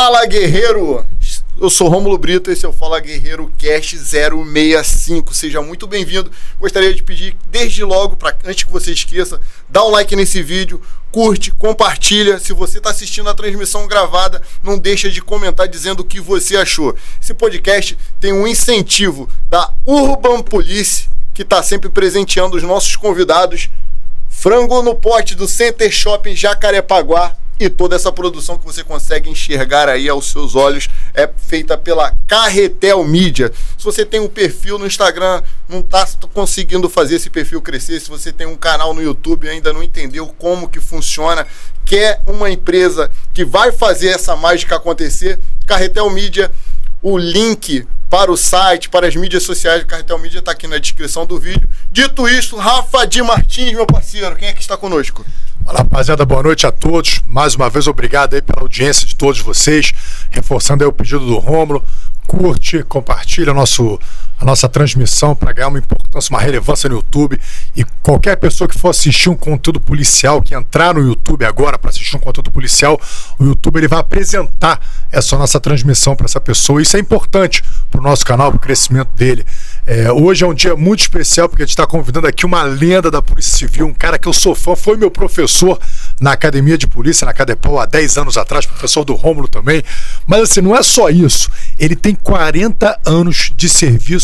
Fala guerreiro! Eu sou Rômulo Brito, esse é o Fala Guerreiro Cast 065. Seja muito bem-vindo. Gostaria de pedir desde logo, para antes que você esqueça, dá um like nesse vídeo, curte, compartilha. Se você está assistindo a transmissão gravada, não deixa de comentar dizendo o que você achou. Esse podcast tem um incentivo da Urban Police, que está sempre presenteando os nossos convidados. Frango no pote do Center Shopping Jacarepaguá e toda essa produção que você consegue enxergar aí aos seus olhos é feita pela Carretel Mídia. Se você tem um perfil no Instagram, não está conseguindo fazer esse perfil crescer, se você tem um canal no YouTube e ainda não entendeu como que funciona, quer uma empresa que vai fazer essa mágica acontecer, Carretel Mídia, o link para o site, para as mídias sociais do Carretel Mídia está aqui na descrição do vídeo. Dito isso, Rafa de Martins, meu parceiro, quem é que está conosco? Fala rapaziada, boa noite a todos. Mais uma vez, obrigado aí pela audiência de todos vocês. Reforçando aí o pedido do Rômulo. Curte, compartilha nosso, a nossa transmissão para ganhar uma importância, uma relevância no YouTube. E qualquer pessoa que for assistir um conteúdo policial, que entrar no YouTube agora para assistir um conteúdo policial, o YouTube ele vai apresentar essa nossa transmissão para essa pessoa. Isso é importante para o nosso canal, para o crescimento dele. É, hoje é um dia muito especial porque a gente está convidando aqui uma lenda da Polícia Civil, um cara que eu sou fã, foi meu professor na Academia de Polícia, na Cadepol, há 10 anos atrás, professor do Rômulo também. Mas assim, não é só isso. Ele tem 40 anos de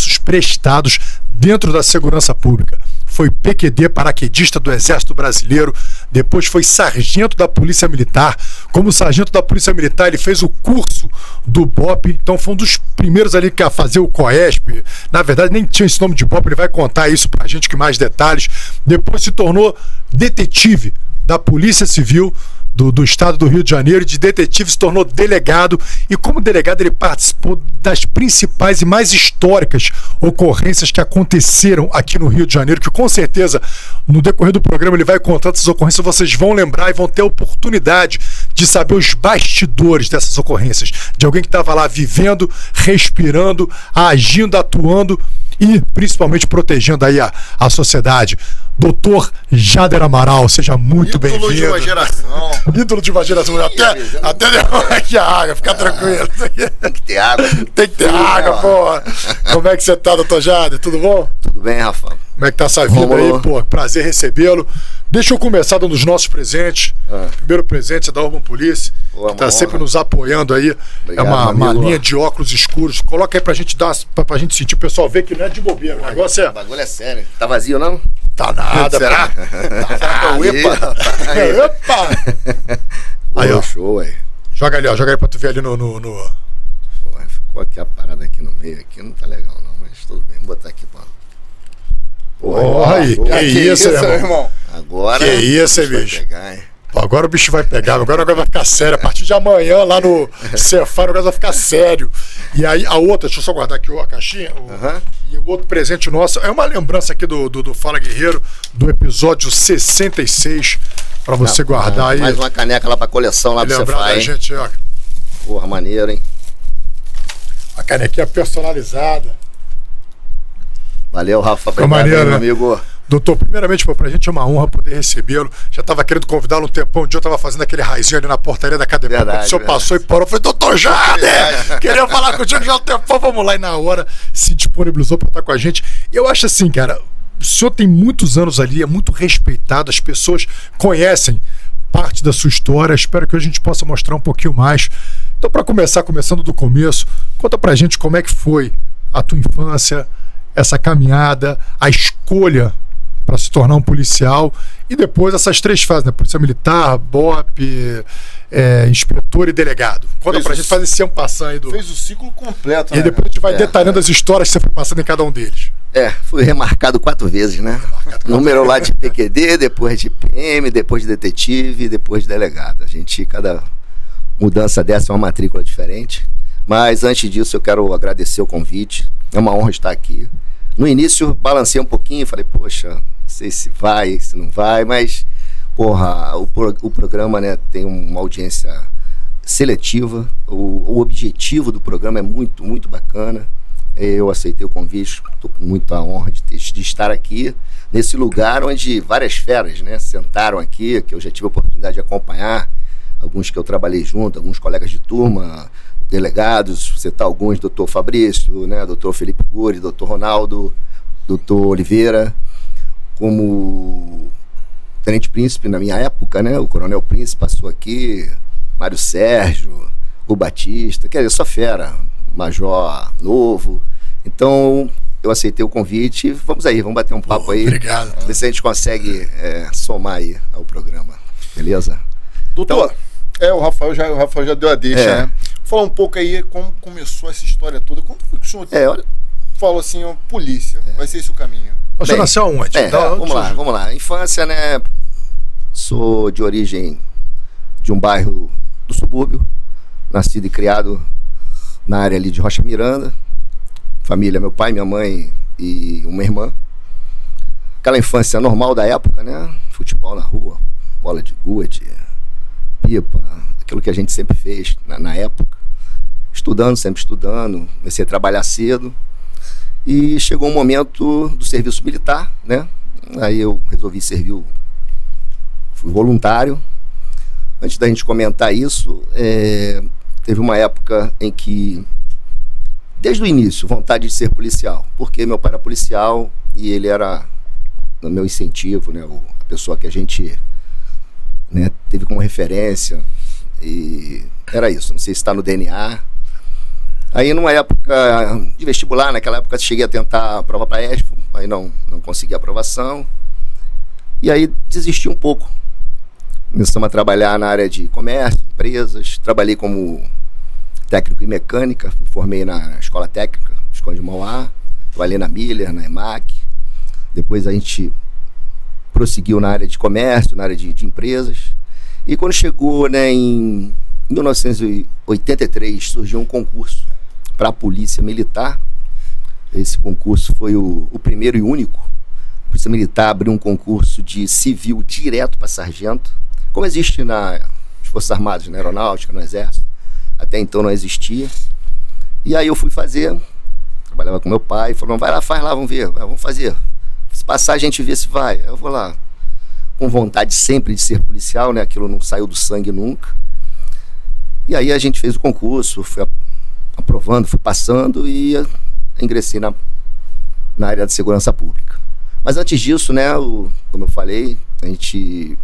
serviços prestados dentro da segurança pública foi PQD paraquedista do Exército Brasileiro, depois foi sargento da Polícia Militar. Como sargento da Polícia Militar, ele fez o curso do BOP, então foi um dos primeiros ali que a fazer o COESP. Na verdade, nem tinha esse nome de BOP, ele vai contar isso pra gente com mais detalhes. Depois se tornou detetive da Polícia Civil do, do estado do Rio de Janeiro, de detetive, se tornou delegado. E, como delegado, ele participou das principais e mais históricas ocorrências que aconteceram aqui no Rio de Janeiro, que com certeza no decorrer do programa ele vai contar essas ocorrências, vocês vão lembrar e vão ter a oportunidade de saber os bastidores dessas ocorrências, de alguém que estava lá vivendo, respirando, agindo, atuando e principalmente protegendo aí a, a sociedade. Doutor Jader Amaral, seja muito bem-vindo. Ídolo de uma geração. Ídolo de uma geração. Até, até derramar aqui a água, fica ah, tranquilo. Tem que ter água. Tem que ter Sim, água, porra. Como é que você tá, doutor Jader? Tudo bom? Tudo bem, Rafa. Como é que tá essa vida aí, pô? Prazer recebê-lo. Deixa eu começar dando os nossos presentes. Ah. Primeiro presente é da Urban Police, que tá sempre nos apoiando aí. Obrigado, é uma, uma linha de óculos escuros. Coloca aí pra gente dar, pra, pra gente sentir. O pessoal ver que não é de bobeira. O negócio é. O bagulho é sério. Tá vazio, não? Tá nada, Será? Tá, tá, Epa! Epa! Aí, ó. Show, aí. Joga ali, ó. Joga aí pra tu ver ali no. no, no... Pô, ficou aqui a parada aqui no meio. Aqui não tá legal, não. Mas tudo bem. Vou botar aqui, pô. Aí, que, que, isso, isso, irmão? Agora. Que isso, hein, bicho? Pegar, hein? Pô, agora o bicho vai pegar, agora o negócio vai ficar sério. A partir de amanhã, lá no Cefar, o negócio vai ficar sério. E aí, a outra, deixa eu só guardar aqui a caixinha. O, uhum. E o outro presente nosso é uma lembrança aqui do, do, do Fala Guerreiro, do episódio 66, pra você Não, guardar aí. Mais uma caneca lá pra coleção lá do Cefar, gente, ó. Porra, maneiro, hein? A canequinha personalizada. Valeu, Rafa. Obrigado, maneiro, né? amigo. Doutor, primeiramente, para a gente é uma honra poder recebê-lo. Já estava querendo convidá-lo um tempão. Um dia eu estava fazendo aquele raizinho ali na portaria da academia. Verdade, o senhor verdade. passou e parou. Eu falei, doutor Jader, queria falar contigo já há um tempão. Vamos lá. E na hora se disponibilizou para estar com a gente. E eu acho assim, cara, o senhor tem muitos anos ali, é muito respeitado. As pessoas conhecem parte da sua história. Espero que a gente possa mostrar um pouquinho mais. Então, para começar, começando do começo, conta para a gente como é que foi a tua infância, essa caminhada, a escolha para se tornar um policial e depois essas três fases, né? Polícia Militar, BOP, é, inspetor e delegado. Conta fez pra o... gente fazer esse ano passando aí do. Fez o ciclo completo, E né? depois a gente vai é, detalhando é. as histórias que você foi passando em cada um deles. É, fui remarcado quatro vezes, né? Quatro Número vezes. lá de PQD, depois de PM, depois de detetive, depois de delegado. A gente, cada mudança dessa é uma matrícula diferente. Mas antes disso, eu quero agradecer o convite. É uma honra estar aqui. No início, balancei um pouquinho, falei, poxa, não sei se vai, se não vai, mas, porra, o, o programa né, tem uma audiência seletiva, o, o objetivo do programa é muito, muito bacana. Eu aceitei o convite, estou com muita honra de, ter, de, estar aqui, nesse lugar onde várias feras né, sentaram aqui, que eu já tive a oportunidade de acompanhar alguns que eu trabalhei junto, alguns colegas de turma, delegados, citar alguns, doutor Fabrício, né, doutor Felipe Cury, doutor Ronaldo, doutor Oliveira, como Tenente Príncipe na minha época, né, o Coronel Príncipe passou aqui, Mário Sérgio, o Batista, quer dizer, só fera, Major Novo. Então, eu aceitei o convite. Vamos aí, vamos bater um papo aí. Obrigado. Ver se a gente consegue é, somar aí ao programa. Beleza? Doutor, então, é, o Rafael, já, o Rafael já deu a deixa, é. né? Falar um pouco aí como começou essa história toda. Quando foi que o senhor é, olha... falou assim, ó, polícia, é. vai ser esse o caminho? Você nasceu onde? É, então, vamos lá, vamos lá. Infância, né? Sou de origem de um bairro do subúrbio, nascido e criado na área ali de Rocha Miranda. Família, meu pai, minha mãe e uma irmã. Aquela infância normal da época, né? Futebol na rua, bola de gude, pipa, aquilo que a gente sempre fez na, na época. Estudando, sempre estudando, comecei a trabalhar cedo. E chegou um momento do serviço militar, né? Aí eu resolvi servir, fui voluntário. Antes da gente comentar isso, é, teve uma época em que, desde o início, vontade de ser policial, porque meu pai era policial e ele era, no meu incentivo, né, a pessoa que a gente né, teve como referência. E era isso, não sei se está no DNA. Aí, numa época de vestibular, naquela época, cheguei a tentar a prova para ESFO, aí não, não consegui aprovação. E aí desisti um pouco. Começamos a trabalhar na área de comércio, empresas. Trabalhei como técnico em mecânica, me formei na escola técnica, Esconde Mauá. Trabalhei na Miller, na EMAC. Depois a gente prosseguiu na área de comércio, na área de, de empresas. E quando chegou né, em 1983, surgiu um concurso para a Polícia Militar. Esse concurso foi o, o primeiro e único. A Polícia Militar abriu um concurso de civil direto para sargento, como existe nas Forças Armadas, na Aeronáutica, no Exército. Até então não existia. E aí eu fui fazer, trabalhava com meu pai, falou, vai lá, faz lá, vamos ver, vamos fazer. Se passar, a gente vê se vai. Eu vou lá. Com vontade sempre de ser policial, né? Aquilo não saiu do sangue nunca. E aí a gente fez o concurso, fui aprovando, fui passando e ingressei na, na área de segurança pública. Mas antes disso, né, o, como eu falei, a gente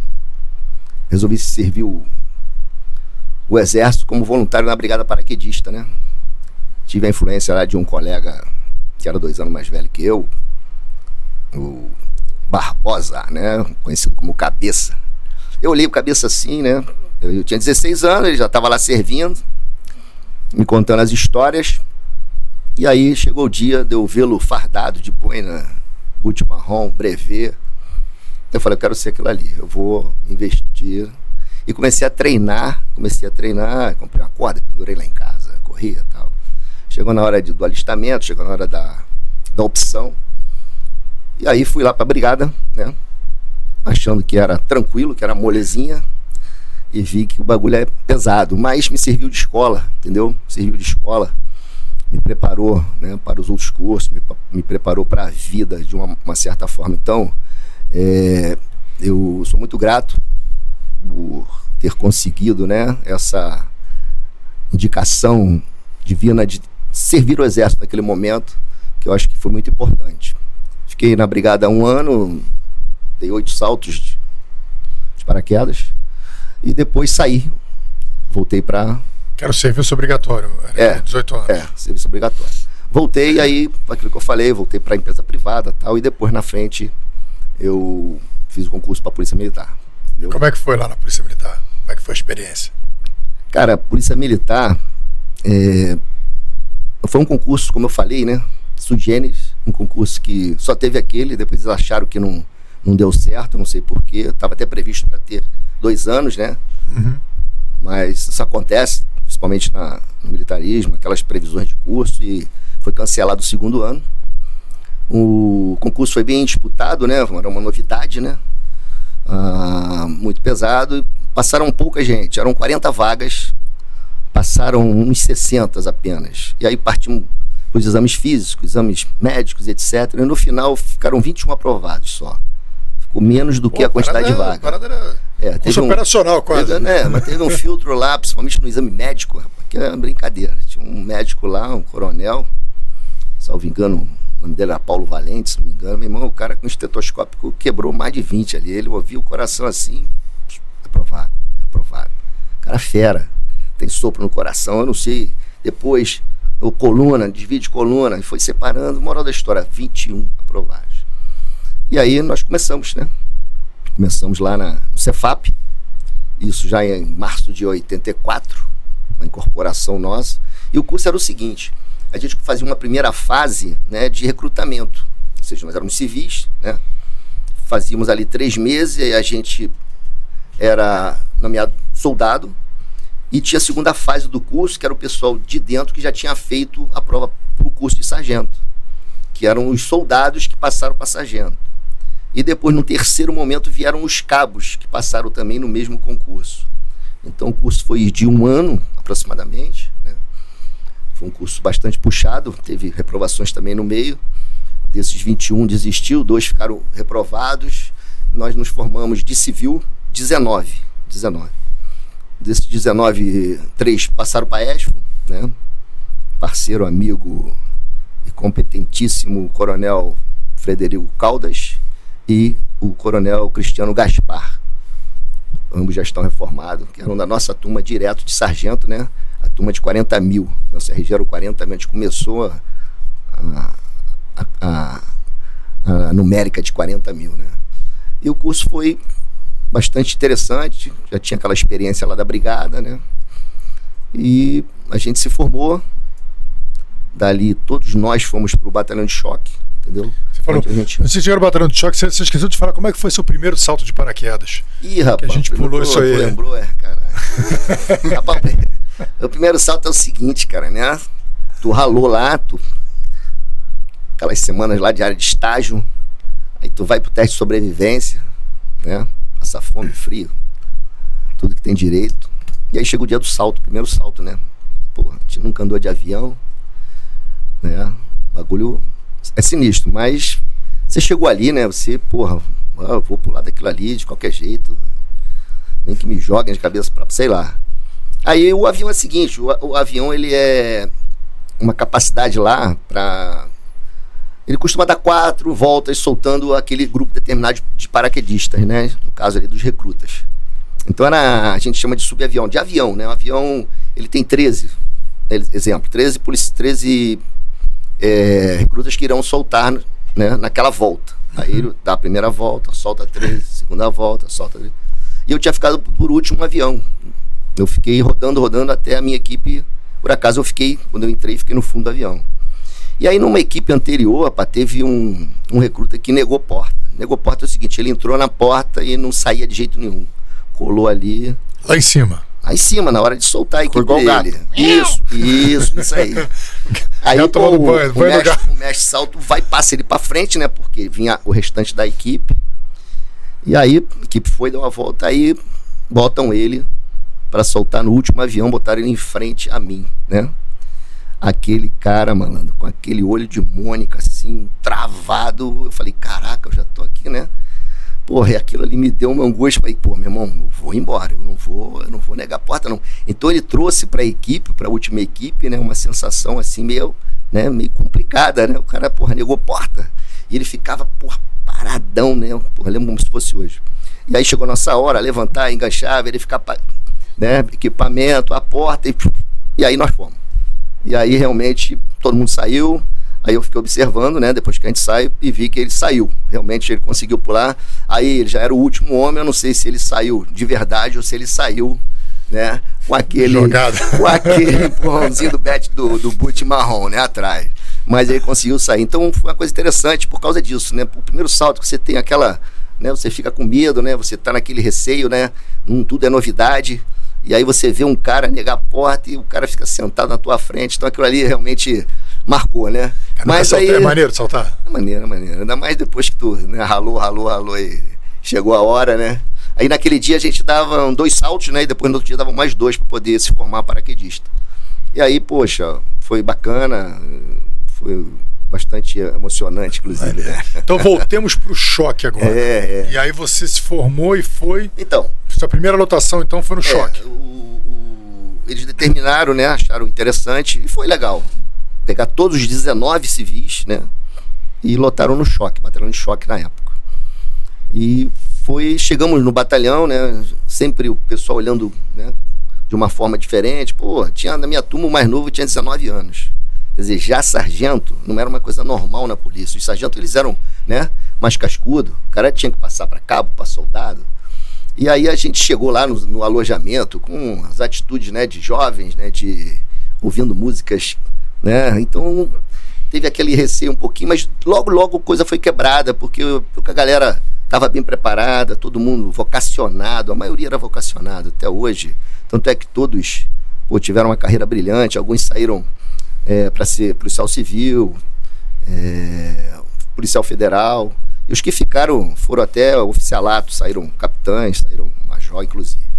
resolvi servir o, o exército como voluntário na brigada paraquedista, né? Tive a influência lá de um colega que era dois anos mais velho que eu, o Barbosa, né? Conhecido como Cabeça. Eu olhei o Cabeça assim, né? Eu, eu tinha 16 anos, ele já estava lá servindo, me contando as histórias. E aí chegou o dia de eu vê-lo fardado de boina, boot marrom, brevet. Eu falei, eu quero ser aquilo ali, eu vou investir. E comecei a treinar, comecei a treinar, comprei uma corda, pendurei lá em casa, corria e tal. Chegou na hora de, do alistamento, chegou na hora da, da opção. E aí fui lá para a brigada, né? Achando que era tranquilo, que era molezinha. E vi que o bagulho é pesado, mas me serviu de escola, entendeu? Serviu de escola. Me preparou né, para os outros cursos, me, me preparou para a vida de uma, uma, certa forma. Então, é, eu sou muito grato por ter conseguido né, essa indicação divina de servir o exército naquele momento, que eu acho que foi muito importante. Fiquei na brigada um ano, dei oito saltos de, de paraquedas e depois saí. Voltei para. Quero serviço obrigatório. É, 18 anos. É, serviço obrigatório. Voltei aí, aquilo que eu falei, voltei para empresa privada tal, e depois na frente eu fiz o concurso para Polícia Militar. Entendeu? Como é que foi lá na Polícia Militar? Como é que foi a experiência? Cara, Polícia Militar é, foi um concurso, como eu falei, né? Sugêneres um concurso que só teve aquele, depois eles acharam que não, não deu certo, não sei porquê. Estava até previsto para ter dois anos, né? Uhum. Mas isso acontece, principalmente na, no militarismo, aquelas previsões de curso, e foi cancelado o segundo ano. O concurso foi bem disputado, né? Era uma novidade, né? Ah, muito pesado. Passaram pouca gente, eram 40 vagas, passaram uns 60 apenas. E aí partimos os exames físicos, exames médicos, etc. E no final ficaram 21 aprovados só. Ficou menos do Pô, que a quantidade de vagas. Era... É, teve um, operacional quase. Teve, né, mas teve um filtro lá, principalmente no exame médico, rapaz, que é brincadeira. Tinha um médico lá, um coronel, salvo engano, o nome dele era Paulo Valente, se não me engano. Meu irmão, o cara com estetoscópio quebrou mais de 20 ali. Ele ouvia o coração assim, aprovado, aprovado. Cara fera, tem sopro no coração, eu não sei. Depois, o coluna, divide coluna, e foi separando. Moral da história, 21 aprovados. E aí nós começamos, né? Começamos lá na, no Cefap, isso já em março de 84, uma incorporação nossa. E o curso era o seguinte: a gente fazia uma primeira fase né, de recrutamento, ou seja, nós éramos civis, né? Fazíamos ali três meses e a gente era nomeado soldado. E tinha a segunda fase do curso, que era o pessoal de dentro que já tinha feito a prova para o curso de sargento, que eram os soldados que passaram para sargento. E depois, no terceiro momento, vieram os cabos, que passaram também no mesmo concurso. Então, o curso foi de um ano, aproximadamente. Né? Foi um curso bastante puxado, teve reprovações também no meio. Desses 21 desistiu, dois ficaram reprovados. Nós nos formamos de civil 19. 19. Desses 19, três passaram para ESFO, né? parceiro, amigo e competentíssimo coronel Frederico Caldas e o coronel Cristiano Gaspar. Ambos já estão reformados, que eram da nossa turma direto de sargento, né? A turma de 40 mil. Nossa RG era 40 mil. A gente começou a, a, a, a numérica de 40 mil, né? E o curso foi bastante interessante. Já tinha aquela experiência lá da brigada, né? E a gente se formou. Dali, todos nós fomos para o batalhão de choque entendeu? Você falou, gente... você chegou no batalhão de choque, você, você, esqueceu de falar como é que foi seu primeiro salto de paraquedas. Ih, rapaz. Que a gente pulou isso aí. lembrou, é, cara. o primeiro salto é o seguinte, cara, né? Tu ralou lá, tu... Aquelas semanas lá de área de estágio, aí tu vai pro teste de sobrevivência, né? Passa fome, frio, tudo que tem direito. E aí chega o dia do salto, primeiro salto, né? Pô, a gente nunca andou de avião, né? Bagulho é sinistro, mas você chegou ali, né? Você, porra, eu vou pular daquilo ali de qualquer jeito. Nem que me joguem de cabeça para, sei lá. Aí o avião é o seguinte, o, o avião ele é uma capacidade lá para ele costuma dar quatro voltas soltando aquele grupo determinado de paraquedistas, né? No caso ali dos recrutas. Então era, a gente chama de subavião, de avião, né? O avião, ele tem 13, exemplo, 13, 13 é, recrutas que irão soltar né, naquela volta. Aí ele dá a primeira volta, solta três, segunda volta, solta três. E eu tinha ficado por último no avião. Eu fiquei rodando, rodando até a minha equipe. Por acaso eu fiquei, quando eu entrei, fiquei no fundo do avião. E aí numa equipe anterior, rapaz, teve um, um recruta que negou porta. Negou porta é o seguinte, ele entrou na porta e não saía de jeito nenhum. Colou ali. Lá em cima. Lá em cima, na hora de soltar a equipe dele. Gato. Isso, isso, isso aí. Aí pô, o, banho, o, mestre, o mestre salto vai, passa ele para frente, né? Porque vinha o restante da equipe. E aí a equipe foi, deu uma volta, aí botam ele para soltar no último avião, botaram ele em frente a mim, né? Aquele cara, malandro, com aquele olho de Mônica, assim, travado. Eu falei, caraca, eu já tô aqui, né? Porra, e aquilo ali me deu uma angústia. Falei, pô, meu irmão, eu vou embora, eu não vou, eu não vou negar a porta, não. Então ele trouxe para a equipe, para a última equipe, né, uma sensação assim meio, né, meio complicada, né? O cara, porra, negou porta. E ele ficava, porra, paradão, né? Porra, lembro como se fosse hoje. E aí chegou a nossa hora, levantar, enganchar, verificar, né, equipamento, a porta, e, e aí nós fomos. E aí realmente todo mundo saiu, Aí eu fiquei observando, né, depois que a gente sai, e vi que ele saiu. Realmente ele conseguiu pular. Aí ele já era o último homem, eu não sei se ele saiu de verdade ou se ele saiu, né, com aquele Jogado. com aquele empurrãozinho do bet do, do boot marrom, né, atrás. Mas ele conseguiu sair. Então foi uma coisa interessante por causa disso, né? O primeiro salto que você tem aquela, né, você fica com medo, né? Você tá naquele receio, né? Hum, tudo é novidade. E aí você vê um cara negar a porta e o cara fica sentado na tua frente. Então aquilo ali realmente marcou, né? Mas aí, é maneiro saltar? É maneiro, é maneiro. Ainda mais depois que tu né, ralou, ralou, ralou e chegou a hora, né? Aí naquele dia a gente dava dois saltos, né? E depois no outro dia dava mais dois para poder se formar paraquedista. E aí, poxa, foi bacana, foi bastante emocionante, inclusive. Né? Então voltemos para o choque agora. É, é. E aí você se formou e foi. Então. Sua primeira lotação, então, foi no É, choque. o- o- eles determinaram, né? Acharam interessante e foi legal. Pegar todos os 19 civis, né? E lotaram no choque, batalhão de choque na época. E foi, chegamos no batalhão, né? Sempre o pessoal olhando, né? De uma forma diferente. Pô, tinha na minha turma o mais novo tinha 19 anos. Quer dizer, já sargento não era uma coisa normal na polícia. Os sargentos eles eram, né? Mais cascudo. O cara tinha que passar para cabo, para soldado. E aí a gente chegou lá no, no alojamento com as atitudes, né, de jovens, né, de ouvindo músicas, né? Então teve aquele receio um pouquinho, mas logo logo coisa foi quebrada porque, porque a galera estava bem preparada, todo mundo vocacionado, a maioria era vocacionado até hoje. Tanto é que todos pô, tiveram uma carreira brilhante, alguns saíram para ser policial civil, é, policial federal. E os que ficaram foram até oficialato, saíram capitães, saíram major, inclusive.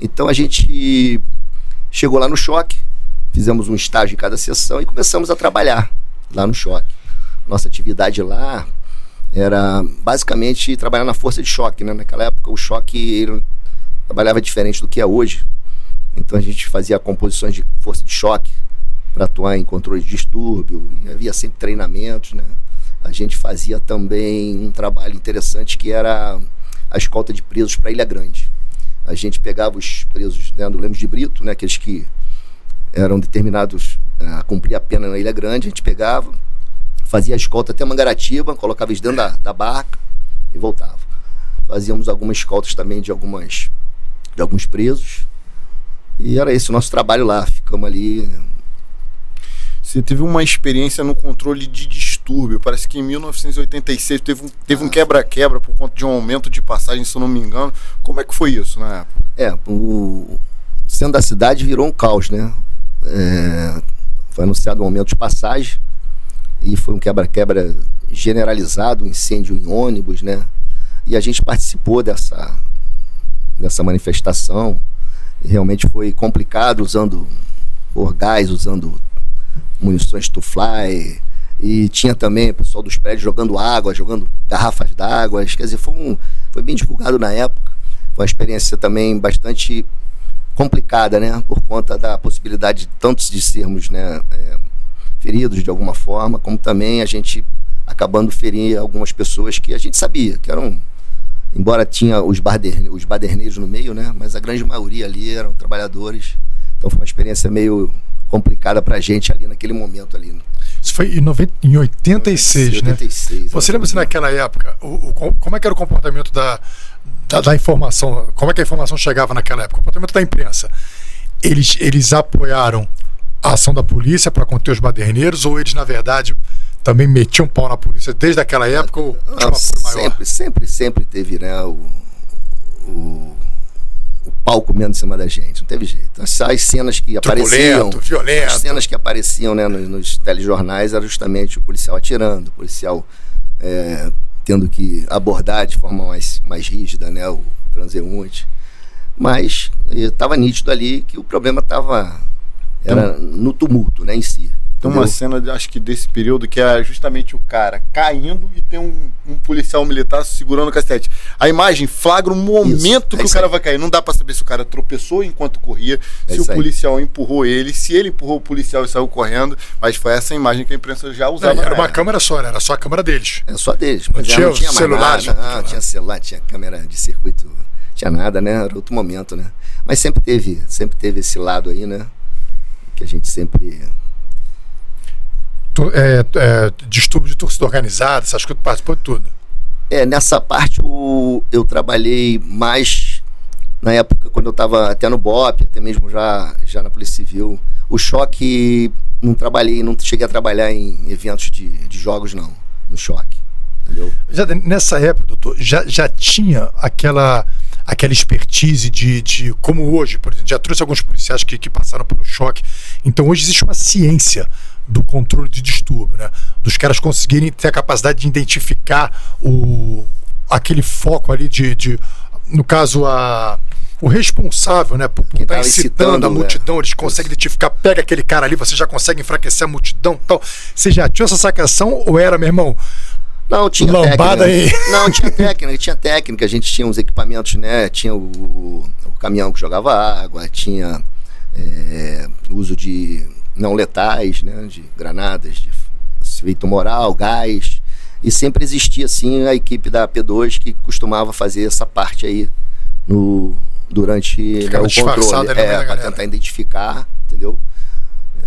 Então a gente chegou lá no choque, fizemos um estágio em cada sessão e começamos a trabalhar lá no choque. Nossa atividade lá era basicamente trabalhar na força de choque, né? Naquela época o choque trabalhava diferente do que é hoje. Então a gente fazia composições de força de choque para atuar em controle de distúrbio, havia sempre treinamentos, né? A gente fazia também um trabalho interessante que era a escolta de presos para Ilha Grande. A gente pegava os presos né, do Lemos de Brito, né, aqueles que eram determinados a cumprir a pena na Ilha Grande, a gente pegava, fazia a escolta até Mangaratiba, colocava eles dentro da, da barca e voltava. Fazíamos algumas escoltas também de algumas de alguns presos. E era esse o nosso trabalho lá. Ficamos ali Você teve uma experiência no controle de distúrbio. Parece que em 1986 teve um, teve um quebra-quebra por conta de um aumento de passagem, se eu não me engano. Como é que foi isso na época? É, o centro da cidade virou um caos, né? É, foi anunciado um aumento de passagem e foi um quebra-quebra generalizado, um incêndio em ônibus, né? E a gente participou dessa, dessa manifestação. E realmente foi complicado usando orgás, usando munições to fly. E tinha também o pessoal dos prédios jogando água, jogando garrafas d'água. Quer dizer, foi, um, foi bem divulgado na época. Foi uma experiência também bastante complicada, né? Por conta da possibilidade de tantos de sermos né, é, feridos de alguma forma, como também a gente acabando ferir algumas pessoas que a gente sabia que eram embora tinha os, baderne, os baderneiros no meio, né? Mas a grande maioria ali eram trabalhadores. Então foi uma experiência meio complicada pra gente ali naquele momento ali. Isso foi em, 90, em 86, 86, né? Você lembra se naquela época, o, o, como é que era o comportamento da, da, da, informação? Como é que a informação chegava naquela época? O comportamento da imprensa. Eles, eles apoiaram a ação da polícia para conter os baderneiros ou eles, na verdade, também metiam pau na polícia desde aquela época ou sempre, sempre, sempre teve, né, o, o, o pau comendo em cima da gente, não teve jeito. As, as cenas que apareciam, violento. as cenas que apareciam, né, nos, nos telejornais era justamente o policial atirando, o policial é, tendo que abordar de forma mais, mais rígida, né, o transeunte. Mas estava nítido ali que o problema estava era no tumulto, né, em si. Tem uma cena, acho que desse período, que é justamente o cara caindo e tem um, um policial militar segurando o cacete. A imagem flagra um momento Isso, que é o cara vai cair. Não dá para saber se o cara tropeçou enquanto corria, É se o isso aí. policial empurrou ele, se ele empurrou o policial e saiu correndo. Mas foi essa imagem que a imprensa já usava. Não, era uma câmera só, né? era só a câmera deles. É só deles. Mas Não tinha não tinha mais celulares, nada. não Não, tinha tinha celular, tinha câmera de circuito. Tinha nada, né? Era outro momento, né? Mas sempre teve, sempre teve esse lado aí, né? Que a gente sempre. Tu- É, é, distúrbio de torcida organizada, acha que tu participou de tudo? É, nessa parte o, eu trabalhei mais na época quando eu estava até no BOP, até mesmo já, já na Polícia Civil. O choque, não trabalhei, não cheguei a trabalhar em eventos de, de jogos, não. No choque. Entendeu? Já, nessa época, doutor, já, já tinha aquela, aquela expertise de, de. Como hoje, por exemplo, já trouxe alguns policiais que, que passaram pelo choque. Então hoje existe uma ciência do controle de distúrbio, né? Dos caras conseguirem ter a capacidade de identificar o, aquele foco ali de. de no caso, a. O responsável, né, por estar tava incitando incitando, a é. multidão, eles conseguem identificar, pega aquele cara ali, você já consegue enfraquecer a multidão tal. Você já tinha essa sacação ou era, meu irmão? Não, tinha Lambada técnica. Aí. Não, tinha técnica, tinha técnica. A gente tinha uns equipamentos, né? Tinha o, o caminhão que jogava água, tinha é, uso de não letais, né? De granadas, de feito moral, gás. E sempre existia, assim, a equipe da P2 que costumava fazer essa parte aí no, durante né, o controle. É, para tentar identificar, entendeu?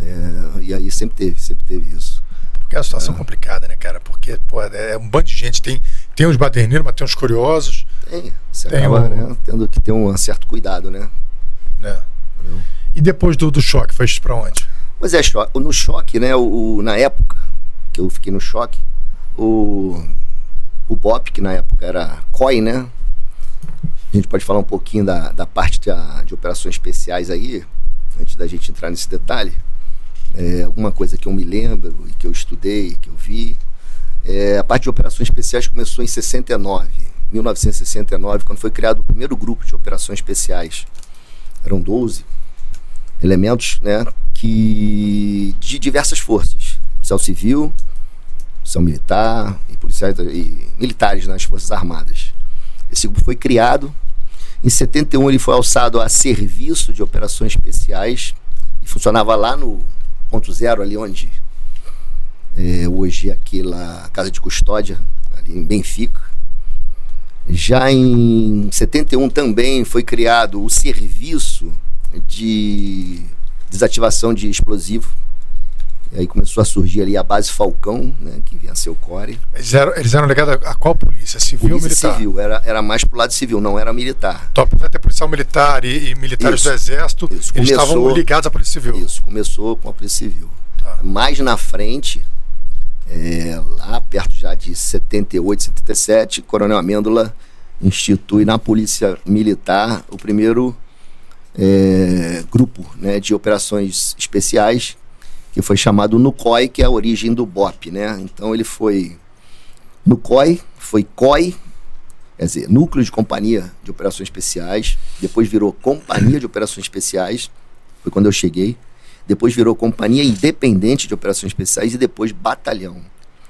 É, e aí sempre teve, sempre teve isso. Porque é uma situação é. complicada, né, cara? Porque pô, é um bando de gente. Tem, tem os baderneiros, mas tem os curiosos. Tem. Você tem acaba, né, tendo que ter um certo cuidado, né? É. E depois do, do choque, foi para onde? Pois é, no choque, né? O, o, na época que eu fiquei no choque, o, o BOP, que na época era COI, né? A gente pode falar um pouquinho da, da parte de, de operações especiais aí, antes da gente entrar nesse detalhe. É, alguma coisa que eu me lembro e que eu estudei, que eu vi. É, a parte de operações especiais começou em 69, 1969, quando foi criado o primeiro grupo de operações especiais. Eram 12 elementos né, que, de diversas forças. Policial civil, policial militar e policiais e militares nas Forças Armadas. Esse grupo foi criado. Em 71 ele foi alçado a serviço de operações especiais e funcionava lá no ponto zero, ali onde é, hoje é aquela casa de custódia, ali em Benfica. Já em 71 também foi criado o serviço de desativação de explosivo e aí começou a surgir ali a base Falcão, né, que ser o core. Eles eram, eles eram ligados a qual polícia? Civil polícia ou militar? civil, era, era mais pro lado civil, não era militar. Então, apesar de ter policial militar e, e militares isso, do exército, isso. eles começou, estavam ligados à polícia civil. Isso, começou com a polícia civil. Tá. Mais na frente, é, lá perto já de 78, 77, Coronel Amêndola institui na polícia militar o primeiro é, grupo né, de operações especiais que foi chamado NUCOI, que é a origem do BOP, né? Então ele foi NUCOI, foi COI, quer dizer, Núcleo de Companhia de Operações Especiais, depois virou Companhia de Operações Especiais, foi quando eu cheguei, depois virou Companhia Independente de Operações Especiais e depois Batalhão.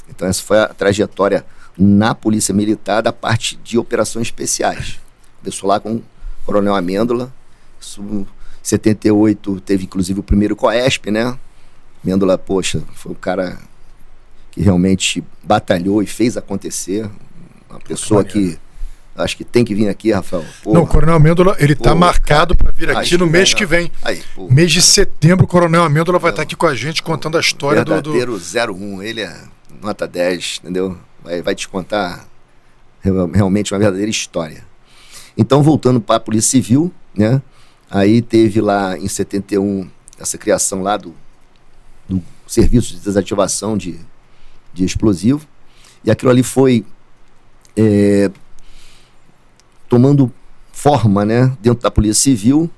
Então essa foi a trajetória na Polícia Militar da parte de operações especiais. Começou lá com o Coronel Amêndola, 78 teve inclusive o primeiro COESP, né? Mêndola, poxa, foi um cara que realmente batalhou e fez acontecer. Uma pessoa que acho que tem que vir aqui, Rafael. Porra. Não, o Coronel Amêndola, ele está marcado para vir aqui no mês que vem. Aí, mês de setembro, o Coronel Amêndola vai estar tá aqui com a gente contando a história do... Verdadeiro do... 01, ele é nota 10, entendeu? Vai, vai te contar realmente uma verdadeira história. Então, voltando para a Polícia Civil, né? Aí teve lá em 71 essa criação lá do do serviço de desativação de, de explosivo. E aquilo ali foi é, tomando forma né, dentro da Polícia Civil.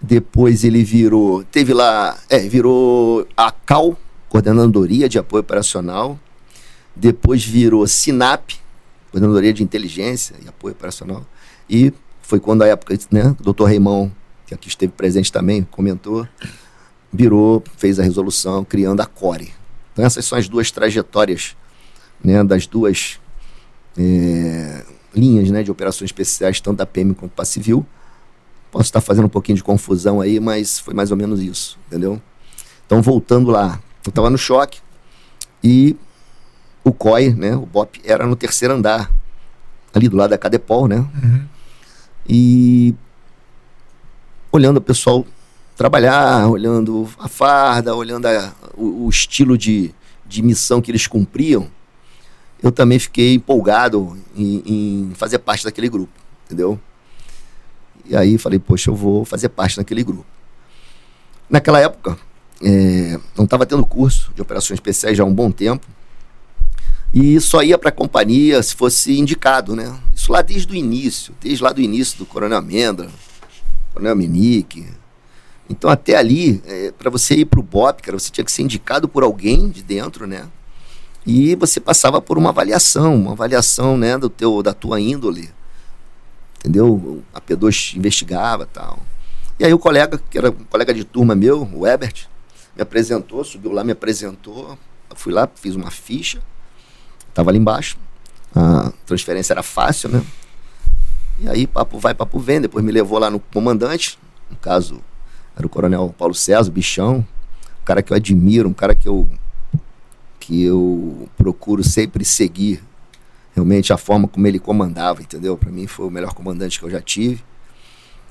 Depois ele virou. Teve lá. É, virou a CAL, Coordenadoria de Apoio Operacional. Depois virou SINAP, Coordenadoria de Inteligência e Apoio Operacional. E foi quando a época, né, o doutor Reimão, que aqui esteve presente também, comentou, virou, fez a resolução, criando a CORE. Então essas são as duas trajetórias né, das duas é, linhas né, de operações especiais, tanto da PM quanto da Civil. Posso estar fazendo um pouquinho de confusão aí, mas foi mais ou menos isso, entendeu? Então, voltando lá, eu estava no choque e o COI, né, o BOP, era no terceiro andar, ali do lado da Cadepol, né? Uhum. E olhando o pessoal trabalhar, olhando a farda, olhando a, o, o, estilo de, de missão que eles cumpriam, eu também fiquei empolgado em, em, fazer parte daquele grupo, entendeu? E aí falei, poxa, eu vou fazer parte daquele grupo. Naquela época, é, não estava tendo curso de operações especiais já há um bom tempo, e só ia para a companhia se fosse indicado, né? Isso lá desde o início, desde lá do início do Coronel Amenda, Coronel Minique, então, até ali, é, para você ir para o BOP, cara, você tinha que ser indicado por alguém de dentro, né? E você passava por uma avaliação, uma avaliação, né, do teu, da tua índole. Entendeu? A P2 investigava tal. E aí o colega, que era um colega de turma meu, o Ebert, me apresentou, subiu lá, me apresentou. Eu fui lá, fiz uma ficha. Tava ali embaixo. A transferência era fácil, né? E aí, papo vai, papo vem. Depois me levou lá no comandante. No caso, era o coronel Paulo César, bichão. Um cara que eu admiro, um cara que eu, que eu procuro sempre seguir. Realmente a forma como ele comandava, entendeu? Para mim foi o melhor comandante que eu já tive.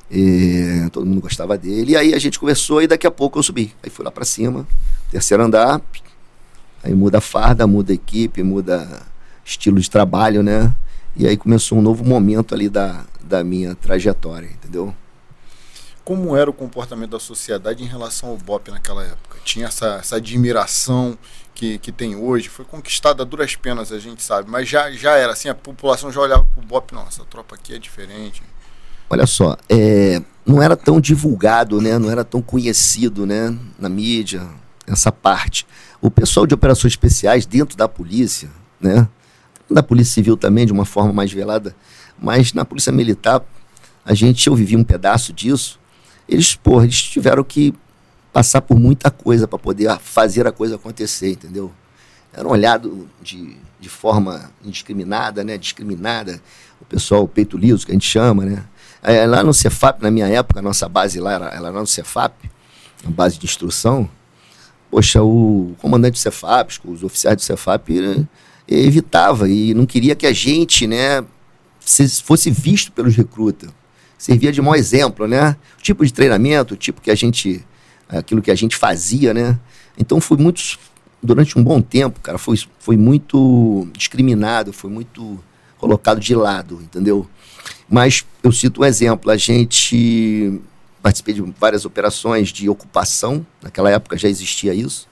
E todo mundo gostava dele. E aí a gente conversou e daqui a pouco eu subi. Aí fui lá para cima, terceiro andar. Aí muda a farda, muda a equipe, muda estilo de trabalho, né? E aí começou um novo momento ali da, da minha trajetória, entendeu? Como era o comportamento da sociedade em relação ao BOP naquela época? Tinha essa, essa admiração que, que tem hoje, foi conquistada a duras penas, a gente sabe, mas já, já era assim, a população já olhava pro BOP, não, essa tropa aqui é diferente. Olha só, é, não era tão divulgado, né? Não era tão conhecido, né? Na mídia, essa parte. O pessoal de operações especiais dentro da polícia, né? Da Polícia Civil também, de uma forma mais velada, mas na Polícia Militar, a gente, eu vivi um pedaço disso, eles, porra, eles tiveram que passar por muita coisa para poder fazer a coisa acontecer, entendeu? Era um olhado de, de forma indiscriminada, né? Discriminada. O pessoal peito liso, que a gente chama, né? Lá no Cefap, na minha época, a nossa base lá era, era lá no Cefap, a base de instrução. Poxa, o comandante do Cefap, os oficiais do Cefap? Evitava e não queria que a gente, né, fosse visto pelos recrutas. Servia de mau exemplo, né? O tipo de treinamento, o tipo que a gente, aquilo que a gente fazia, né? Então foi muito, durante um bom tempo, cara, foi, foi muito discriminado, foi muito colocado de lado, entendeu? Mas eu cito um exemplo, a gente participei de várias operações de ocupação, naquela época já existia isso,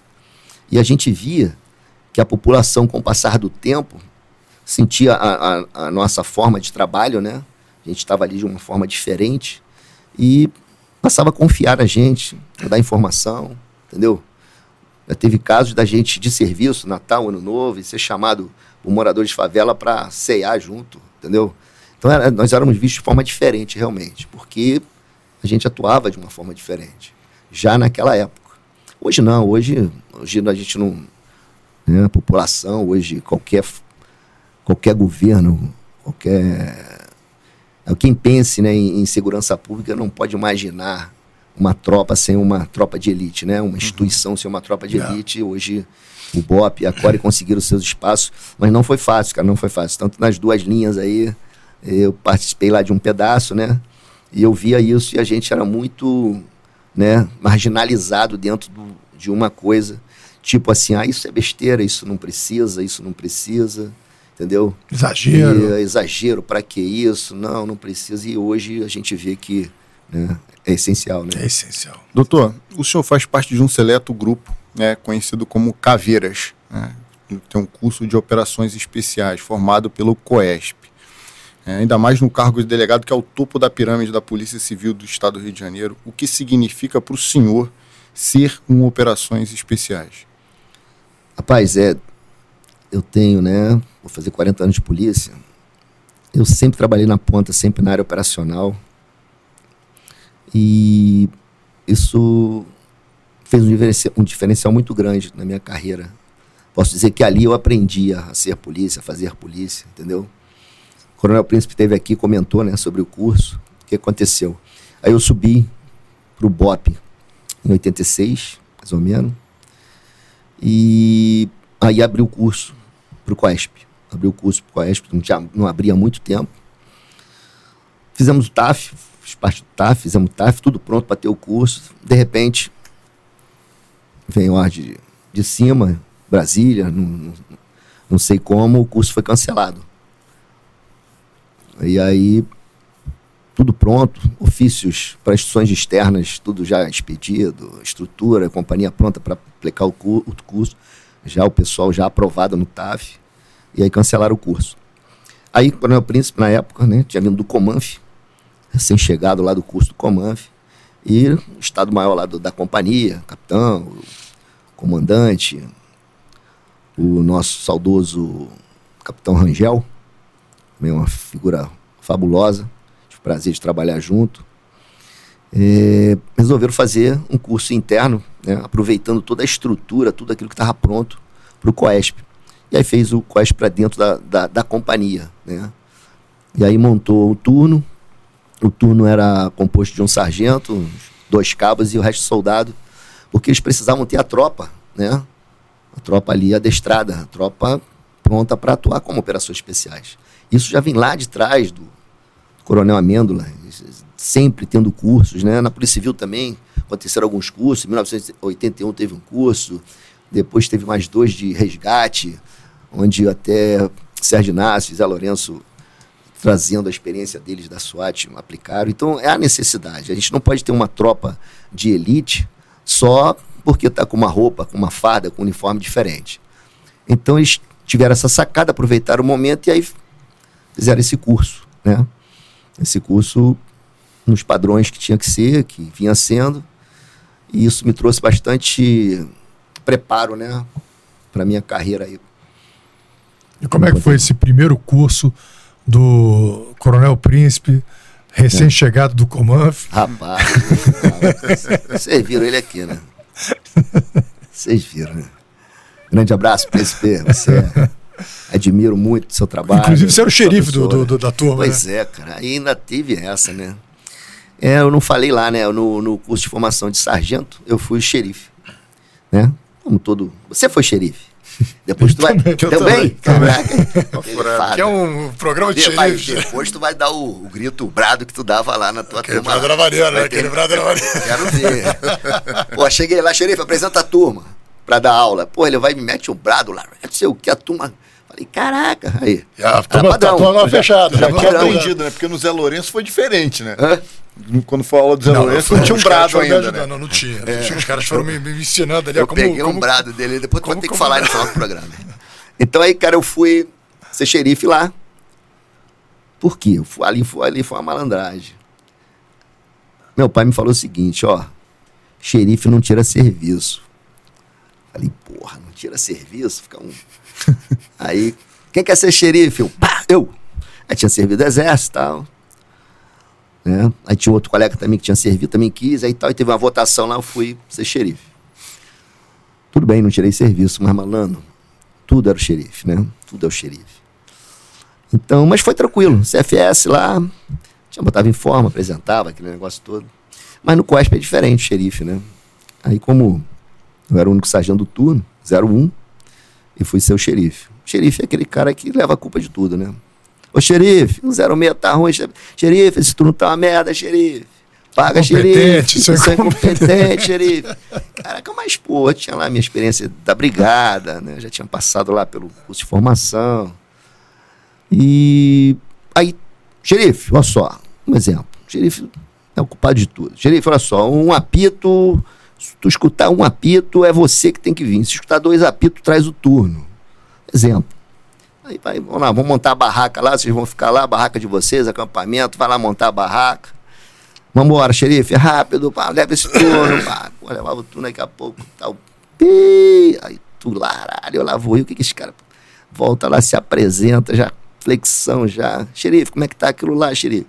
e a gente via que a população, com o passar do tempo, sentia a, a, a nossa forma de trabalho, né? A gente estava ali de uma forma diferente e passava a confiar na gente, a dar informação, entendeu? Já teve casos da gente de serviço, Natal, Ano Novo, e ser chamado por moradores de favela para cear junto, entendeu? Então era, nós éramos vistos de forma diferente, realmente, porque a gente atuava de uma forma diferente, já naquela época. Hoje não, hoje, hoje a gente não, né? A população hoje, qualquer, qualquer governo, qualquer. Quem pense né, em, segurança pública não pode imaginar uma tropa sem uma tropa de elite, né? Uma instituição uhum. sem uma tropa de elite. Hoje o BOP e a Core conseguiram seus espaços, mas não foi fácil, cara, não foi fácil. Tanto nas duas linhas aí, eu participei lá de um pedaço, né? E eu via isso e a gente era muito, né, marginalizado dentro do, de uma coisa Tipo assim, ah, isso é besteira, isso não precisa, isso não precisa, entendeu? Exagero. E, exagero, para que isso? Não, não precisa. E hoje a gente vê que né, é essencial, né? É essencial. Doutor, o senhor faz parte de um seleto grupo, né, conhecido como Caveiras, né? Tem um curso de operações especiais formado pelo COESP. É, ainda mais no cargo de delegado, que é o topo da pirâmide da Polícia Civil do Estado do Rio de Janeiro. O que significa para o senhor ser um operações especiais? Rapaz, é. Eu tenho, né? Vou fazer 40 anos de polícia. Eu sempre trabalhei na ponta, sempre na área operacional. E isso fez um diferencial, muito grande na minha carreira. Posso dizer que ali eu aprendi a ser polícia, a fazer polícia, entendeu? O Coronel Príncipe esteve aqui comentou né, sobre o curso. O que aconteceu? Aí eu subi para o BOP em 86, mais ou menos. E aí abri o curso para o COESP. Abri o curso para o COESP, não, tinha, não abria há muito tempo. Fizemos o TAF, fiz parte do TAF, fizemos o TAF, tudo pronto para ter o curso. De repente, vem o ar de, de cima, Brasília, não, não, não sei como, o curso foi cancelado. E aí tudo pronto, ofícios para instituições externas, tudo já expedido, estrutura, companhia pronta para aplicar o, cu o, curso, já o pessoal já aprovado no TAF, e aí cancelaram o curso. Aí, o Coronel Príncipe, na época, né, tinha vindo do Comanf, recém-chegado lá do curso do Comanf, e o Estado-Maior lá do, da companhia, capitão, o comandante, o nosso saudoso capitão Rangel, uma figura fabulosa, prazer de trabalhar junto, é, resolveram fazer um curso interno, né, aproveitando toda a estrutura, tudo aquilo que estava pronto para o COESP. E aí fez o quest para dentro da, da, da, companhia, né? E aí montou o turno. O turno era composto de um sargento, dois cabos e o resto soldado, porque eles precisavam ter a tropa, né? A tropa ali adestrada, a tropa pronta para atuar como operações especiais. Isso já vem lá de trás do Coronel Amêndola, sempre tendo cursos, né? Na Polícia Civil também aconteceram alguns cursos. Em 1981 teve um curso, depois teve mais dois de resgate, onde até Sérgio Inácio e Zé Lourenço trazendo a experiência deles da SWAT aplicaram. Então é a necessidade. A gente não pode ter uma tropa de elite só porque está com uma roupa, com uma farda, com um uniforme diferente. Então eles tiveram essa sacada, aproveitaram o momento e aí fizeram esse curso, né? Esse curso nos padrões que tinha que ser, que vinha sendo. E isso me trouxe bastante preparo, né, para minha carreira aí. E como é que foi esse primeiro curso do Coronel Príncipe, recém-chegado do Comanf? Rapaz, vocês viram ele aqui, né? Vocês viram, né? Grande abraço, Príncipe. Você é admiro muito o seu trabalho. Inclusive, você era o xerife do, do, do, da turma. Pois né? é, cara. ainda teve essa, né? É, eu não falei lá, né? No, no curso de formação de sargento, eu fui xerife. Né? Como todo. Você foi xerife. Depois tu vai. também, também? Caraca. que é um programa de xerife. Depois tu vai dar o, o, grito, o brado que tu dava lá na tua Aquele turma. Brado era maneiro, né? Aquele brado era maneiro. Quero ver. Pô, cheguei lá, xerife, apresenta a turma pra dar aula. Pô, ele vai e me mete um brado lá. Não sei o que, a turma Falei, caraca, aí. Já, toma, tá, toma fechada. Já, já tinha aprendido, né? Porque no Zé Lourenço foi diferente, né? Hã? Quando falou do Zé não, Lourenço, não tinha um brado ainda, né? Não, não tinha. É. Os caras foram me, me ensinando ali. Eu como, peguei como, um brado dele, depois tu vai ter que falar no final do programa. Então aí, cara, eu fui ser xerife lá. Por quê? Fui, ali, fui, ali foi uma malandragem. Meu pai me falou o seguinte, ó. Xerife não tira serviço. Falei, porra, não tira serviço? Fica um Aí, quem quer ser xerife? Eu, pá, eu. Aí tinha servido exército e tal. Né? Aí tinha outro colega também que tinha servido, também quis, aí tal, e teve uma votação lá, eu fui ser xerife. Tudo bem, não tirei serviço, mas malandro, tudo era o xerife, né? Tudo é o xerife. Então, mas foi tranquilo. CFS lá, tinha botava em forma, apresentava aquele negócio todo. Mas no COSP é diferente, xerife, né? Aí como eu era o único sargento do turno, 01, e fui ser o xerife. O xerife é aquele cara que leva a culpa de tudo, né? Ô xerife, o 06 tá ruim, xerife, esse turno tá uma merda, xerife. Paga, xerife. Você é incompetente, xerife. Caraca, mas, pô, eu tinha lá a minha experiência da brigada, né? já tinha passado lá pelo curso de formação. E aí, xerife, olha só, um exemplo. Xerife é o culpado de tudo. Xerife, olha só, um apito se tu escutar um apito, é você que tem que vir. Se escutar dois apitos, traz o turno. Exemplo. Aí vai, vamos lá, vamos montar a barraca lá, vocês vão ficar lá, barraca de vocês, acampamento, vai lá montar a barraca. Vamos embora, xerife, rápido, pá, leva esse turno, pá. Pô, o turno daqui a pouco, tal. Pi, aí tu laralho, eu lá vou, e o que que esse cara volta lá, se apresenta, já flexão, já. Xerife, como é que tá aquilo lá, xerife?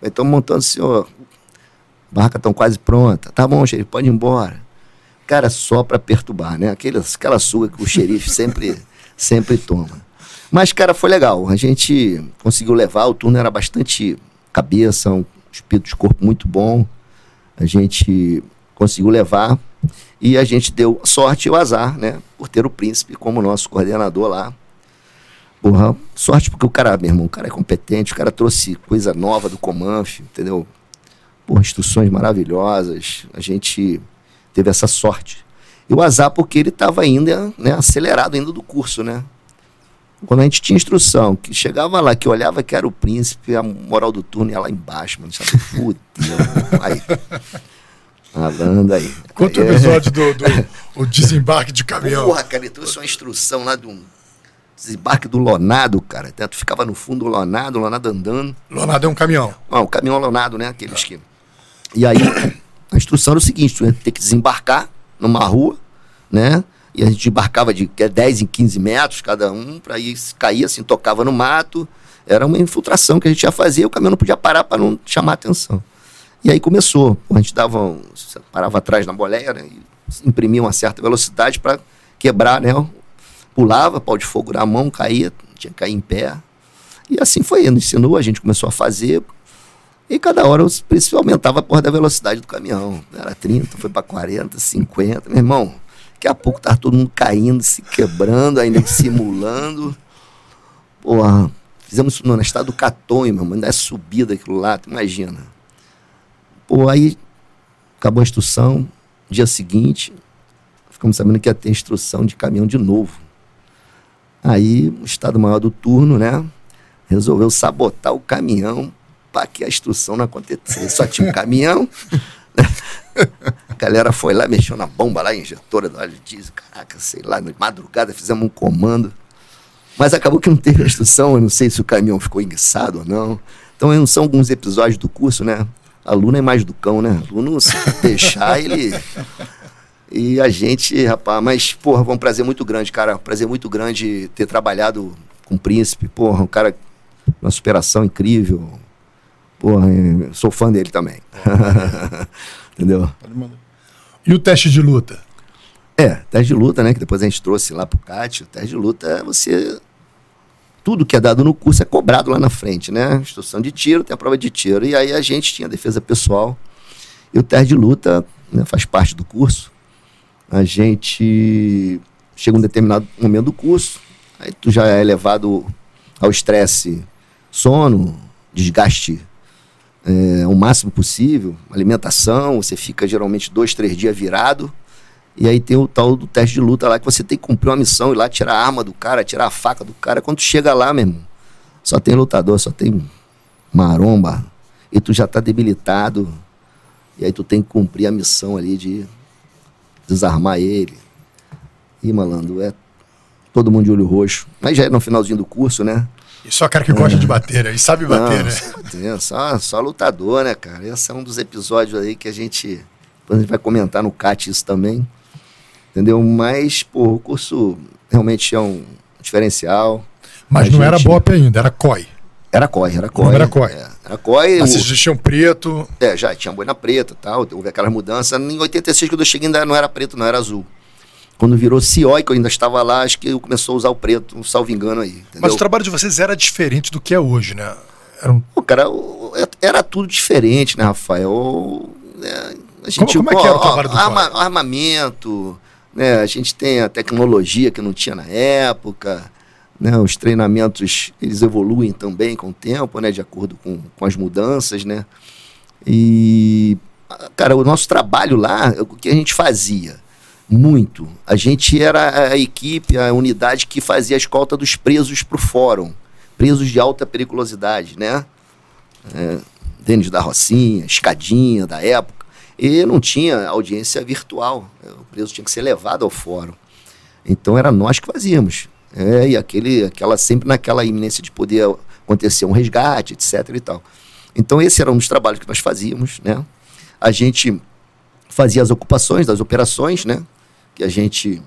Estão montando, senhor, barraca estão quase pronta. Tá bom, xerife, pode ir embora. Cara, só para perturbar, né? Aquela, aquela suga que o xerife sempre, sempre toma. Mas, cara, foi legal. A gente conseguiu levar, o turno era bastante cabeça, um espírito de corpo muito bom. A gente conseguiu levar e a gente deu sorte e o azar, né? Por ter o príncipe como nosso coordenador lá. Porra, sorte porque o cara, meu irmão, o cara é competente, o cara trouxe coisa nova do Comanf, entendeu? Por instruções maravilhosas. A gente teve essa sorte. E o azar porque ele estava ainda né, acelerado ainda do curso, né? Quando a gente tinha instrução, que chegava lá, que olhava que era o príncipe, a moral do turno ia lá embaixo, mano, sabe? Fudeu. aí. Falando aí. Quanto é. episódio do, do o desembarque de caminhão? Porra, cara, ele trouxe uma instrução lá de um desembarque do Lonado, cara. Tu ficava no fundo do Lonado, o Lonado andando. Lonado é um caminhão? Não, um caminhão Lonado, né? Aquele esquema. E aí, a instrução era o seguinte: tu ia que desembarcar numa rua, né? E a gente embarcava de 10 em 15 metros cada um, para ir cair assim, tocava no mato. Era uma infiltração que a gente ia fazer, o caminhão não podia parar para não chamar atenção. E aí começou. A gente dava um, parava atrás na boleia, né? E imprimia uma certa velocidade para quebrar, né? pulava, pau de fogo na mão, caía, tinha que cair em pé. E assim foi indo, ensinou, a gente começou a fazer. E cada hora o preço aumentava a porra da velocidade do caminhão. Era 30, foi para 40, 50. Meu irmão, daqui a pouco tava todo mundo caindo, se quebrando, ainda simulando. Porra, fizemos isso no estado do Catonho, meu irmão, ainda é subida aquilo lá, imagina. Pô, aí acabou a instrução, dia seguinte, ficamos sabendo que ia ter instrução de caminhão de novo. Aí o Estado Maior do turno, né, resolveu sabotar o caminhão para que a instrução não acontecesse. Só tinha um caminhão. a galera foi lá, mexeu na bomba lá, injetora do óleo diesel. Caraca, sei lá, madrugada fizemos um comando. Mas acabou que não teve a instrução, eu não sei se o caminhão ficou enguiçado ou não. Então são alguns episódios do curso, né? Aluno é mais do cão, né? Aluno, se deixar, ele. E a gente, rapaz, mas, porra, foi um prazer muito grande, cara. Um prazer muito grande ter trabalhado com o Príncipe. Porra, um cara, uma superação incrível. Porra, sou fã dele também. Entendeu? E o teste de luta? É, teste de luta, né? Que depois a gente trouxe lá pro CAT. O teste de luta é você. Tudo que é dado no curso é cobrado lá na frente, né? Instrução de tiro, tem a prova de tiro. E aí a gente tinha defesa pessoal. E o teste de luta né, faz parte do curso. A gente chega um determinado momento do curso, aí tu já é levado ao estresse, sono, desgaste é, o máximo possível, alimentação, você fica geralmente dois, três dias virado. E aí tem o tal do teste de luta lá que você tem que cumprir uma missão, ir lá tirar a arma do cara, tirar a faca do cara. Quando chega lá, meu irmão, só tem lutador, só tem maromba. E tu já tá debilitado. E aí tu tem que cumprir a missão ali de desarmar ele. E, malandro, é todo mundo de olho roxo. Mas já é no finalzinho do curso, né? E só cara que gosta é. de bater, né? E sabe bater, Não, né? Só, bater, só, só lutador, né, cara? Esse é um dos episódios aí que a gente. Depois a gente vai comentar no CAT isso também. Entendeu? Mas, pô, o curso realmente é um diferencial. Mas a não gente... era BOP ainda, era COI. Era COI, era COI. Não era COI. É, era COI. Mas vocês tinham preto. É, já tinha boina preta e tal. Houve aquela mudança. Em 86, quando eu cheguei, ainda não era preto, não era azul. Quando virou CIOI, que eu ainda estava lá, acho que eu começou a usar o preto, um salvo engano aí. Entendeu? Mas o trabalho de vocês era diferente do que é hoje, né? Era, um... Pô, cara, era tudo diferente, né, Rafael? É, a gente, como, como é que era o trabalho do arma, Armamento, né? A gente tem a tecnologia que não tinha na época, né? Os treinamentos, eles evoluem também com o tempo, né? De acordo com, com as mudanças, né? E, cara, o nosso trabalho lá, o que a gente fazia? Muito. A gente era a equipe, a unidade que fazia a escolta dos presos para o fórum. Presos de alta periculosidade, né? É, Denis da Rocinha, Escadinha da época. E não tinha audiência virtual. O preso tinha que ser levado ao fórum. Então era nós que fazíamos. É, e aquele, aquela sempre naquela iminência de poder acontecer um resgate, etc. e tal. Então esse era um dos trabalhos que nós fazíamos, né? A gente fazia as ocupações das operações, né? Que a gente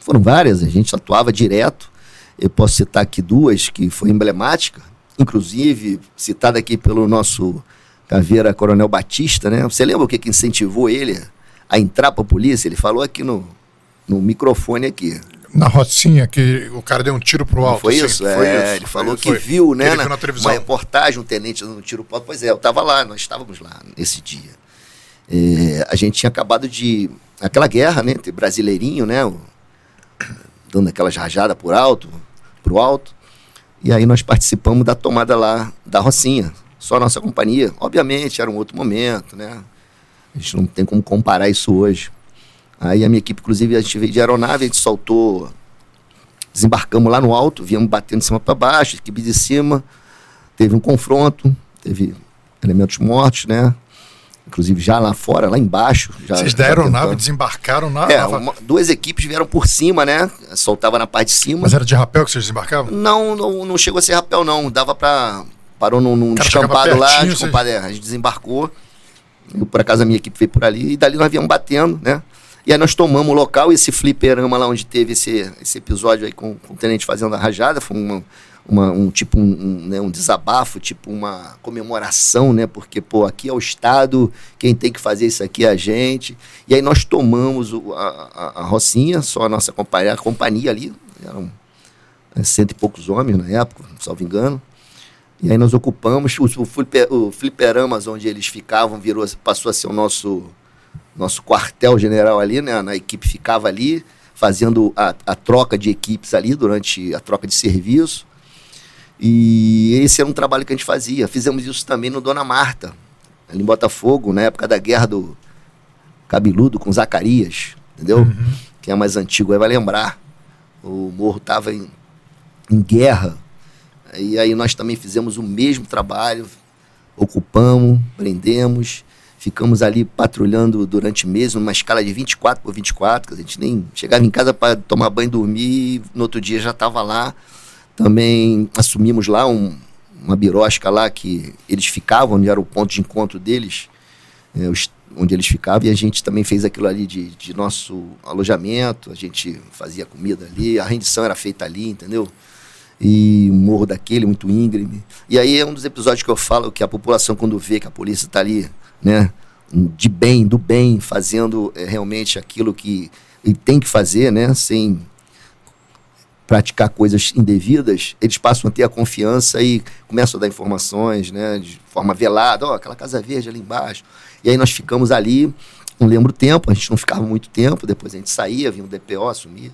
foram várias, a gente atuava direto. Eu posso citar aqui duas que foi emblemática, inclusive citada aqui pelo nosso caveira Coronel Batista, né? Você lembra o que, que incentivou ele a entrar para a polícia? Ele falou aqui no, no microfone aqui na Rocinha, que o cara deu um tiro pro alto. Foi assim. isso? Foi é, isso. ele falou que foi. viu, né? na, uma reportagem, um tenente dando um tiro pro alto. Pois é, eu estava lá, nós estávamos lá nesse dia. É, a gente tinha acabado de. Aquela guerra, né? Entre brasileirinho, né? O, dando aquelas rajadas por alto, pro alto. E aí nós participamos da tomada lá da Rocinha. Só a nossa companhia. Obviamente, era um outro momento, né? A gente não tem como comparar isso hoje. Aí a minha equipe, inclusive, a gente veio de aeronave, a gente soltou, desembarcamos lá no alto, viemos batendo de cima para baixo, equipe de cima, teve um confronto, teve elementos mortos, né? Inclusive já lá fora, lá embaixo. Já, Vocês da aeronave desembarcaram na. É, uma, duas equipes vieram por cima, né? Soltava na parte de cima. Mas era de rapel que vocês desembarcavam? Não, não, não chegou a ser rapel, não. Dava para Parou num, num descampado lá, descampado, é, a gente desembarcou. Eu, por acaso a minha equipe veio por ali e dali nós viemos batendo, né? E aí nós tomamos o local, esse fliperama lá onde teve esse, esse episódio aí com, com o tenente fazendo a rajada, foi um, uma, um tipo um, um, né, um desabafo, tipo uma comemoração, né? Porque, pô, aqui é o Estado, quem tem que fazer isso aqui é a gente. E aí nós tomamos o, a, a, a Rocinha, só a nossa companhia, a companhia ali, eram né, cento e poucos homens na época, salvo engano. E aí nós ocupamos o, o, o fliperamas onde eles ficavam, virou, passou a ser o nosso, nosso quartel-general ali, né? A equipe ficava ali, fazendo a, a troca de equipes ali durante a troca de serviço. E esse era um trabalho que a gente fazia. Fizemos isso também no Dona Marta, ali em Botafogo, na época da guerra do Cabeludo com Zacarias, entendeu? Uhum. Quem é mais antigo aí vai lembrar. O morro estava em, em guerra. E aí nós também fizemos o mesmo trabalho, ocupamos, prendemos, ficamos ali patrulhando durante meses, numa escala de 24 por 24, que a gente nem chegava em casa para tomar banho e dormir, e no outro dia já estava lá também assumimos lá um, uma birosca lá que eles ficavam, onde era o ponto de encontro deles, é, os, onde eles ficavam, e a gente também fez aquilo ali de, de nosso alojamento, a gente fazia comida ali, a rendição era feita ali, entendeu? E o morro daquele, muito íngreme. E aí é um dos episódios que eu falo que a população, quando vê que a polícia está ali, né, de bem, do bem, fazendo é, realmente aquilo que tem que fazer, né, sem praticar coisas indevidas, eles passam a ter a confiança e começam a dar informações, né, de forma velada, ó, oh, aquela casa verde ali embaixo. E aí nós ficamos ali, não lembro o tempo, a gente não ficava muito tempo, depois a gente saía, vinha o DPO, assumia.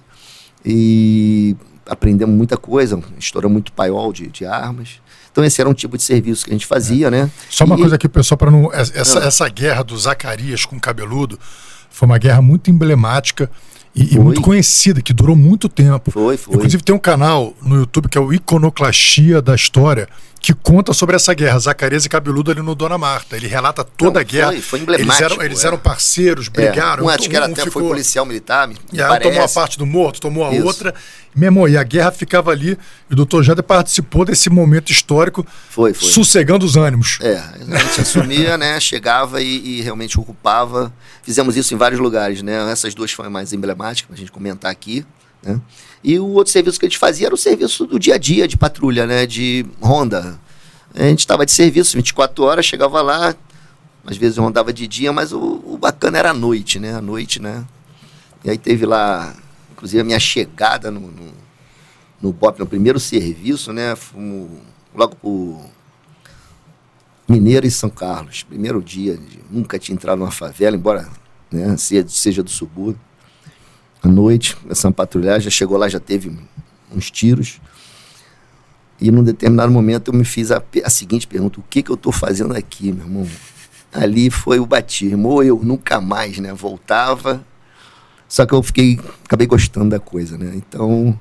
E aprendemos muita coisa, estourou muito paiol de, de armas. Então esse era um tipo de serviço que a gente fazia, é. né? Só uma e... coisa aqui, pessoal, para não essa, não. essa guerra do Zacarias com o cabeludo foi uma guerra muito emblemática e, muito conhecida, que durou muito tempo. Foi, foi. Inclusive tem um canal no YouTube que é o Iconoclastia da História, que conta sobre essa guerra, Zacarias e Cabeludo ali no Dona Marta. Ele relata toda Não, a guerra. Foi, foi emblemático. Eles eram, eles é. eram parceiros, brigaram. É. Um, acho que era, um até ficou... foi policial militar, me, me um tomou a parte do morto, tomou a Isso. outra. Mesmo, e a guerra ficava ali, e o doutor Jader participou desse momento histórico, foi, foi. sossegando os ânimos. É, a gente assumia, né, chegava e, e, realmente ocupava. Fizemos isso em vários lugares, né? Essas duas foram mais emblemáticas, para a gente comentar aqui. Né? E o outro serviço que a gente fazia era o serviço do dia a dia de patrulha, né? De ronda. A gente estava de serviço 24 horas, chegava lá, às vezes rondava de dia, mas o, o bacana era a noite, né? A noite, né? E aí teve lá Inclusive, a minha chegada no, no, no BOP, no primeiro serviço, né? Fomos logo por Mineiro e São Carlos. Primeiro dia, nunca tinha entrado numa favela, embora né, seja do subúrbio. À noite, começamos a patrulhar, já chegou lá, já teve uns tiros. E num determinado momento eu me fiz a, a seguinte pergunta: o que, que eu estou fazendo aqui, meu irmão? Ali foi o batismo, ou eu nunca mais, né? Voltava só que eu fiquei, acabei gostando da coisa, né? Então,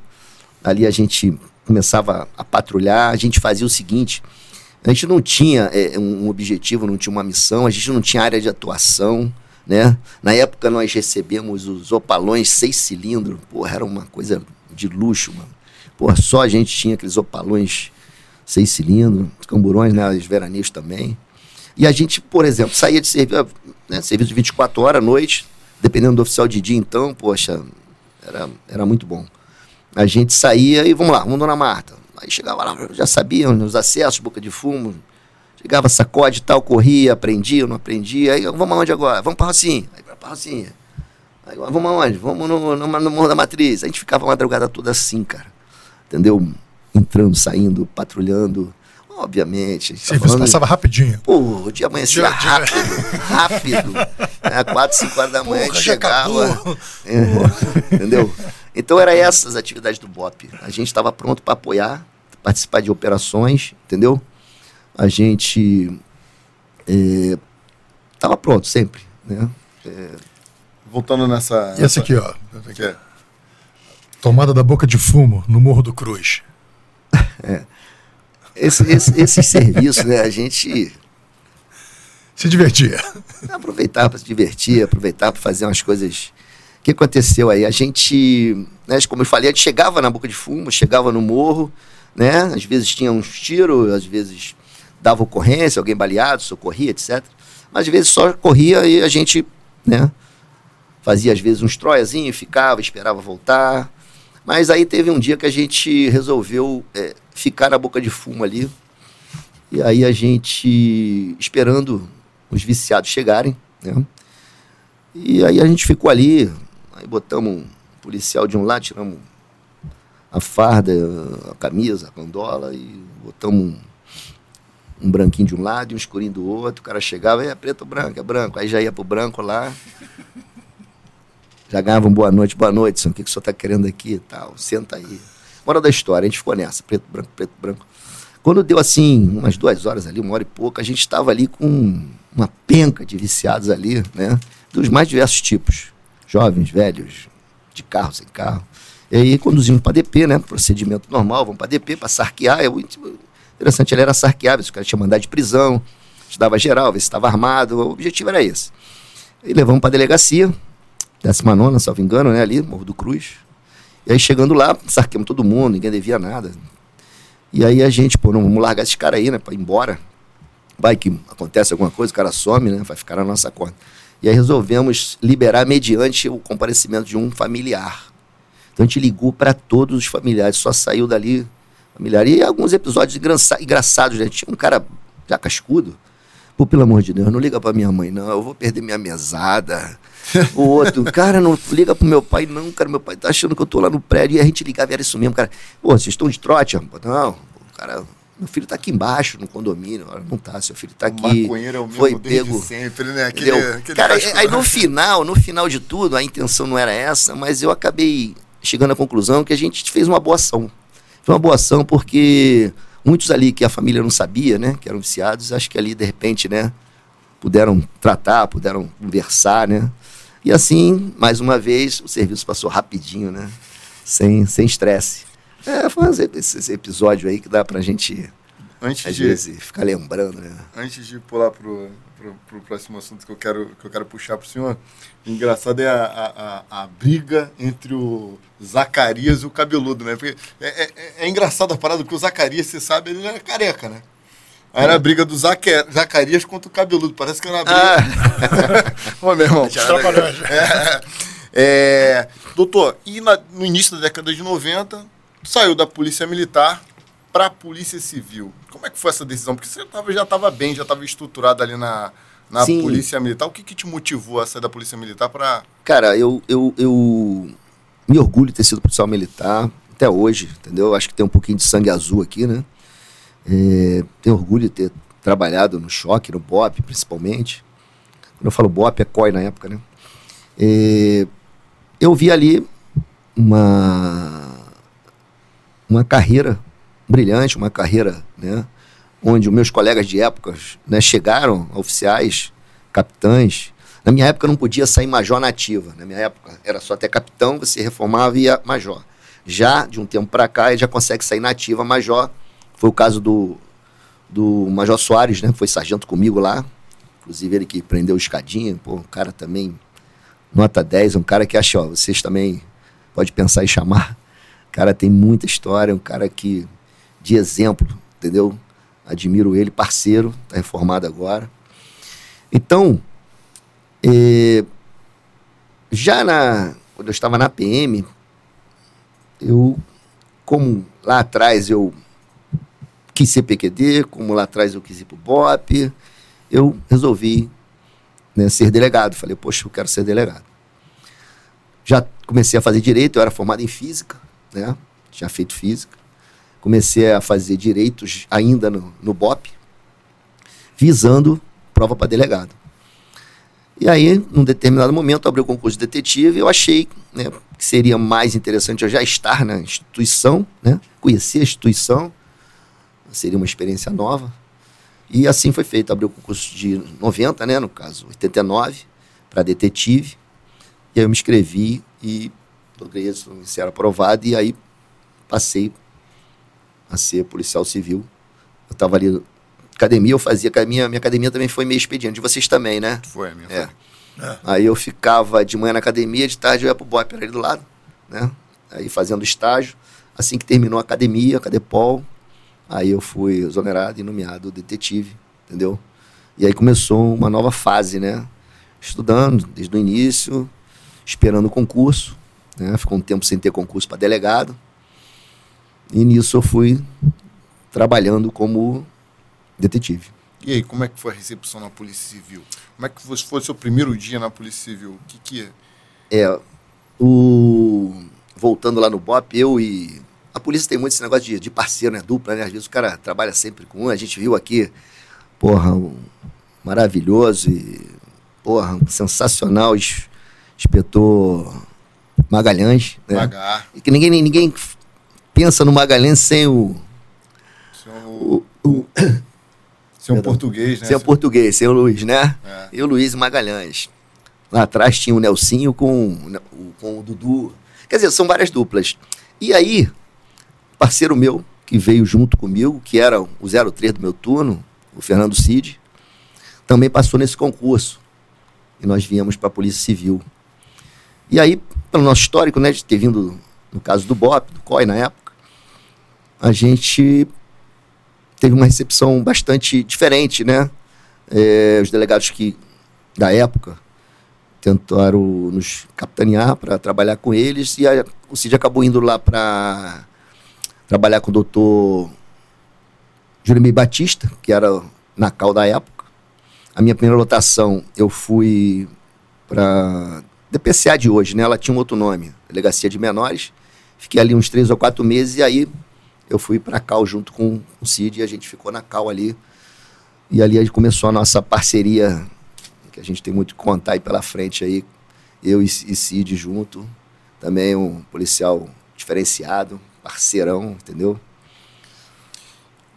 ali a gente começava a patrulhar, a gente fazia o seguinte, a gente não tinha é, um objetivo, não tinha uma missão, a gente não tinha área de atuação, né? Na época nós recebemos os opalões seis cilindros, porra, era uma coisa de luxo, mano. Porra, só a gente tinha aqueles opalões seis cilindros, os camburões, né? Os veraneiros também. E a gente, por exemplo, saía de serviço, né? serviço de 24 horas à noite, dependendo do oficial de dia, então, poxa, era, era muito bom. A gente saía e vamos lá, vamos Dona Marta. Aí chegava lá, já sabiam os acessos, boca de fumo. Chegava, sacode e tal, corria, aprendia, não aprendia. Aí vamos aonde agora? Vamos para Rocinha. Aí para Rocinha. Aí vamos aonde? Vamos no, no, no Morro da Matriz. A gente ficava a madrugada toda assim, cara. Entendeu? Entrando, saindo, patrulhando. Obviamente. Sim, tá passava rapidinho. Pô, o dia amanhecia rápido, rápido. É, quatro, cinco horas da manhã Porra, a gente chegava. É, entendeu? Então era essas atividades do BOP. A gente estava pronto para apoiar, participar de operações, entendeu? A gente estava é, pronto sempre, né? É, Voltando nessa. E essa aqui, ó. Aqui. É. Tomada da boca de fumo no Morro do Cruz. É. Esse, esse, esse serviço, né? A gente. Se divertia. Aproveitar para se divertir, aproveitar para fazer umas coisas. O que aconteceu aí? A gente, né, como eu falei, a gente chegava na boca de fumo, chegava no morro, né? Às vezes tinha uns tiros, às vezes dava ocorrência, alguém baleado, socorria, etc. Mas às vezes só corria e a gente, né? Fazia às vezes uns troiazinhos, ficava, esperava voltar. Mas aí teve um dia que a gente resolveu é, ficar na boca de fumo ali. E aí a gente esperando os viciados chegarem, né? E aí a gente ficou ali, aí botamos um policial de um lado, tiramos a farda, a camisa, a candola e botamos um, um branquinho de um lado e um escurinho do outro. O cara chegava, é preto ou branco, é branco. Aí já ia pro branco lá. Já ganhava um boa noite, boa noite, senhor. O que, que o senhor está querendo aqui e tal? Senta aí. Moral da história, a gente ficou nessa, preto, branco, preto, branco. Quando deu assim, umas duas horas ali, uma hora e pouco, a gente estava ali com uma penca de viciados ali, né? Dos mais diversos tipos. Jovens, velhos, de carro, sem carro. E aí conduzimos para DP, né? Procedimento normal, vamos para DP, para sarquear. Muito interessante, ele era sarquear, se o cara tinha mandado de prisão, estava geral, ver se estava armado. O objetivo era esse. E levamos para a delegacia, 19, salvo engano, né? Ali, Morro do Cruz. E aí chegando lá, sarquemos todo mundo, ninguém devia nada. E aí a gente, pô, não vamos largar esse cara aí, né? Pra ir embora. Vai que acontece alguma coisa, o cara some, né? Vai ficar na nossa conta. E aí resolvemos liberar mediante o comparecimento de um familiar. Então a gente ligou para todos os familiares, só saiu dali familiar. E alguns episódios engraçados, né? Tinha um cara já cascudo. Pô, pelo amor de Deus, não liga para minha mãe, não. Eu vou perder minha mesada. o outro, cara, não liga pro meu pai, não, cara. Meu pai tá achando que eu tô lá no prédio. E a gente ligava, era isso mesmo, cara. Pô, vocês estão de trote? Não, o cara. Meu filho tá aqui embaixo no condomínio. Não tá, seu filho tá aqui. O maconheiro é o mesmo foi pego. sempre, né? Aquele, aquele cara, aí no final, no final de tudo, a intenção não era essa, mas eu acabei chegando à conclusão que a gente fez uma boa ação. Foi uma boa ação porque muitos ali que a família não sabia, né, que eram viciados, acho que ali de repente, né, puderam tratar, puderam conversar, né? E assim, mais uma vez, o serviço passou rapidinho, né? Sem sem estresse. É, foi esse, esse episódio aí que dá pra gente antes às de, vezes ficar lembrando, né? Antes de pular pro para o próximo assunto que eu quero, que eu quero puxar para o senhor. Engraçado é a, a, a, briga entre o Zacarias e o cabeludo, né? Porque é, é, é engraçado a parada, porque o Zacarias, você sabe, ele era careca, né? Aí era a briga do Zacarias contra o cabeludo. Parece que era uma briga. Ah. Ô, meu irmão. É, é, doutor, e na, no início da década de 90, saiu da Polícia Militar para a Polícia Civil. Como é que foi essa decisão? Porque você tava, já estava bem, já estava estruturado ali na, na Polícia Militar. O que, que te motivou a sair da Polícia Militar para... Cara, eu, eu, eu me orgulho de ter sido policial militar até hoje, entendeu? Acho que tem um pouquinho de sangue azul aqui, né? É, tenho orgulho de ter trabalhado no choque, no BOP, principalmente. Quando eu falo BOP, é COI na época, né? É, eu vi ali uma, uma carreira brilhante, uma carreira, né, onde os meus colegas de época né, chegaram, oficiais, capitães. Na minha época não podia sair major nativa. Na minha época era só até capitão, você reformava e ia major. Já de um tempo para cá ele já consegue sair nativa major. Foi o caso do, do Major Soares, né? Foi sargento comigo lá. Inclusive ele que prendeu o escadinha, pô, um cara também nota 10, um cara que acha, ó, vocês também pode pensar em chamar. O cara tem muita história, um cara que de exemplo, entendeu? Admiro ele, parceiro, está reformado agora. Então, é, já na, quando eu estava na PM, eu, como lá atrás eu quis ser PQD, como lá atrás eu quis ir para o BOP, eu resolvi né, ser delegado. Falei, poxa, eu quero ser delegado. Já comecei a fazer direito, eu era formado em física, né? Tinha feito física comecei a fazer direitos ainda no, no BOP, visando prova para delegado. E aí, num determinado momento, abri o concurso de detetive e eu achei né, que seria mais interessante eu já estar na instituição, né, conhecer a instituição, seria uma experiência nova. E assim foi feito. Abri o concurso de 90, né, no caso, 89, para detetive. E aí eu me inscrevi e logrei ser aprovado e aí passei a ser policial civil. Eu estava ali academia, eu fazia, a minha, minha academia também foi meio expediente, de vocês também, né? Foi, a minha é. é. Aí eu ficava de manhã na academia, de tarde eu ia pro BOP ali do lado, né? Aí fazendo estágio. Assim que terminou a academia, a Cadepol, aí eu fui exonerado e nomeado detetive, entendeu? E aí começou uma nova fase, né? Estudando desde o início, esperando o concurso, né? Ficou um tempo sem ter concurso para delegado. E nisso eu fui trabalhando como detetive. E aí, como é que foi a recepção na Polícia Civil? Como é que foi, o seu primeiro dia na Polícia Civil? O que que é? É, o... voltando lá no BOP, eu e... A polícia tem muito esse negócio de, de parceiro, né? Dupla, né? Às vezes o cara trabalha sempre com um. A gente viu aqui, porra, um maravilhoso e, porra, um sensacional inspetor Magalhães. Né? Magar. E que ninguém, ninguém pensa no Magalhães sem o... Sem o... o, o sem o português, né? Sem o português, sem o Luiz, né? É. E o Luiz Magalhães. Lá atrás tinha o Nelsinho com, com o Dudu. Quer dizer, são várias duplas. E aí, parceiro meu, que veio junto comigo, que era o 03 do meu turno, o Fernando Cid, também passou nesse concurso. E nós viemos para a Polícia Civil. E aí, pelo nosso histórico, né, de ter vindo, no caso do BOP, do COI na época, a gente teve uma recepção bastante diferente, né? É, os delegados que, da época, tentaram nos capitanear para trabalhar com eles e a, o Cid acabou indo lá para trabalhar com o doutor Juremi Batista, que era na cal da época. A minha primeira lotação eu fui para DPCA de hoje, né? Ela tinha um outro nome, Delegacia de Menores. Fiquei ali uns três ou quatro meses e aí eu fui para Cal junto com o Cid e a gente ficou na Cal ali. E ali começou a nossa parceria, que a gente tem muito que contar aí pela frente aí. Eu e, e Cid junto. Também um policial diferenciado, parceirão, entendeu?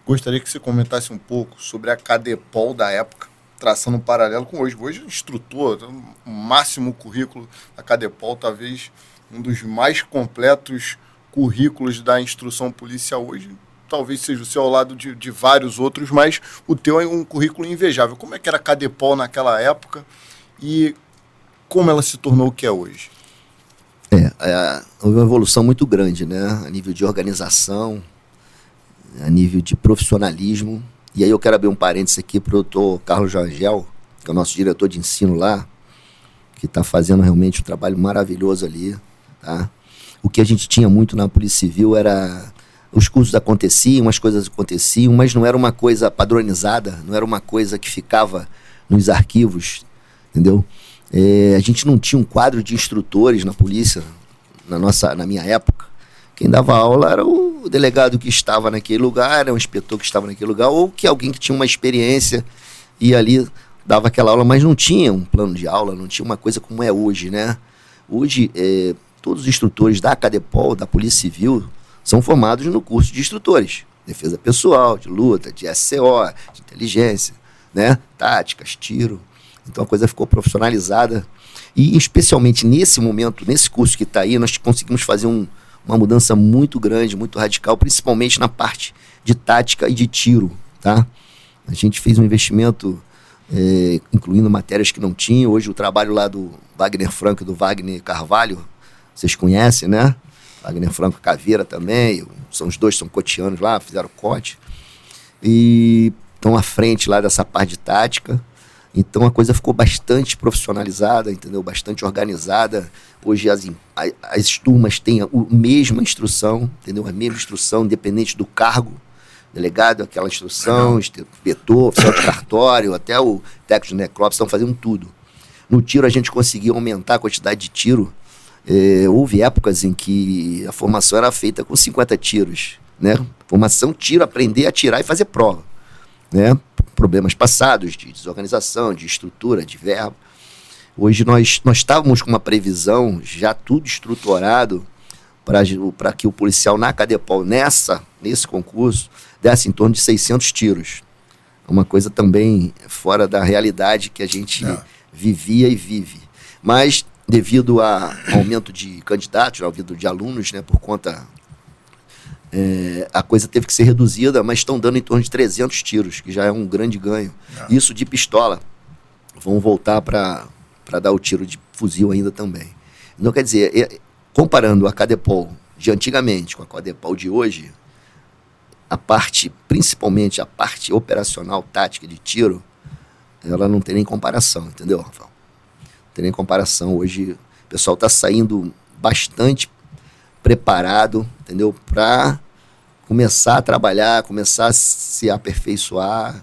Gostaria que você comentasse um pouco sobre a Cadepol da época, traçando um paralelo com hoje. Hoje, instrutor, máximo currículo da Cadepol, talvez um dos mais completos currículos da instrução policial hoje, talvez seja o seu ao lado de, de vários outros, mas o teu é um currículo invejável. Como é que era a Cadepol naquela época e como ela se tornou o que é hoje? É, é, houve uma evolução muito grande, né? A nível de organização, a nível de profissionalismo. E aí eu quero abrir um parênteses aqui para o doutor Carlos Jangel, que é o nosso diretor de ensino lá, que está fazendo realmente um trabalho maravilhoso ali, tá? O que a gente tinha muito na Polícia Civil era os cursos aconteciam, as coisas aconteciam, mas não era uma coisa padronizada, não era uma coisa que ficava nos arquivos, entendeu? É, a gente não tinha um quadro de instrutores na polícia na nossa, na minha época. Quem dava aula era o delegado que estava naquele lugar, era o inspetor que estava naquele lugar, ou que alguém que tinha uma experiência e ali dava aquela aula, mas não tinha um plano de aula, não tinha uma coisa como é hoje, né? Hoje, é, todos os instrutores da Cadepol, da Polícia Civil, são formados no curso de instrutores. Defesa pessoal, de luta, de SCO, de inteligência, né? táticas, tiro. Então a coisa ficou profissionalizada. E especialmente nesse momento, nesse curso que está aí, nós conseguimos fazer um, uma mudança muito grande, muito radical, principalmente na parte de tática e de tiro. Tá? A gente fez um investimento é, incluindo matérias que não tinha. Hoje o trabalho lá do Wagner Franco e do Wagner Carvalho vocês conhecem, né? Wagner Franco Caveira também, são os dois são cotianos lá, fizeram cote. E estão à frente lá dessa parte de tática. Então a coisa ficou bastante profissionalizada, entendeu? Bastante organizada. Hoje as, as turmas têm a mesma instrução, entendeu? A mesma instrução, independente do cargo. Delegado, aquela instrução, inspetor, oficial de cartório, até o técnico de necrópsia estão fazendo tudo. No tiro a gente conseguiu aumentar a quantidade de tiro é, houve épocas em que a formação era feita com 50 tiros, né? Formação, tiro, aprender a tirar e fazer prova, né? Problemas passados de desorganização, de estrutura, de verbo. Hoje nós, nós estávamos com uma previsão já tudo estruturado para que o policial na Cadepol, nessa, nesse concurso, desse em torno de 600 tiros. Uma coisa também fora da realidade que a gente é. vivia e vive. Mas devido ao aumento de candidatos, ao aumento de alunos, né, por conta. É, a coisa teve que ser reduzida, mas estão dando em torno de 300 tiros, que já é um grande ganho. É. Isso de pistola. Vão voltar para dar o tiro de fuzil ainda também. Então, quer dizer, é, comparando a Cadepol de antigamente com a Cadepol de hoje, a parte, principalmente a parte operacional, tática de tiro, ela não tem nem comparação, entendeu, Rafael? Tem nem comparação. Hoje o pessoal está saindo bastante preparado, entendeu? Para começar a trabalhar, começar a se aperfeiçoar,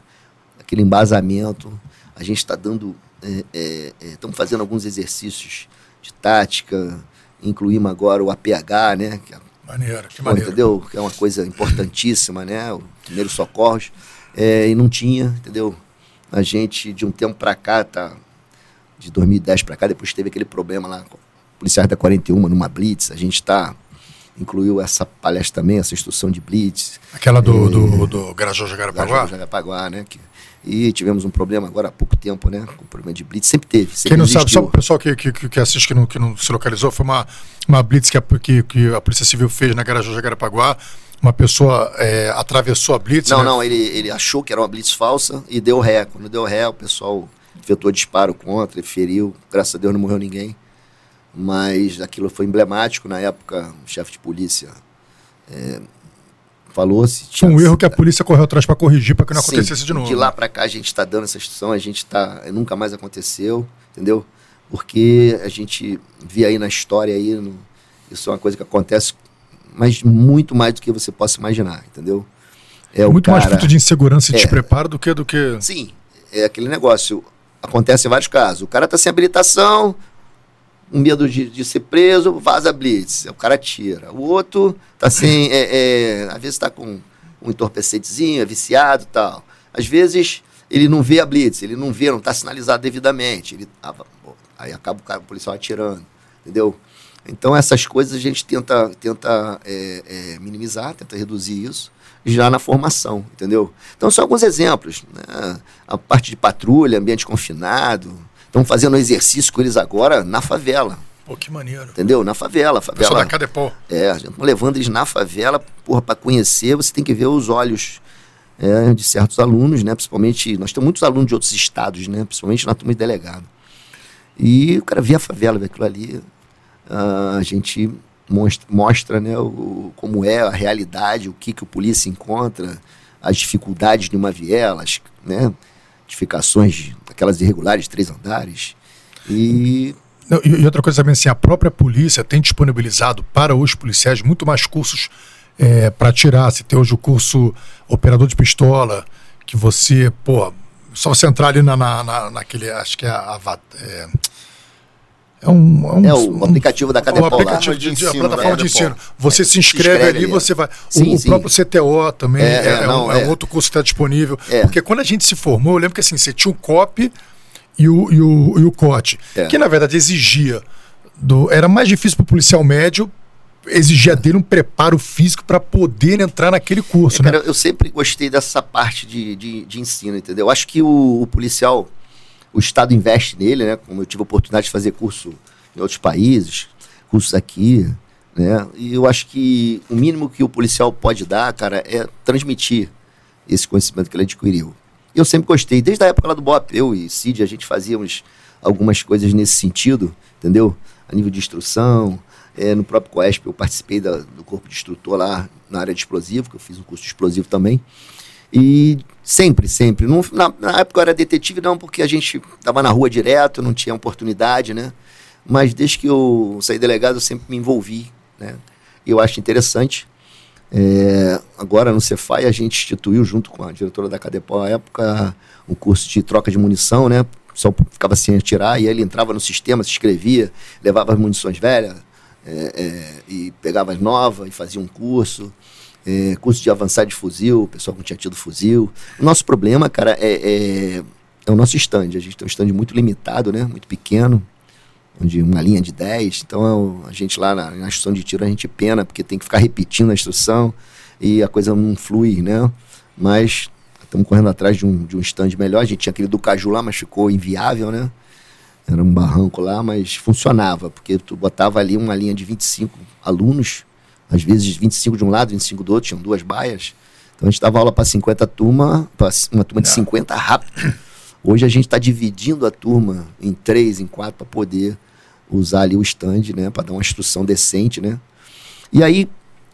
aquele embasamento. A gente está dando, estamos é, é, é fazendo alguns exercícios de tática, incluímos agora o APH, né? Que é, maneiro, que maneiro. Entendeu? Que é uma coisa importantíssima, né? O primeiro socorros. É, e não tinha, entendeu? A gente, de um tempo para cá, tá de 2010 para cá, depois teve aquele problema lá com policiais da 41 numa blitz, a gente está incluiu essa palestra também, essa instrução de blitz. Aquela do, é, do, do Garajó Jagarapaguá? Jagarapaguá, né? Que, e tivemos um problema agora há pouco tempo, né? Com o problema de blitz, sempre teve. Sempre Quem não existiu. sabe, só o pessoal que, que, que assiste que não, que não se localizou, foi uma, uma blitz que a, que, que a Polícia Civil fez na Garajó Jagarapaguá. Uma pessoa é, atravessou a blitz. Não, né? não, ele, ele achou que era uma blitz falsa e deu ré. Quando deu ré, o pessoal efetuou disparo contra, ele feriu. Graças a Deus não morreu ninguém. Mas aquilo foi emblemático. Na época, o chefe de polícia é, falou-se. Foi um erro que a polícia correu atrás para corrigir, para que não sim, acontecesse de novo. De lá para cá a gente está dando essa instrução, a gente está. Nunca mais aconteceu, entendeu? Porque a gente via aí na história aí, no, isso é uma coisa que acontece, mas muito mais do que você possa imaginar, entendeu? É muito cara, mais fruto de insegurança e é, despreparo do que do que. Sim, é aquele negócio. Acontece em vários casos. O cara está sem habilitação, um medo de, de, ser preso, vaza blitz. O cara tira. O outro tá sem. É, é, às vezes está com um entorpecetezinho, é viciado tal. Às vezes ele não vê a blitz, ele não vê, não está sinalizado devidamente. Ele, ah, aí acaba o, cara, o policial atirando. Entendeu? Então essas coisas a gente tenta, tenta é, é, minimizar, tenta reduzir isso já na formação, entendeu? Então são alguns exemplos. Né? A parte de patrulha, ambiente confinado. Estão fazendo exercício com eles agora na favela. Pô, que maneiro. Entendeu? Na favela. favela da Cadepó. É, a gente tá levando eles na favela, porra, para conhecer, você tem que ver os olhos é, de certos alunos, né? Principalmente, nós temos muitos alunos de outros estados, né? Principalmente na turma de delegado. E o cara via a favela, vê aquilo ali. Uh, a gente mostra, mostra né, o, como é a realidade, o que, que o polícia encontra, as dificuldades de uma viela, as né, edificações, aquelas irregulares três andares. E não, e, outra coisa também, assim, a própria polícia tem disponibilizado para os policiais muito mais cursos é, para tirar. Você tem hoje o curso operador de pistola, que você, pô, só você entrar ali na, na, na naquele, acho que é a, a é, é, um, é, um, é o aplicativo da Cadepol. O aplicativo de, ensino, a plataforma de ensino. Você é, se inscreve, se inscreve ali, você vai. Sim, o, sim. próprio CTO também é, é, é não, um, é, um, outro curso que está disponível. Porque quando a gente se formou, eu lembro que assim, você tinha o COP e o, e o, e o COT, que na verdade exigia. Do, era mais difícil para o policial médio exigia dele um preparo físico para poder entrar naquele curso, é, né? Cara, eu sempre gostei dessa parte de, de, de ensino, entendeu? Eu acho que o, o policial o Estado investe nele, né? Como eu tive a oportunidade de fazer curso em outros países, cursos aqui, né? E eu acho que o mínimo que o policial pode dar, cara, é transmitir esse conhecimento que ele adquiriu. Eu sempre gostei, desde a época lá do BOP, eu e Cid, a gente fazíamos algumas coisas nesse sentido, entendeu? A nível de instrução, é, no próprio COESP eu participei da, do corpo de instrutor lá na área de explosivo, que eu fiz um curso de explosivo também. E sempre, sempre. Não, na, na, época eu era detetive, não, porque a gente estava na rua direto, não tinha oportunidade, né? Mas desde que eu saí delegado, eu sempre me envolvi, né? E eu acho interessante. É, agora no Cefai a gente instituiu, junto com a diretora da Cadepol à época, um curso de troca de munição, né? Só ficava sem atirar e ele entrava no sistema, se inscrevia, levava as munições velhas é, é, e pegava as novas e fazia um curso é, curso de avançado de fuzil, o pessoal não tinha tido fuzil. O nosso problema, cara, é, é, é o nosso stand. A gente tem um stand muito limitado, né? Muito pequeno, onde uma linha de 10. Então a gente lá na, na instrução de tiro a gente pena, porque tem que ficar repetindo a instrução e a coisa não flui, né? Mas estamos correndo atrás de um, de um stand melhor. A gente tinha aquele do Caju lá, mas ficou inviável, né? Era um barranco lá, mas funcionava, porque tu botava ali uma linha de 25 alunos às vezes 25 de um lado, 25 do outro, tinham duas baias. Então a gente dava aula para 50 turma, para uma turma de 50 rápido. Hoje a gente está dividindo a turma em três, em quatro, para poder usar ali o stand, né? Para dar uma instrução decente, né? E aí,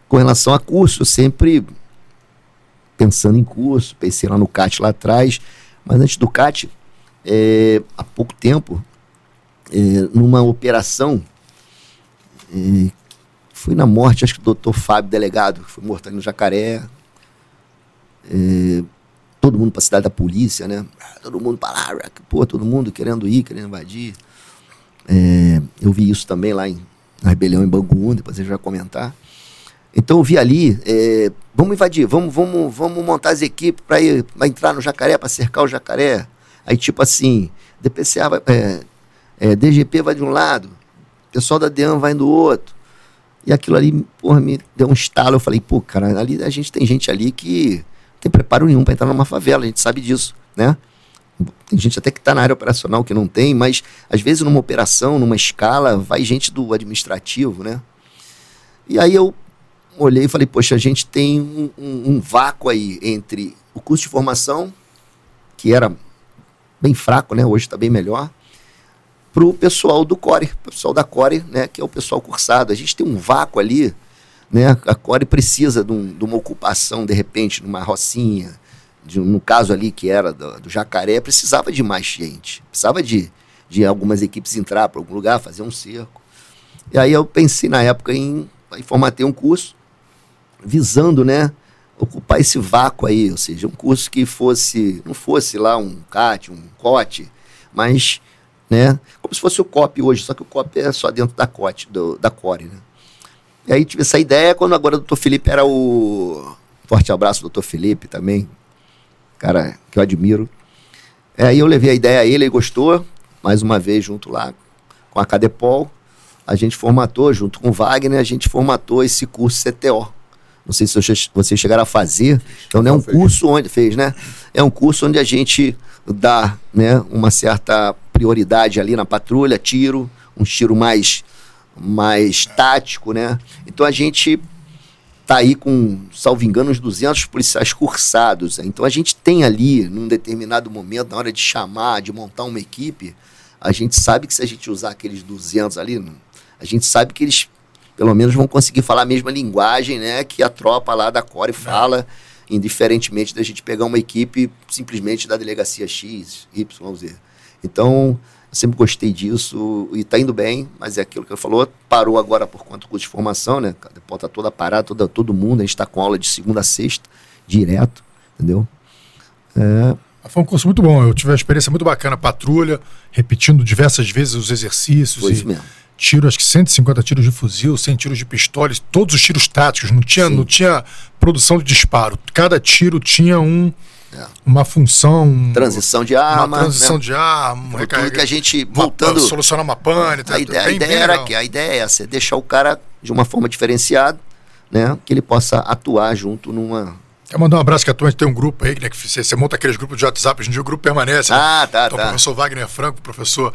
com relação a curso, eu sempre pensando em curso, pensei lá no CAT lá atrás, mas antes do CAT, é, há pouco tempo, é, numa operação E fui na morte, acho que do doutor Fábio, delegado, que foi morto ali no Jacaré. E todo mundo para a cidade da polícia, né? Todo mundo para lá, pô, todo mundo querendo ir, querendo invadir. É, eu vi isso também lá em, na rebelião em Bangu, depois a gente vai comentar. Então eu vi ali, é, vamos invadir, vamos, vamos, vamos montar as equipes para ir pra entrar no jacaré, para cercar o jacaré. Aí tipo assim, DPCA vai, é, é, DGP vai de um lado, pessoal da DEAN vai do outro. E aquilo ali, porra, me deu um estalo. Eu falei, pô, cara, ali a gente tem gente ali que não tem preparo nenhum para entrar numa favela, a gente sabe disso, né? Tem gente até que está na área operacional que não tem, mas às vezes numa operação, numa escala, vai gente do administrativo, né? E aí eu olhei e falei, poxa, a gente tem um, um, um vácuo aí entre o curso de formação, que era bem fraco, né? Hoje está bem melhor, para o pessoal do Core, pessoal da Core, né? Que é o pessoal cursado. A gente tem um vácuo ali, né? A Core precisa de, um, de uma ocupação, de repente, numa rocinha, de, no caso ali que era do, do, Jacaré, precisava de mais gente. Precisava de, de algumas equipes entrar para algum lugar, fazer um cerco. E aí eu pensei na época em, em formatei um curso visando, né, ocupar esse vácuo aí, ou seja, um curso que fosse, não fosse lá um CAT, um COT, mas, né, como se fosse o COP hoje, só que o COP é só dentro da COT, do, da CORE, né. E aí tive essa ideia quando agora o doutor Felipe era o... Forte abraço, doutor Felipe, também, cara que eu admiro. É, aí eu levei a ideia a ele, ele gostou, mais uma vez junto lá com a Cadepol, a gente formatou, junto com o Wagner, a gente formatou esse curso CTO, não sei se vocês chegaram a fazer. Então, não é um curso onde fez, né? É um curso onde a gente dá, né, uma certa prioridade ali na patrulha, tiro, um tiro mais mais tático, né? Então a gente tá aí com, salvo engano, uns 200 policiais cursados. Então a gente tem ali, num determinado momento, na hora de chamar, de montar uma equipe, a gente sabe que se a gente usar aqueles 200 ali, a gente sabe que eles pelo menos vão conseguir falar a mesma linguagem né, que a tropa lá da Core fala, indiferentemente da gente pegar uma equipe simplesmente da delegacia X, Y, Z. Então, eu sempre gostei disso e está indo bem, mas é aquilo que eu falou, parou agora por conta do curso de formação, né? A porta tá toda parada, toda, todo mundo, a gente está com aula de segunda a sexta, direto, entendeu? É, foi um curso muito bom. Eu tive uma experiência muito bacana, patrulha, repetindo diversas vezes os exercícios. Foi isso mesmo tiro, acho que 150 tiros de fuzil, 100 tiros de pistolas, todos os tiros táticos, não tinha, não tinha produção de disparo. Cada tiro tinha um, é. uma função. Transição de arma. Uma transição né? de arma, tudo que a gente voltando. Solucionar uma pane. A, ideia, a ideia era que a ideia é essa, é deixar o cara de uma forma diferenciada, né? Que ele possa atuar junto numa Quero mandar um abraço que a tua tem um grupo aí, né, que você, você monta aqueles grupos de WhatsApp, hoje em dia o grupo permanece. Né? Ah, tá, então, tá. O professor Wagner Franco, professor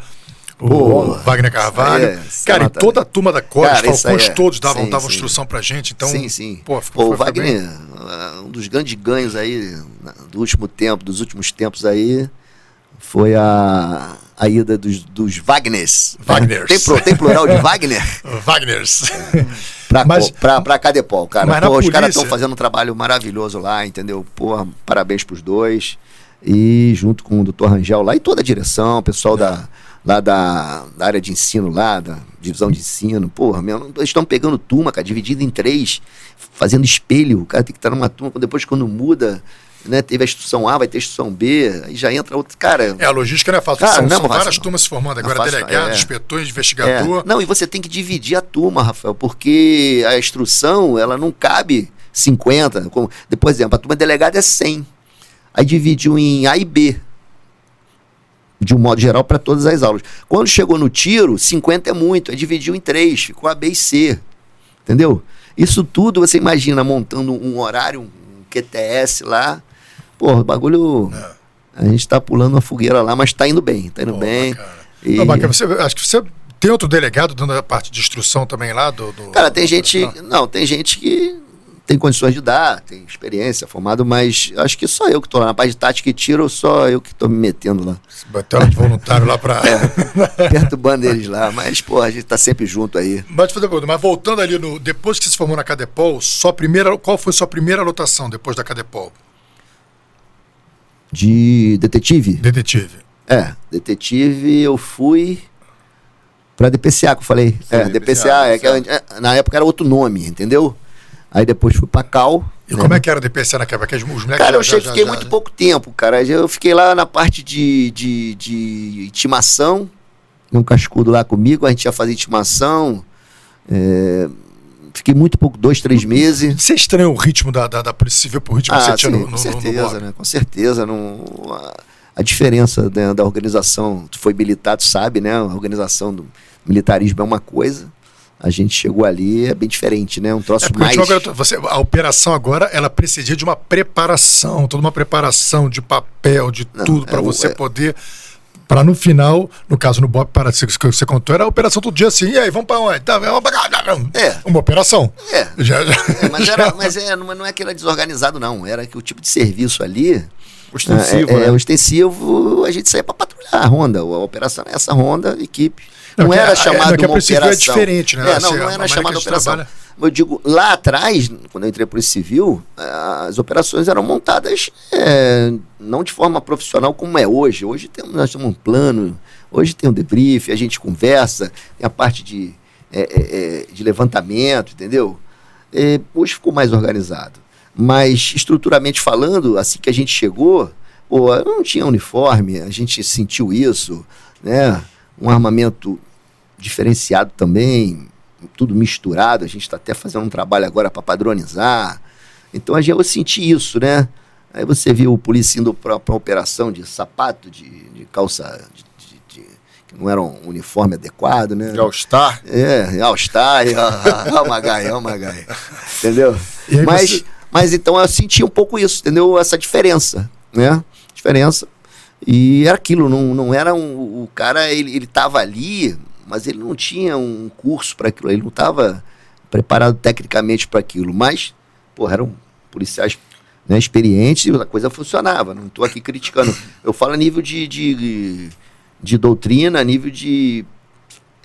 o Wagner Carvalho. É, cara, e toda a turma da Costa, os falcões é. todos davam, sim, davam sim. instrução pra gente. Então, sim, sim. Pô, ficou, pô, o Wagner, bem... Uh, um dos grandes ganhos aí do último tempo, dos últimos tempos aí, foi a, a ida dos, dos Wagners. Wagners. Tem, pro, tem plural de Wagner? Wagners. pra, mas, pra, pra Cadepol, cara. Pô, os polícia... caras estão fazendo um trabalho maravilhoso lá, entendeu? Pô, parabéns pros dois. E junto com o doutor Rangel lá e toda a direção, o pessoal da lá da, da, área de ensino, lá, da divisão de ensino. Porra, meu, eles estão pegando turma, cara, dividido em três, fazendo espelho. O cara tem que estar numa turma, depois quando muda, né, teve a instrução A, vai ter a instrução B, aí já entra outro. Cara. É, a logística não é fácil. Cara, são, não, é são várias não. turmas se formando. Agora, fácil, delegado, é. inspetores, investigador. É. Não, e você tem que dividir a turma, Rafael, porque a instrução, ela não cabe 50. Como, por exemplo, a turma delegada é 100. Aí dividiu em A e B de um modo geral, para todas as aulas. Quando chegou no tiro, 50 é muito, aí dividiu em três, ficou A, B e C. Entendeu? Isso tudo você imagina montando um horário, um QTS lá. Pô, o bagulho. É. A gente está pulando uma fogueira lá, mas está indo bem, está indo Pô, bem. E... Não, bacana. Você, acho que você tem outro delegado dando a parte de instrução também lá do. do cara, tem gente. Não, tem gente que tem condições de dar, tem experiência, formado, mas acho que só eu que estou lá na parte de tática e tiro, só eu que estou me metendo lá. Bateu de voluntário lá para. É, perturbando eles lá, mas, pô, a gente está sempre junto aí. Mas, mas voltando ali, no, depois que você se formou na Cadepol, sua primeira, qual foi sua primeira lotação depois da Cadepol? De detetive? Detetive. É, detetive eu fui Pra DPCA que eu falei. Sim, é, DPCA, DPCA, é, DPCA. é, na época era outro nome, entendeu? Aí depois fui pra Cal. E né? como é que era o DPC naquela época? Os moleques Cara, já- eu já- cheguei, já- fiquei já- muito pouco tempo, cara. Eu fiquei lá na parte de, de, de intimação, um cascudo lá comigo, a gente ia fazer intimação. é, fiquei muito pouco, dois, três meses. Você estranha o ritmo da, da, da Polícia Civil pro ritmo que você Ah, tinha sim, no, no, com no- no certeza, Bob? né? Com certeza. Não, a, a diferença né, da organização, tu foi militar, tu sabe, né? A organização do militarismo é uma coisa. A gente chegou ali, é bem diferente, né? Um troço É mais. agora, você, a operação agora, ela precedia de uma preparação, toda uma preparação de papel, de Não, tudo, é para você é- poder. Para no final, no caso no Bob para que você contou, era a operação todo dia assim, e aí, vamos para onde? Tá, vamos pra. É. Uma operação. É. Já, já, É, mas já- era, mas é, não é que era desorganizado, não. Era que o tipo de serviço ali. Ostensivo, é, é, né? ostensivo, a gente saía para patrulhar a Ronda. A operação era essa Ronda, equipe. Não, Não, era a- chamado é, a uma é operação. diferente, né? É, não, Assim, não era chamada operação. trabalha. Eu digo, lá atrás, quando eu entrei para Polícia Civil, as operações eram montadas é, não de forma profissional como é hoje. Hoje temos, nós temos um plano, hoje tem um debrief, a gente conversa, tem a parte de, é, é, é, de levantamento, entendeu? É, hoje ficou mais organizado. Mas, estruturalmente falando, assim que a gente chegou, pô, não tinha uniforme, a gente sentiu isso, né? Um armamento diferenciado também, tudo misturado. A gente está até fazendo um trabalho agora para padronizar. Então a gente, eu senti isso, né? Aí você viu o polícia indo para uma operação de sapato, de, de calça, de, de- que não era um uniforme adequado, né? De All-Star. É, All-Star, ó, Magai, ó, Magai. Entendeu? Mas, você- mas então eu senti um pouco isso, entendeu? Essa diferença, né? Diferença. E era aquilo, não, não era um. O cara, ele, ele tava ali, mas ele não tinha um curso para aquilo, ele não estava preparado tecnicamente para aquilo. Mas, porra, eram policiais né, experientes e a coisa funcionava. Não estou aqui criticando. Eu falo a nível de, de, de doutrina, a nível de.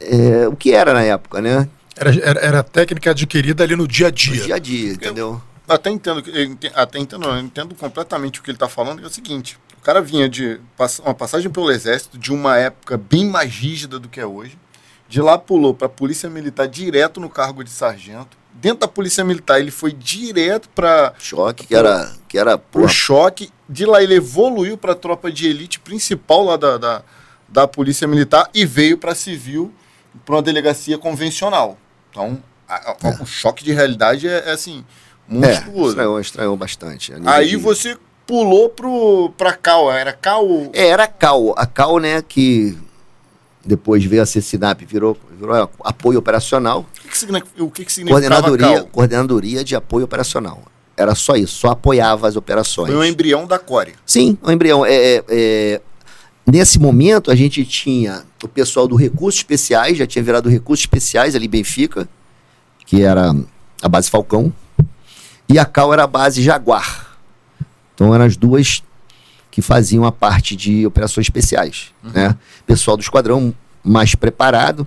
é, o que era na época, né? Era, era, era técnica adquirida ali no dia a No dia. dia a dia, entendeu? Até entendo, eu até entendo, não, eu entendo completamente o que ele está falando, que é o seguinte, o cara vinha de uma passagem pelo exército de uma época bem mais rígida do que é hoje, de lá pulou para a polícia militar direto no cargo de sargento, dentro da polícia militar ele foi direto para Choque, que era. Que era o porra, choque, de lá ele evoluiu para a tropa de elite principal lá da, da, da polícia militar e veio para civil, para uma delegacia convencional. Então, a- a- o choque de realidade é, é assim, é, monstruoso. estranhou, estranhou bastante. Aí de- você pulou pro, pra Cal, era Cal. É, era a Cal. A Cal, né, que depois veio a ser Sinap, virou, virou apoio operacional. O que, que, significa- o que, que Coordenadoria, Cal? coordenadoria de apoio operacional. Era só isso, só apoiava as operações. Foi um embrião da Core. Sim, o embrião. É, é, é, nesse momento, a gente tinha o pessoal do Recursos Especiais, já tinha virado Recursos Especiais ali em Benfica, que era a base Falcão, e a Cal era a base Jaguar. Então eram as duas que faziam a parte de operações especiais. Né? Pessoal do esquadrão mais preparado,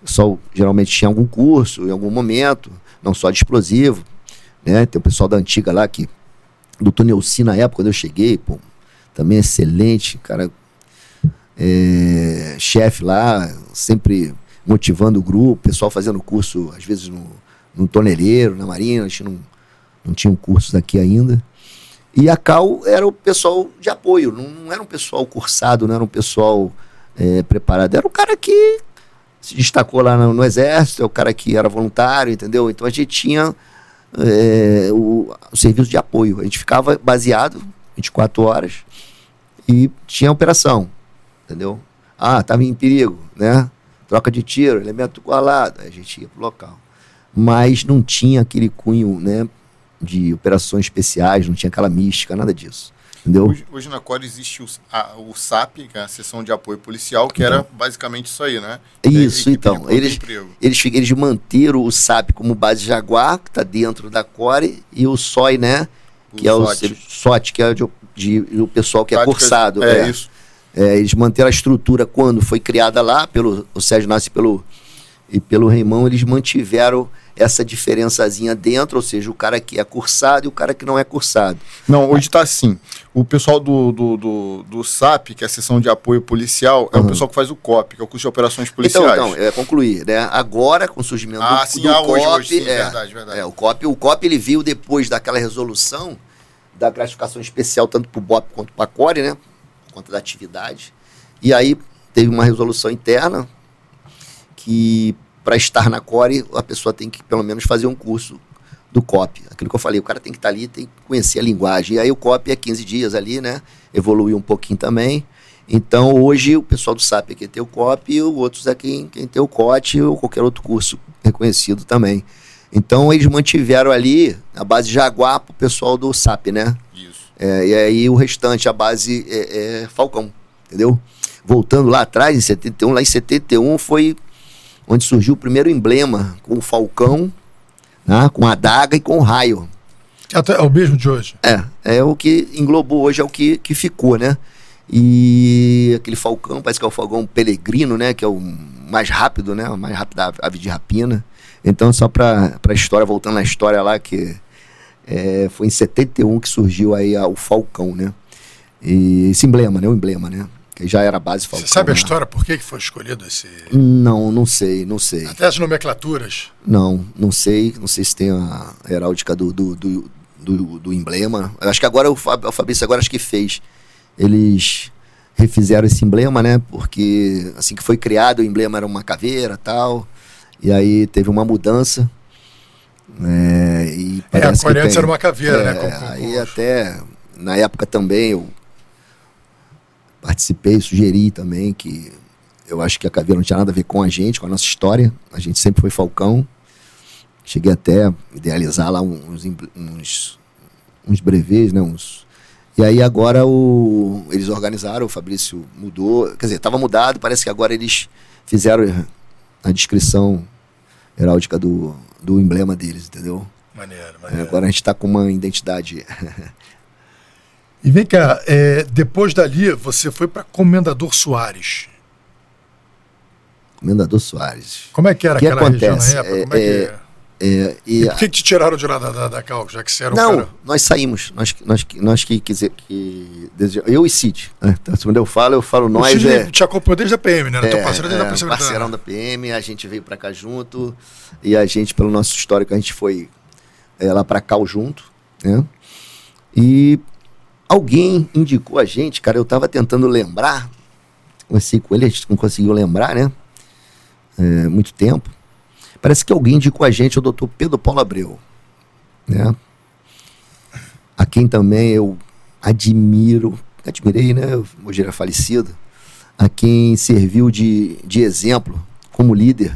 pessoal geralmente tinha algum curso em algum momento, não só de explosivo. Né? Tem o pessoal da antiga lá que doutor Neuci na época, quando eu cheguei, pô, também excelente, cara, é, chefe lá, sempre motivando o grupo, pessoal fazendo curso, às vezes no, no toneleiro, na marina, a gente não, não tinha um curso daqui ainda. E a Cal era o pessoal de apoio, não, não era um pessoal cursado, não era um pessoal é, preparado, era o cara que se destacou lá no, no exército, é o cara que era voluntário, entendeu? Então a gente tinha é, o, o serviço de apoio. A gente ficava baseado 24 horas e tinha operação, entendeu? Ah, estava em perigo, né? Troca de tiro, elemento colado, a gente ia pro local. Mas não tinha aquele cunho, né, de operações especiais, não tinha aquela mística, nada disso. Entendeu? Hoje, hoje na Core existe o, a- o SAP, que é a seção de apoio policial, que era basicamente isso aí, né? Isso, Equipe então. de contra Eles, eles, eles manteram o SAP como base Jaguar, que está dentro da Core, e o SOI, né? Que O é o SOT. que é de, de- o pessoal que é cursado. É, isso. É, eles manteram a estrutura quando foi criada lá, pelo o Sérgio Nasce e pelo, e pelo Reimão, eles mantiveram essa diferençazinha dentro, ou seja, o cara que é cursado e o cara que não é cursado. Não, hoje está assim. O pessoal do, do, do, do, SAP, que é a seção de apoio policial, é uhum. o pessoal que faz o COP, que é o curso de operações então, policiais. Então, então é, concluir, né? Agora, com o surgimento ah, do, sim, do ah, COP, hoje, hoje, sim, é, verdade, verdade. É, o COP, o COP ele viu depois daquela resolução da classificação especial, tanto para o BOP quanto para a CORE, né? Por conta da atividade. E aí teve uma resolução interna que para estar na Core, a pessoa tem que pelo menos fazer um curso do COP. Aquilo que eu falei, o cara tem que estar tá ali, tem que conhecer a linguagem. E aí o COP é 15 dias ali, né? Evoluiu um pouquinho também. Então hoje o pessoal do SAP é quem tem o COP e os outros é quem, quem tem o COT ou qualquer outro curso reconhecido também. Então eles mantiveram ali a base Jaguar para o pessoal do SAP, né? Isso. É, e aí o restante, a base é, é Falcão, entendeu? Voltando lá atrás, em 71, lá em 71 foi onde surgiu o primeiro emblema com o falcão, né, com a adaga e com o raio. Até, é o mesmo de hoje? É, é o que englobou hoje, é o que, que ficou, né? E aquele falcão, parece que é o falcão Pelegrino, né? Que é o mais rápido, né? O mais rápido da ave de rapina. Então, só para a história, voltando na história lá, que é, foi em 71 que surgiu aí a, o falcão, né? E esse emblema, né? O emblema, né? Já era base Falcão. Você sabe a né? história por que foi escolhido esse. Não, não sei, não sei. Até as nomenclaturas? Não, não sei. Não sei se tem a heráldica do, do, do, do, do emblema. Acho que agora o, Fabrício agora acho que fez. Eles refizeram esse emblema, né? Porque assim que foi criado, o emblema era uma caveira tal. E aí teve uma mudança. É, e é, a Corinthians era uma caveira, é, né? Com, com, aí até, na época também, eu participei, sugeri também que eu acho que a caveira não tinha nada a ver com a gente, com a nossa história. A gente sempre foi Falcão. Cheguei até a idealizar lá uns, uns, uns brevês, né? Uns... E aí agora o, eles organizaram, o Fabrício mudou. Quer dizer, estava mudado, parece que agora eles fizeram a descrição heráldica do, do emblema deles, entendeu? Maneiro, maneiro. Agora a gente está com uma identidade E vem cá, é, depois dali você foi para Comendador Soares. Comendador Soares. Como é que era que aquela acontece? região na época? É, Como é, que... É, e, e por que, que te tiraram de lá da, da, da Cal, já que você era Não, um cara... nós saímos. Nós, nós, nós que, quiser, que eu e Cid. Né? Então, quando eu falo, eu falo nós. O Cid é, te acompanhou desde a PM, né? Era é, teu parceiro desde é, a PM. Parceirão da PM, a gente veio para cá junto. E a gente, pelo nosso histórico, a gente foi é, lá para Cal junto. Né? E Alguém indicou a gente, cara, eu tava tentando lembrar, conversei com ele, a gente não conseguiu lembrar, né? É, muito tempo. Parece que alguém indicou a gente, o doutor Pedro Paulo Abreu, né? A quem também eu admiro, admirei, né? Hoje é falecido, a quem serviu de, de exemplo como líder.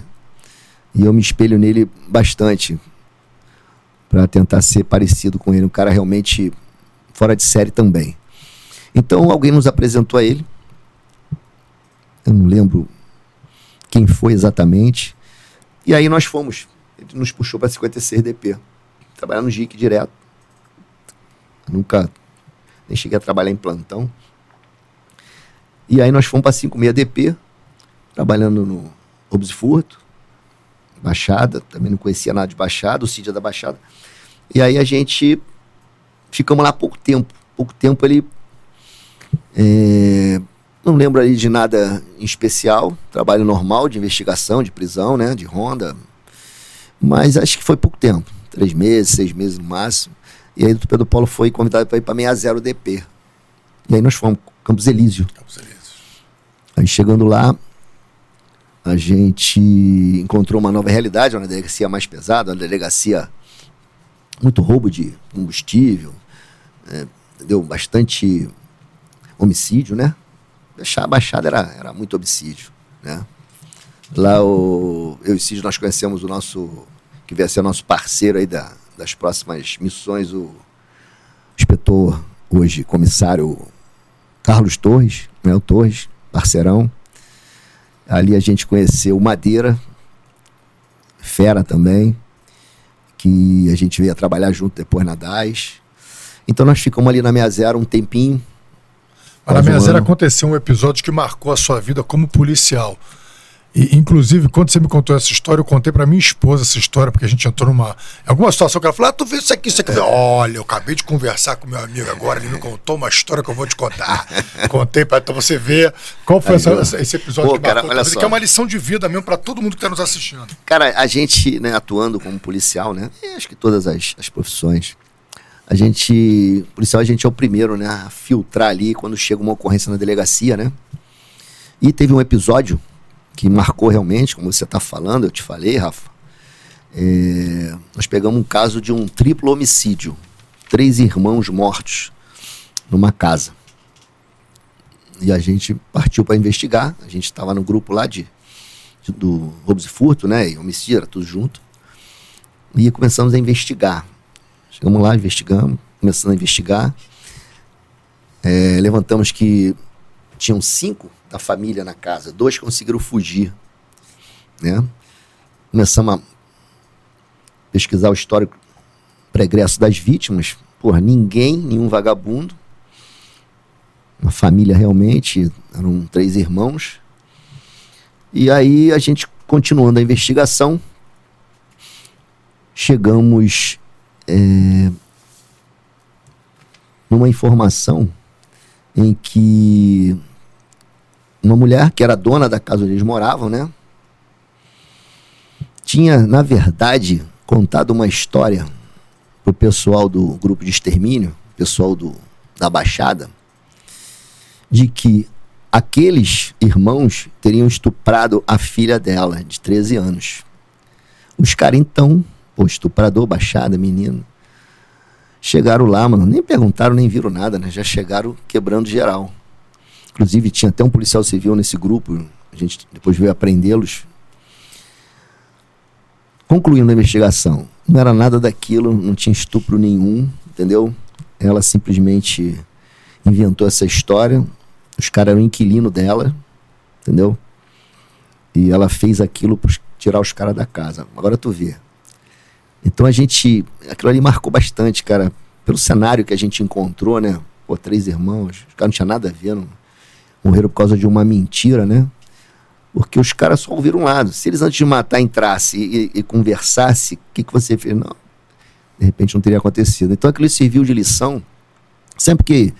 E eu me espelho nele bastante para tentar ser parecido com ele. Um cara realmente fora de série também. Então alguém nos apresentou a ele. Eu não lembro quem foi exatamente. E aí nós fomos. Ele nos puxou para 56 DP. Trabalhar no GIC direto. nunca nem cheguei a trabalhar em plantão. E aí nós fomos para 56 DP, trabalhando no Robos Furto, Baixada, também não conhecia nada de Baixada, o Cid é da Baixada. E aí a gente ficamos lá pouco tempo. Pouco tempo ele. É, não lembro ali de nada em especial. Trabalho normal de investigação, de prisão, né? De ronda. Mas acho que foi pouco tempo. Três meses, seis meses no máximo. E aí o Pedro Paulo foi convidado para ir para 60 DP. E aí nós fomos, Campos Elísio. Campos Elísio. Aí chegando lá, a gente encontrou uma nova realidade, uma delegacia mais pesada, uma delegacia muito roubo de combustível, é, deu bastante homicídio, né? A Baixada era, era muito homicídio, né? Lá o, eu e o Cid, nós conhecemos o nosso, que vai ser nosso parceiro aí da, das próximas missões, o inspetor, hoje comissário Carlos Torres, né? O Torres, parceirão. Ali a gente conheceu Madeira, fera também, que a gente veio a trabalhar junto depois na DAS. Então nós ficamos ali na 60 um tempinho. Mas na 60 um aconteceu um episódio que marcou a sua vida como policial. E, inclusive, quando você me contou essa história, eu contei pra minha esposa essa história, porque a gente entrou numa. Em alguma situação que ela falou: Ah, tu viu isso aqui, isso aqui. Olha, eu acabei de conversar com meu amigo agora, ele me contou uma história que eu vou te contar. Contei pra então você ver qual foi Aí, essa- esse episódio Pô, que marcou olha só. que é uma lição de vida mesmo pra todo mundo que tá nos assistindo. Cara, a gente, né, atuando como policial, né? acho que todas as, as profissões. A gente. Policial, a gente é o primeiro, né? A filtrar ali quando chega uma ocorrência na delegacia, né? E teve um episódio que marcou realmente, como você está falando, eu te falei, Rafa. É, nós pegamos um caso de um triplo homicídio. Três irmãos mortos numa casa. E a gente partiu para investigar. A gente estava no grupo lá de, de- do roubos e furto, né? E homicídio, era tudo junto. E começamos a investigar. Chegamos lá, investigamos, começamos a investigar. É, levantamos que tinham cinco da família na casa, dois conseguiram fugir, né? Começamos a pesquisar o histórico pregresso das vítimas. Porra, ninguém, nenhum vagabundo. Uma família realmente, eram três irmãos. E aí a gente, continuando a investigação, chegamos é, numa informação em que uma mulher que era dona da casa onde eles moravam, né? Tinha, na verdade, contado uma história pro pessoal do grupo de extermínio, pessoal do, da Baixada, de que aqueles irmãos teriam estuprado a filha dela, de 13 anos. Os caras, então, pô, estuprador, Baixada, menino, chegaram lá, mano, nem perguntaram, nem viram nada, né? Já chegaram quebrando geral. Inclusive, tinha até um policial civil nesse grupo, a gente depois veio aprendê-los. Concluindo a investigação, não era nada daquilo, não tinha estupro nenhum, entendeu? Ela simplesmente inventou essa história, os caras eram inquilino dela, entendeu? E ela fez aquilo para tirar os caras da casa. Agora tu vê. Então a gente. Aquilo ali marcou bastante, cara. Pelo cenário que a gente encontrou, né? Pô, três irmãos. Os caras não tinham nada a ver. Não, morreram por causa de uma mentira, né? Porque os caras só ouviram um lado. Se eles antes de matar entrassem e, e conversassem, o que, que você fez? Não. De repente não teria acontecido. Então aquilo serviu de lição. Sempre que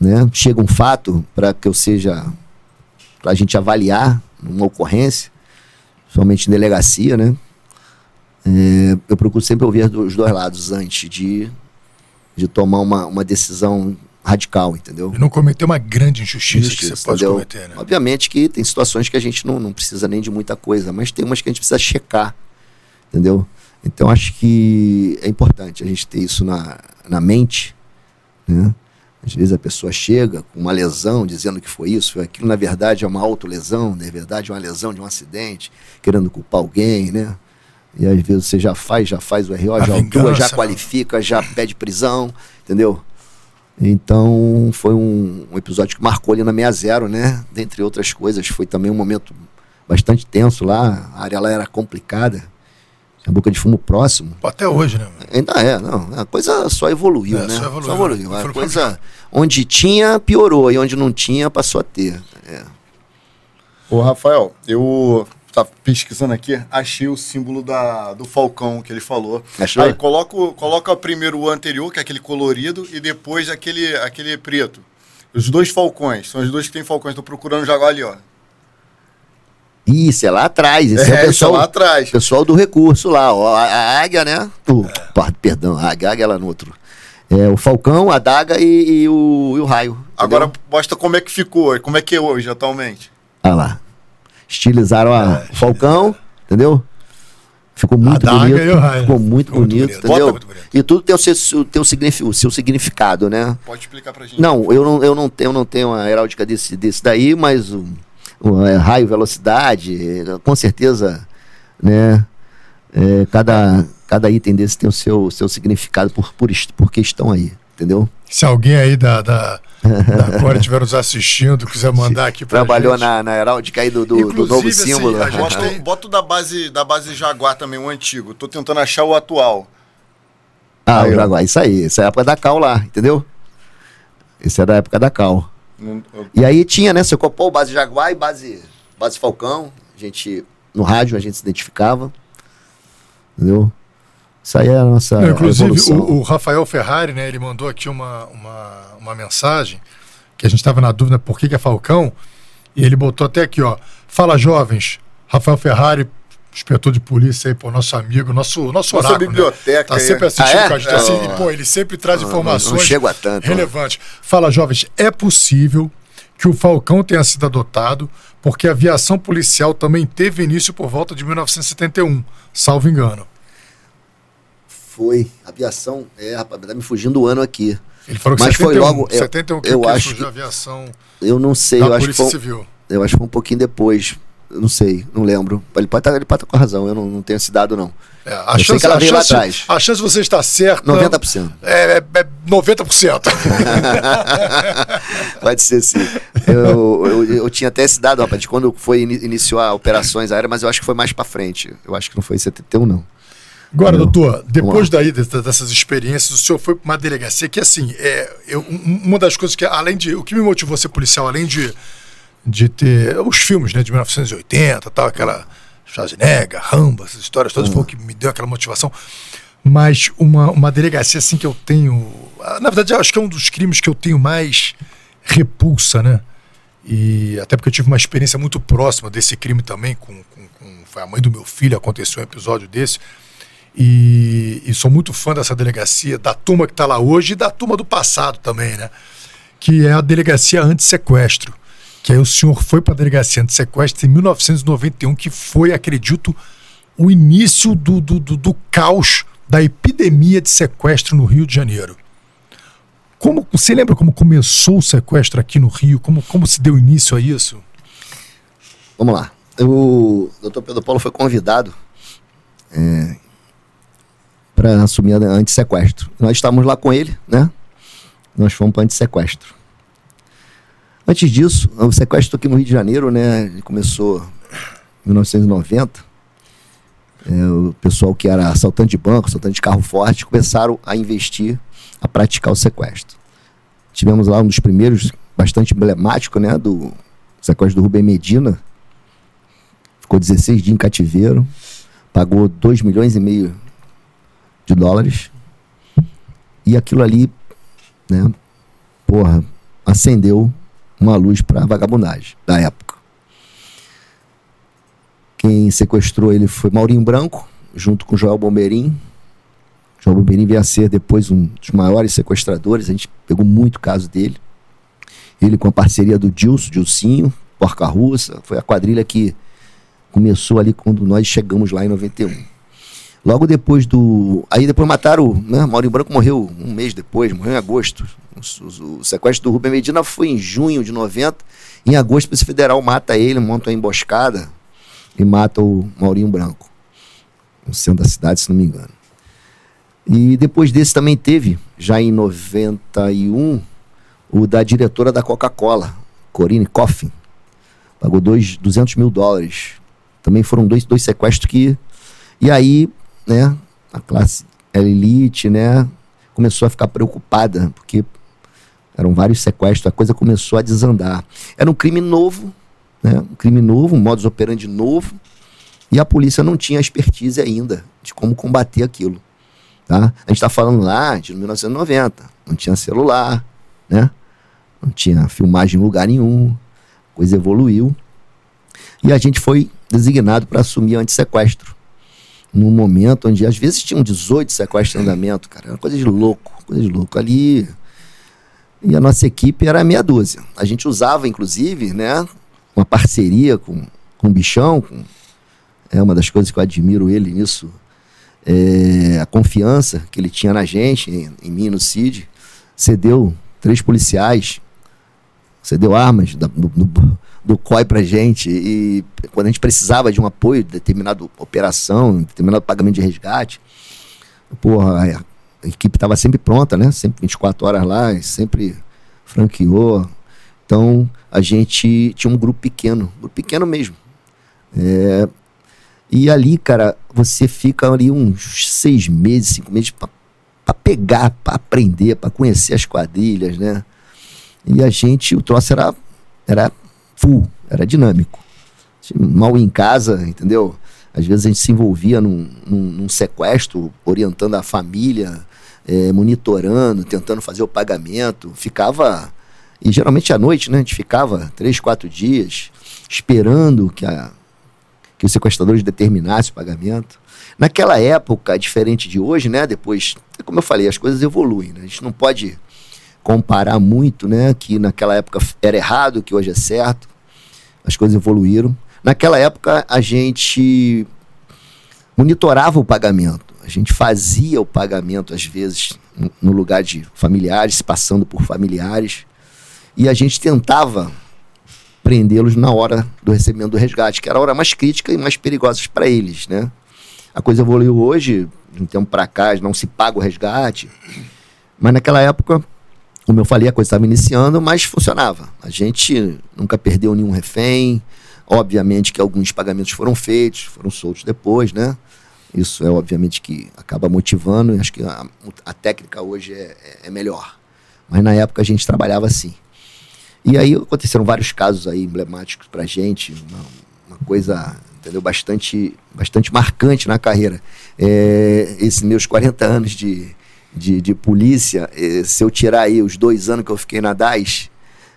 né, chega um fato para que eu seja. para a gente avaliar uma ocorrência, somente em delegacia, né? É, eu procuro sempre ouvir os dois lados antes de, de tomar uma, uma decisão radical, entendeu? E não cometer uma grande injustiça que Injustiça, você pode entendeu? cometer, né? Obviamente que tem situações que a gente não, não precisa nem de muita coisa, mas tem umas que a gente precisa checar, entendeu? Então acho que é importante a gente ter isso na, na mente, né? Às vezes a pessoa chega com uma lesão dizendo que foi isso, foi aquilo, na verdade é uma autolesão, na verdade é uma lesão de um acidente, querendo culpar alguém, né? E às vezes você já faz, já faz o RO, A já autua, vingança, já né? qualifica, já pede prisão, entendeu? Então foi um, um episódio que marcou ali na 60, né? Dentre outras coisas, foi também um momento bastante tenso lá, a área lá era complicada, tinha boca de fumo próximo. Até hoje, né? Ainda é, não. A coisa só evoluiu, É, né? só evoluiu, né? A Foi coisa onde tinha, piorou. E onde não tinha, passou a ter. É. Ô, Rafael, eu tava pesquisando aqui, achei o símbolo da, do Falcão que ele falou. Achou? Aí coloca, o- coloca primeiro o anterior, que é aquele colorido, e depois aquele, aquele preto. Os dois falcões, são os dois que tem falcões. Tô procurando já ali, ó. Isso, é lá atrás. Esse é, o isso pessoal, lá atrás. pessoal do recurso lá. Ó, a, a águia, né? O, pá, Perdão, a águia, a águia lá no outro. É, o falcão, a daga e, e o, e o raio. entendeu? Agora mostra como é que ficou, como é que é hoje atualmente. Olha lá. Estilizaram a, o falcão, entendeu? Ficou muito bonito. e raio. Ficou muito muito bonito, bonito. entendeu? Muito bonito. E tudo tem o seu, tem o, signifi- o seu significado, né? Pode explicar pra gente. Não, eu não, eu não tenho, eu não tenho a heráldica desse, desse daí, mas o, o, é, raio, velocidade, é, com certeza, né? é, cada, cada item desse tem o seu, seu significado por, por, est- porque estão aí, entendeu? Se alguém aí da, da, da Core estiver nos assistindo, quiser mandar aqui pra Trabalhou gente. na, na heráldica aí do, do, do novo assim, símbolo. a gente Bota, tem- o- bota o da base, da base Jaguar também, o antigo. Tô tentando achar o atual. ah, Aí, o. Jaguar, isso aí, essa é a época da Cal lá, entendeu? Esse é da época da Cal. Não- eu- E aí tinha, né, Secopol, base Jaguar e base, base Falcão. gente, no rádio a gente se identificava. Entendeu? Isso aí é a nossa. Não, inclusive, o, o Rafael Ferrari, né, ele mandou aqui uma, uma, uma mensagem que a gente estava na dúvida por que, que é Falcão, e ele botou até aqui, ó. Fala, jovens. Rafael Ferrari, inspetor de polícia aí, pô, nosso amigo, nosso, nosso Nossa oráculo. né? biblioteca. Tá aí. sempre assistindo Ah, é? com a gente. É. Assim, e, pô, ele sempre traz Não, informações não tanto, né? relevantes. Fala, jovens, é possível que o Falcão tenha sido adotado porque a aviação policial também teve início por volta de 1971, salvo engano. Foi. Aviação. É, rapaz, tá me fugindo o ano aqui. Ele falou que Mas foi 71, logo- eu- 71 que, eu acho a que- aviação Eu não sei, eu acho, que foi, eu acho que foi um pouquinho depois. Eu não sei, não lembro. Ele pode estar ele pode estar com razão, eu não, não tenho esse dado, não. É, a, Eu sei chance, que ela a, veio lá chance, atrás. a chance de você estar certo 90%. é, é, é 90%. Pode ser sim. Eu, eu, eu tinha até esse dado, rapaz, de quando foi ini- iniciou operações aéreas, mas eu acho que foi mais pra frente. Eu acho que não foi em 71, não. Agora, Entendeu? doutor, depois daí dessa- dessas experiências, o senhor foi para uma delegacia que, assim, é, eu, um- uma das coisas que, além de. O que me motivou a ser policial, além de, de ter os filmes né, de 1980, tal, aquela Schwarzenegger, Rambo, essas histórias todas, foi o que me deu aquela motivação. Mas uma, uma delegacia, assim, que eu tenho. ah, Na verdade, eu acho que é um dos crimes que eu tenho mais repulsa, né? E até porque eu tive uma experiência muito próxima desse crime também, com, com, com foi a mãe do meu filho, aconteceu um episódio desse. E, e sou muito fã dessa delegacia, da turma que está lá hoje e da turma do passado também, né? Que é a delegacia anti-sequestro. Que aí o senhor foi para a delegacia anti-sequestro em 1991, que foi, acredito, o início do, do, do, do caos da epidemia de sequestro no Rio de Janeiro. Como, você lembra como começou o sequestro aqui no Rio? Como, como se deu início a isso? Vamos lá. O doutor Pedro Paulo foi convidado para assumir a antissequestro. Nós estávamos lá com ele, né? Nós fomos para antissequestro. Antes disso, o sequestro aqui no Rio de Janeiro, né? Ele começou em 1990. É, o pessoal que era assaltante de banco, assaltante de carro forte, começaram a investir, a praticar o sequestro. Tivemos lá um dos primeiros, bastante emblemático, né? Do sequestro do Rubem Medina. Ficou 16 dias em cativeiro, pagou 2 milhões e meio de dólares. E aquilo ali, né, porra, acendeu uma luz para vagabundagem da época. Quem sequestrou ele foi Maurinho Branco, junto com Joel Bombeirim. Joel Bombeirim veio a ser depois um dos maiores sequestradores, a gente pegou muito caso dele. Ele com a parceria do Dilson, Dilcinho, Porca Russa, foi a quadrilha que começou ali quando nós chegamos lá em 91. Logo depois do. Aí depois mataram. Né? Maurinho Branco morreu um mês depois, morreu em agosto. O, o- o sequestro do Rubem Medina foi em junho de 90. Em agosto, a Polícia Federal mata ele, monta uma emboscada e mata o Maurinho Branco. No centro da cidade, se não me engano. E depois desse também teve, já em 91, o da diretora da Coca-Cola, Corine Coffin. Pagou dois, 200 mil dólares. Também foram dois, dois sequestros que. E aí, né, a classe elite, né, começou a ficar preocupada, porque eram vários sequestros, a coisa começou a desandar. Era um crime novo, né, um crime novo, um modus operandi novo, e a polícia não tinha expertise ainda de como combater aquilo. Tá? A gente está falando lá de 1990, não tinha celular, né? não tinha filmagem em lugar nenhum, a coisa evoluiu. E a gente foi designado para assumir o antissequestro. Num momento onde às vezes tinham 18 sequestros em andamento, cara. Era coisa de louco, coisa de louco. Ali. E a nossa equipe era meia dúzia. A gente usava, inclusive, né, uma parceria com, com o Bichão. Com, é uma das coisas que eu admiro ele nisso. É, a confiança que ele tinha na gente, em, em mim no Cid. Cedeu três policiais, cedeu armas da- do COI pra gente. E quando a gente precisava de um apoio, de determinada operação, determinado pagamento de resgate, porra, a, equipe estava sempre pronta, né? Sempre 24 horas lá, sempre franqueou. Então a gente tinha um grupo pequeno, grupo pequeno mesmo. É, e ali, cara, você fica ali uns seis meses, cinco meses para pegar, para aprender, para conhecer as quadrilhas, né? E a gente, o troço era, era full, era dinâmico. mal em casa, entendeu? Às vezes a gente se envolvia num, num, num sequestro, orientando a família, é, monitorando, tentando fazer o pagamento. Ficava. E geralmente à noite, né? A gente ficava três, quatro dias esperando que, a, que os sequestradores determinassem o pagamento. Naquela época, diferente de hoje, né? Depois, como eu falei, as coisas evoluem. Né? A gente não pode comparar muito, né? Que naquela época era errado, que hoje é certo. As coisas evoluíram. Naquela época, a gente monitorava o pagamento. A gente fazia o pagamento, às vezes, no lugar de familiares, passando por familiares. E a gente tentava prendê-los na hora do recebimento do resgate, que era a hora mais crítica e mais perigosa para eles, né? A coisa evoluiu hoje, de um tempo para cá, não se paga o resgate. Mas naquela época, como eu falei, a coisa estava iniciando, mas funcionava. A gente nunca perdeu nenhum refém, Obviamente que alguns pagamentos foram feitos, foram soltos depois, né? Isso é obviamente que acaba motivando, e acho que a, a técnica hoje é, é, é, melhor. Mas na época a gente trabalhava assim. E aí aconteceram vários casos aí emblemáticos pra gente, uma, uma coisa, entendeu, bastante, bastante marcante na carreira. É, esses meus 40 anos de, de, de polícia, é, se eu tirar aí os dois anos que eu fiquei na DAS,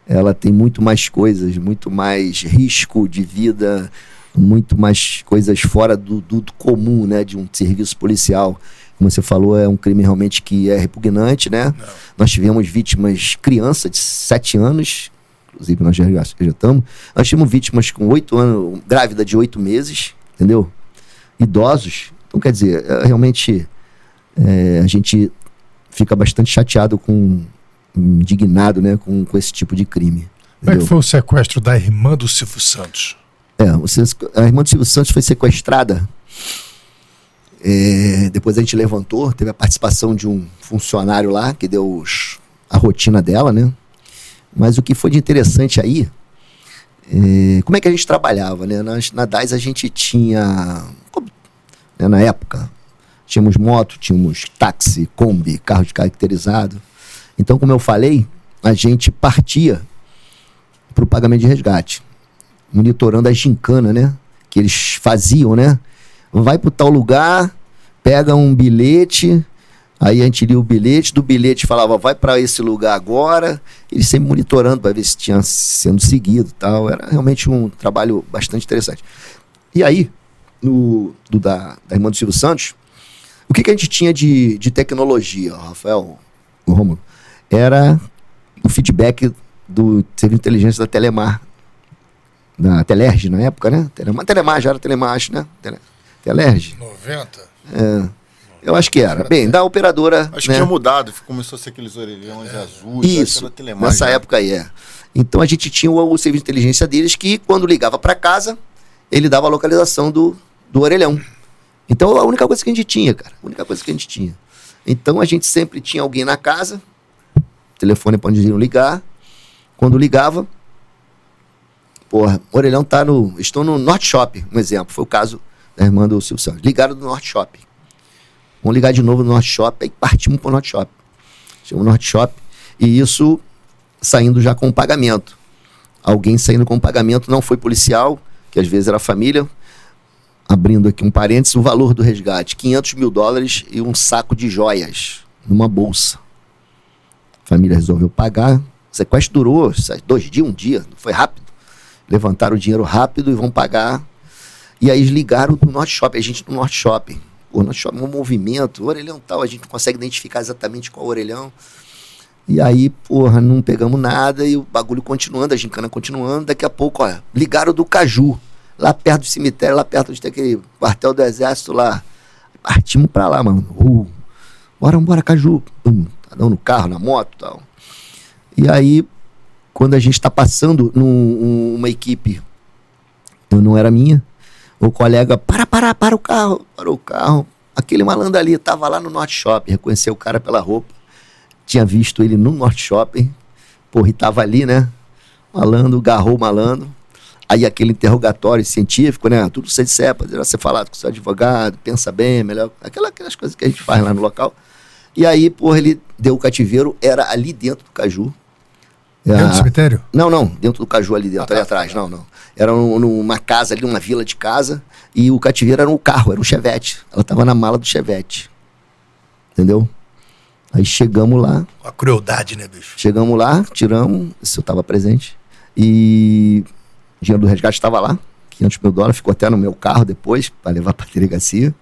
ela tem muito mais coisas, muito mais risco de vida, muito mais coisas fora do, do, do, comum, né, de um serviço policial. Como você falou, é um crime realmente que é repugnante, né? Não. Nós tivemos vítimas criança de 7 anos, inclusive nós já estamos. Nós tivemos vítimas com 8 anos, grávida de 8 meses, entendeu? Idosos. Então, quer dizer, é, realmente é, a gente fica bastante chateado com indignado né, com, com esse tipo de crime. Como é que foi o sequestro da irmã do Silvio Santos? É, a irmã do Silvio Santos foi sequestrada. É, depois a gente levantou, teve a participação de um funcionário lá que deu os, a rotina dela, né? Mas o que foi de interessante aí, é, como é que a gente trabalhava, né? Na, na DAS a gente tinha, né, na época, tínhamos moto, tínhamos táxi, Kombi, carro de caracterizado. Então, como eu falei, a gente partia para o pagamento de resgate, monitorando a gincana, né? Que eles faziam, né? Vai para tal lugar, pega um bilhete, aí a gente lia o bilhete, do bilhete falava, vai para esse lugar agora, eles sempre monitorando para ver se tinha sendo seguido tal. Era realmente um trabalho bastante interessante. E aí, no, do, da, da irmã do Silvio Santos, o que, que a gente tinha de, de tecnologia, Rafael, o Romulo? era o feedback do serviço de inteligência da Telemar, da Telerge na época, né? Telemar, Telemar já era Telemar, acho, né? Tele, Telerge. 90? É. Eu acho que era. Bem, da operadora. Acho né? que tinha mudado, começou a ser aqueles orelhões é. azuis. Isso, nessa já. época aí, é. Então a gente tinha o, o, serviço de inteligência deles que, quando ligava para casa, ele dava a localização do, do orelhão. Então a única coisa que a gente tinha, cara. A única coisa que a gente tinha. Então a gente sempre tinha alguém na casa, telefone para onde iriam ligar. Quando ligava, porra, orelhão tá no. Estou no Norte Shopping, um exemplo. Foi o caso da irmã do Silvio Santos. Ligaram do Norte Shopping. Vamos ligar de novo no Norte Shopping, aí partimos para o Norte Shopping. Chegamos no Norte Shopping. E isso saindo já com pagamento. Alguém saindo com pagamento não foi policial, que às vezes era família. Abrindo aqui um parênteses, o valor do resgate: 500 mil dólares e um saco de joias numa bolsa. A família resolveu pagar. O sequestro durou dois dias, um dia, foi rápido. Levantaram o dinheiro rápido e vão pagar. E aí ligaram do Norte Shopping, a gente do Norte Shopping. O Norte Shopping, um movimento, o orelhão tal, a gente não consegue identificar exatamente qual orelhão. E aí, porra, não pegamos nada e o bagulho continuando, a gincana continuando. Daqui a pouco, ligaram do Caju, lá perto do cemitério, lá perto de ter aquele quartel do exército lá. Partimos pra lá, mano. Uh, bora, bora, Caju. Hum, cada um no carro, na moto e tal. E aí, quando a gente está passando numa equipe, eu não era minha, o colega, para, para, para o carro, parou o carro. Aquele malandro ali estava lá no Norte Shopping, reconheceu o cara pela roupa, tinha visto ele no Norte Shopping, porra, e tava ali, né? Malandro, garrou o malandro. Aí aquele interrogatório científico, né? Tudo sem cepa, você falado com o seu advogado, pensa bem, melhor. Aquela, aquelas coisas que a gente faz lá no local. E aí, porra, ele deu o cativeiro, era ali dentro do caju. Dentro do cemitério? Não, não, dentro do caju ali dentro, Ah, tá. ali atrás, não, não. Era um- numa casa ali, numa vila de casa, e o cativeiro era um carro, era um chevette. Ela tava na mala do chevette. Entendeu? Aí chegamos lá, A crueldade, né, bicho? chegamos lá, tiramos, isso eu tava presente, e o dinheiro do resgate estava lá, 500 mil dólares, ficou até no meu carro depois, para levar pra delegacia.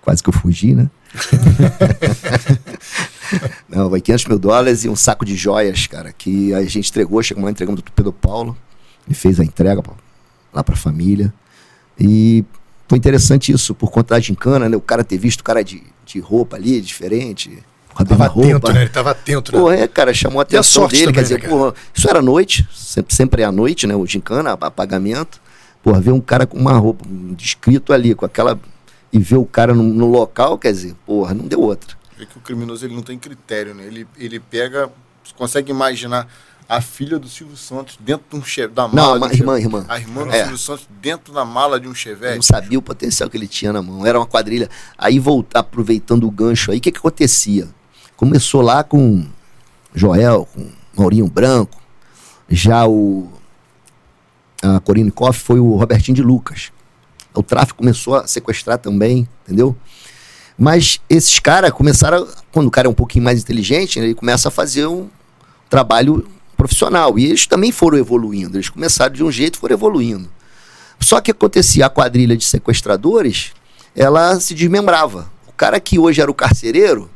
Quase que eu fugi, né? Não, vai 500 mil dólares e um saco de joias, cara, que a gente entregou, chegamos lá, entregamos do Pedro Paulo. Ele fez a entrega lá pra família. E foi interessante isso, por conta da gincana, né? O cara ter visto o cara de, de roupa ali, diferente. A Tava roupa. atento, né? Ele tava atento, né? Pô, é, cara, chamou a a atenção sorte dele. também, quer dizer, né, porra, isso era à noite, sempre, sempre é à noite, né? O gincana, ap- apagamento. Porra, ver um cara com uma roupa, um descrito ali, com aquela. E ver o cara no, no local, quer dizer, porra, não deu outra. Vê que o criminoso ele não tem critério, né? Ele, ele pega. Você consegue imaginar a filha do Silvio Santos dentro de um che- da mala. Não, um irmã, che- irmã. A irmã do É. Silvio Santos dentro da mala de um Eu não chevette. sabia o potencial que ele tinha na mão. Era uma quadrilha. Aí, voltar, aproveitando o gancho aí, o que, que acontecia? Começou lá com Joel, com Maurinho Branco. Já o. A Corine Koff foi o Robertinho de Lucas. O tráfico começou a sequestrar também, entendeu? Mas esses caras começaram. Quando o cara é um pouquinho mais inteligente, ele começa a fazer um trabalho profissional. E eles também foram evoluindo. Eles começaram de um jeito e foram evoluindo. Só que acontecia a quadrilha de sequestradores, ela se desmembrava. O cara que hoje era o carcereiro,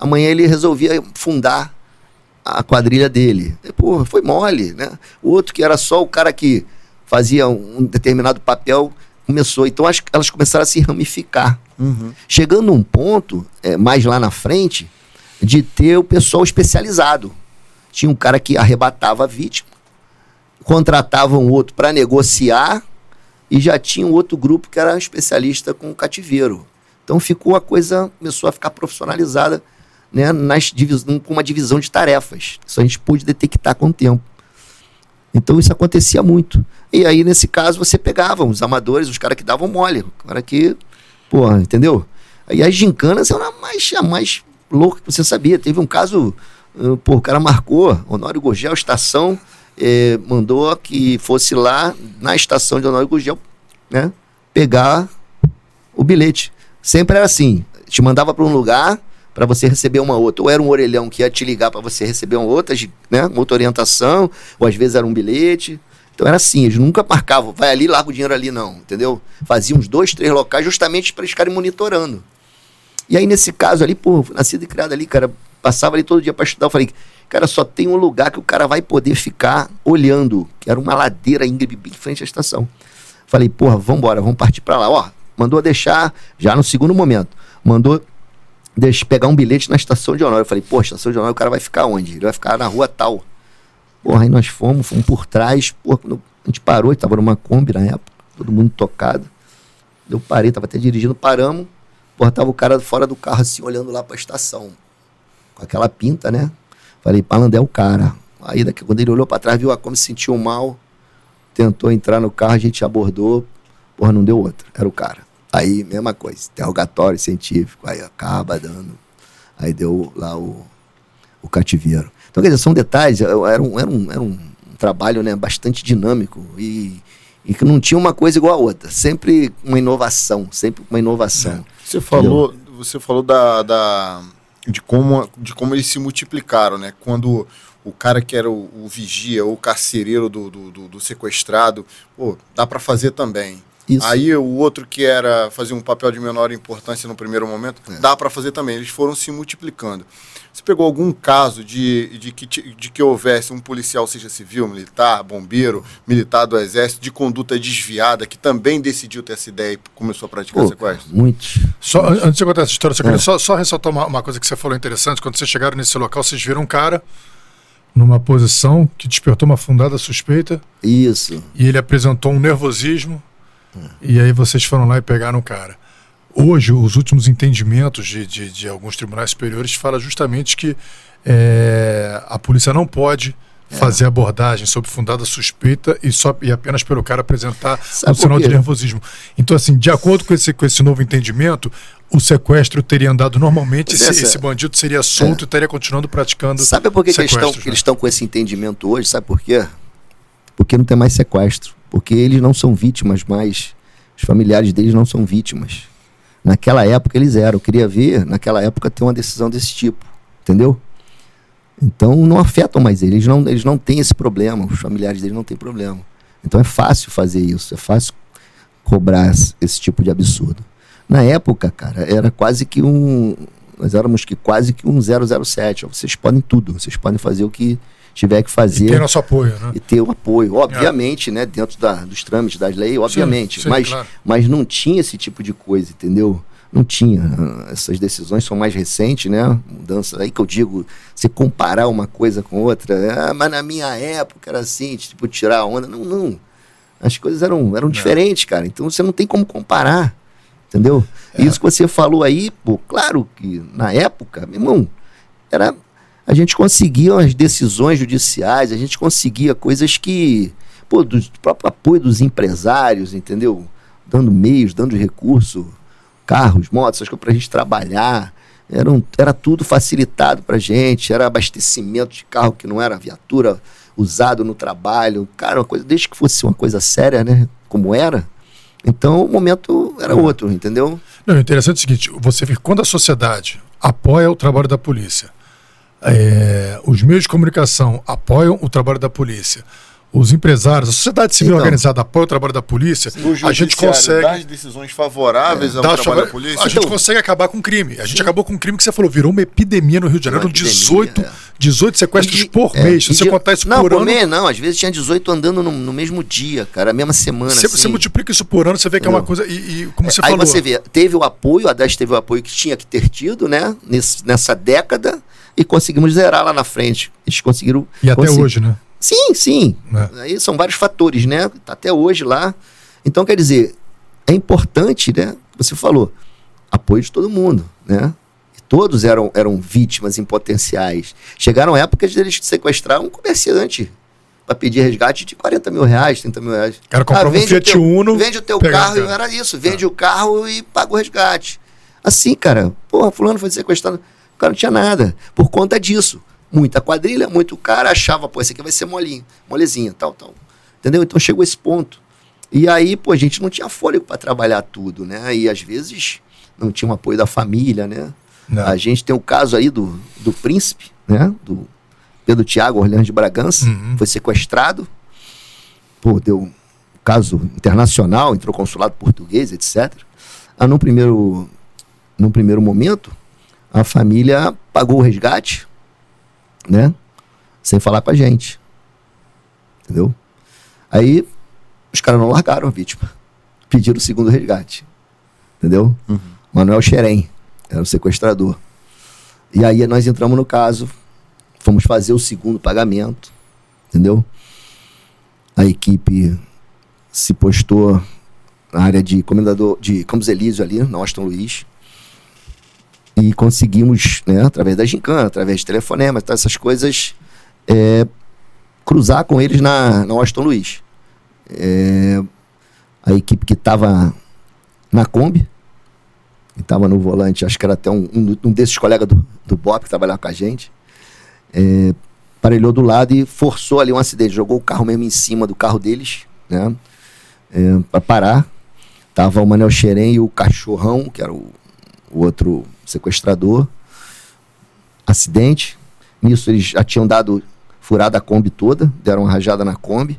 amanhã ele resolvia fundar a quadrilha dele. E, porra, foi mole, né? O outro que era só o cara que fazia um determinado papel começou. Então as- elas começaram a se ramificar. Uhum. Chegando num ponto, é, mais lá na frente, de ter o pessoal especializado. Tinha um cara que arrebatava a vítima, contratava um outro para negociar e já tinha um outro grupo que era especialista com cativeiro. Então ficou a coisa, começou a ficar profissionalizada né, nas divis- com uma divisão de tarefas. Isso a gente pôde detectar com o tempo. Então isso acontecia muito. E aí, nesse caso, você pegava os amadores, os caras que davam mole, o cara que Porra, entendeu? Aí as gincanas eram a mais, a mais louca que você sabia. Teve um caso, pô, o cara marcou, Honório Gurgel, estação, eh, mandou que fosse lá na estação de Honório Gurgel, né? Pegar o bilhete. Sempre era assim, te mandava para um lugar para você receber uma outra. Ou era um orelhão que ia te ligar para você receber uma outra, né? Uma outra orientação, ou às vezes era um bilhete. Então era assim, eles nunca marcavam, vai ali, larga o dinheiro ali, não, entendeu? Faziam uns dois, três locais justamente para eles ficarem monitorando. E aí, nesse caso ali, pô, nascido e criado ali, cara, passava ali todo dia para estudar. Eu falei, cara, só tem um lugar que o cara vai poder ficar olhando, que era uma ladeira íngreme bem em frente à estação. Falei, porra, vambora, vamos partir para lá. Ó, mandou deixar, já no segundo momento, mandou deixa, pegar um bilhete na estação de Honório. Eu falei, pô, estação de Honório, o cara vai ficar onde? Ele vai ficar na rua tal. Porra, aí nós fomos, fomos por trás, porra, quando a gente parou, tava numa Kombi na época, todo mundo tocado. Eu parei, tava até dirigindo, paramos, porra, tava o cara fora do carro assim, olhando lá pra estação. Com aquela pinta, né? Falei, Palandé é o cara. Aí daqui, quando ele olhou pra trás, viu a Kombi, se sentiu mal, tentou entrar no carro, a gente abordou, porra, não deu outra, era o cara. Aí, mesma coisa, interrogatório científico, aí acaba dando. Aí deu lá o, o cativeiro. Então, quer dizer, são detalhes, era um, era um, era um trabalho né, bastante dinâmico e, e que não tinha uma coisa igual a outra. Sempre uma inovação, sempre uma inovação. Você falou, você falou da, da- de, como, de como eles se multiplicaram, né? Quando o cara que era o, o vigia ou o carcereiro do, do, do- do sequestrado, pô, dá para fazer também. Isso. Aí o outro que era fazer um papel de menor importância no primeiro momento, É. dá para fazer também. Eles foram se multiplicando. Você pegou algum caso de, de, que, de que houvesse um policial, seja civil, militar, bombeiro, militar do exército, de conduta desviada, que também decidiu ter essa ideia e começou a praticar Pô, sequestro? muitos. Só, an- antes de contar essa história, só queria É. só, só ressaltar uma, uma coisa que você falou interessante. Quando vocês chegaram nesse local, vocês viram um cara numa posição que despertou uma fundada suspeita Isso. e ele apresentou um nervosismo. E aí vocês foram lá e pegaram o cara. Hoje, os últimos entendimentos de, de, de alguns tribunais superiores falam justamente que é, a polícia não pode É. fazer abordagem sob fundada suspeita e, só, e apenas pelo cara apresentar Sabe um sinal de nervosismo. Então, assim, de acordo com esse, com esse novo entendimento, o sequestro teria andado normalmente, esse, é, esse bandido seria solto e estaria continuando praticando. Sabe por que, que eles estão né? eles estão com esse entendimento hoje? Sabe por quê? Porque não tem mais sequestro. Porque eles não são vítimas mais. Os familiares deles não são vítimas. Naquela época eles eram. Eu queria ver, naquela época, ter uma decisão desse tipo. Entendeu? Então não afetam mais eles. Eles não, eles não têm esse problema. Os familiares deles não têm problema. Então é fácil fazer isso. É fácil cobrar esse, tipo de absurdo. Na época, cara, era quase que um. Nós éramos que quase que um 007. Ó, Vocês podem tudo. Vocês podem fazer o que tiver que E fazer tem nosso apoio, né? e ter o apoio, obviamente, né, dentro da, dos trâmites das leis, obviamente, sim, mas, claro. mas não tinha esse tipo de coisa, entendeu? Não tinha. Essas decisões são mais recentes, né? Mudanças aí que eu digo, se comparar uma coisa com outra, ah, mas na minha época era assim, tipo, tirar a onda. Não, não. As coisas eram, eram diferentes, cara. Então você não tem como comparar. Entendeu? Isso que você falou aí, pô, claro que na época, meu irmão, era a gente conseguia as decisões judiciais, a gente conseguia coisas que, pô, do próprio apoio dos empresários, entendeu? Dando meios, dando recurso, carros, motos, essas coisas pra gente trabalhar. Era, um- era tudo facilitado pra gente, era abastecimento de carro que não era viatura usado no trabalho. Cara, uma coisa, desde que fosse uma coisa séria, né? Como era. Então o momento era outro, entendeu? Não, interessante é o seguinte: você vê quando a sociedade apoia o trabalho da polícia, é, os meios de comunicação apoiam o trabalho da polícia, os empresários, a sociedade civil Então. organizada apoia o trabalho da polícia, O a gente consegue. dá as decisões favoráveis ao dá trabalho da polícia. A gente Então- consegue acabar com o crime. A gente acabou com um crime que você falou, virou uma epidemia no Rio de Janeiro. Uma Eram epidemia, 18, é. 18 sequestros E- por é, mês. Se você de- contar isso não, por ano. mês não. Às vezes tinha 18 andando no, no mesmo dia, cara, a mesma semana. Você, assim. você multiplica isso por ano, você vê que é uma coisa. E, e como você Aí falou. você vê, teve o apoio, a 10 teve o apoio que tinha que ter tido, né? Nesse, nessa década, e conseguimos zerar lá na frente. Eles conseguiram. E até hoje, né? Sim, sim. É. Aí são vários fatores, né? Tá até hoje lá. Então, quer dizer, é importante, né? Você falou, apoio de todo mundo, né? E Todos eram, eram vítimas em potenciais. Chegaram épocas deles sequestrar um comerciante para pedir resgate de 40 mil reais, 30 mil reais. Cara comprava um vende o Fiat teu- Uno, Vende o teu carro e era isso. Vende o carro e paga o resgate. Assim, cara. Porra, fulano foi sequestrado. O cara não tinha nada. Por conta disso. Muita quadrilha, muito cara achava, pô, esse aqui vai ser molinho, molezinha, tal, tal. Entendeu? Então chegou esse ponto. E aí, pô, a gente não tinha fôlego para trabalhar tudo, né? E às vezes não tinha o apoio da família, né? Não. A gente tem o caso aí do, do príncipe, né? Do Pedro Tiago Orleans de Bragança, Uhum. foi sequestrado. Pô, deu um caso internacional, entrou consulado português, etc. Ah, num primeiro, num primeiro momento, a família pagou o resgate, né? Sem falar com a gente. Entendeu? Aí os caras não largaram a vítima. Pediram o segundo resgate. Entendeu? Manuel Xerém era o sequestrador. E aí nós entramos no caso, fomos fazer o segundo pagamento, entendeu? A equipe se postou na área de comendador de Campos Elísio ali, na Austin Luiz. E conseguimos, né, através da gincana, através de telefonema, tá, essas coisas, é, cruzar com eles na, na Austin Luiz. É, a equipe que estava na Kombi, que estava no volante, acho que era até um, um, desses colegas do, do Bop que trabalhava com a gente, é, parelhou do lado e forçou ali um acidente, jogou o carro mesmo em cima do carro deles, né, é, para parar. Tava o Manel Xerém e o Cachorrão, que era o, o outro sequestrador. Acidente. Nisso eles já tinham dado furada a Kombi toda, deram uma rajada na Kombi.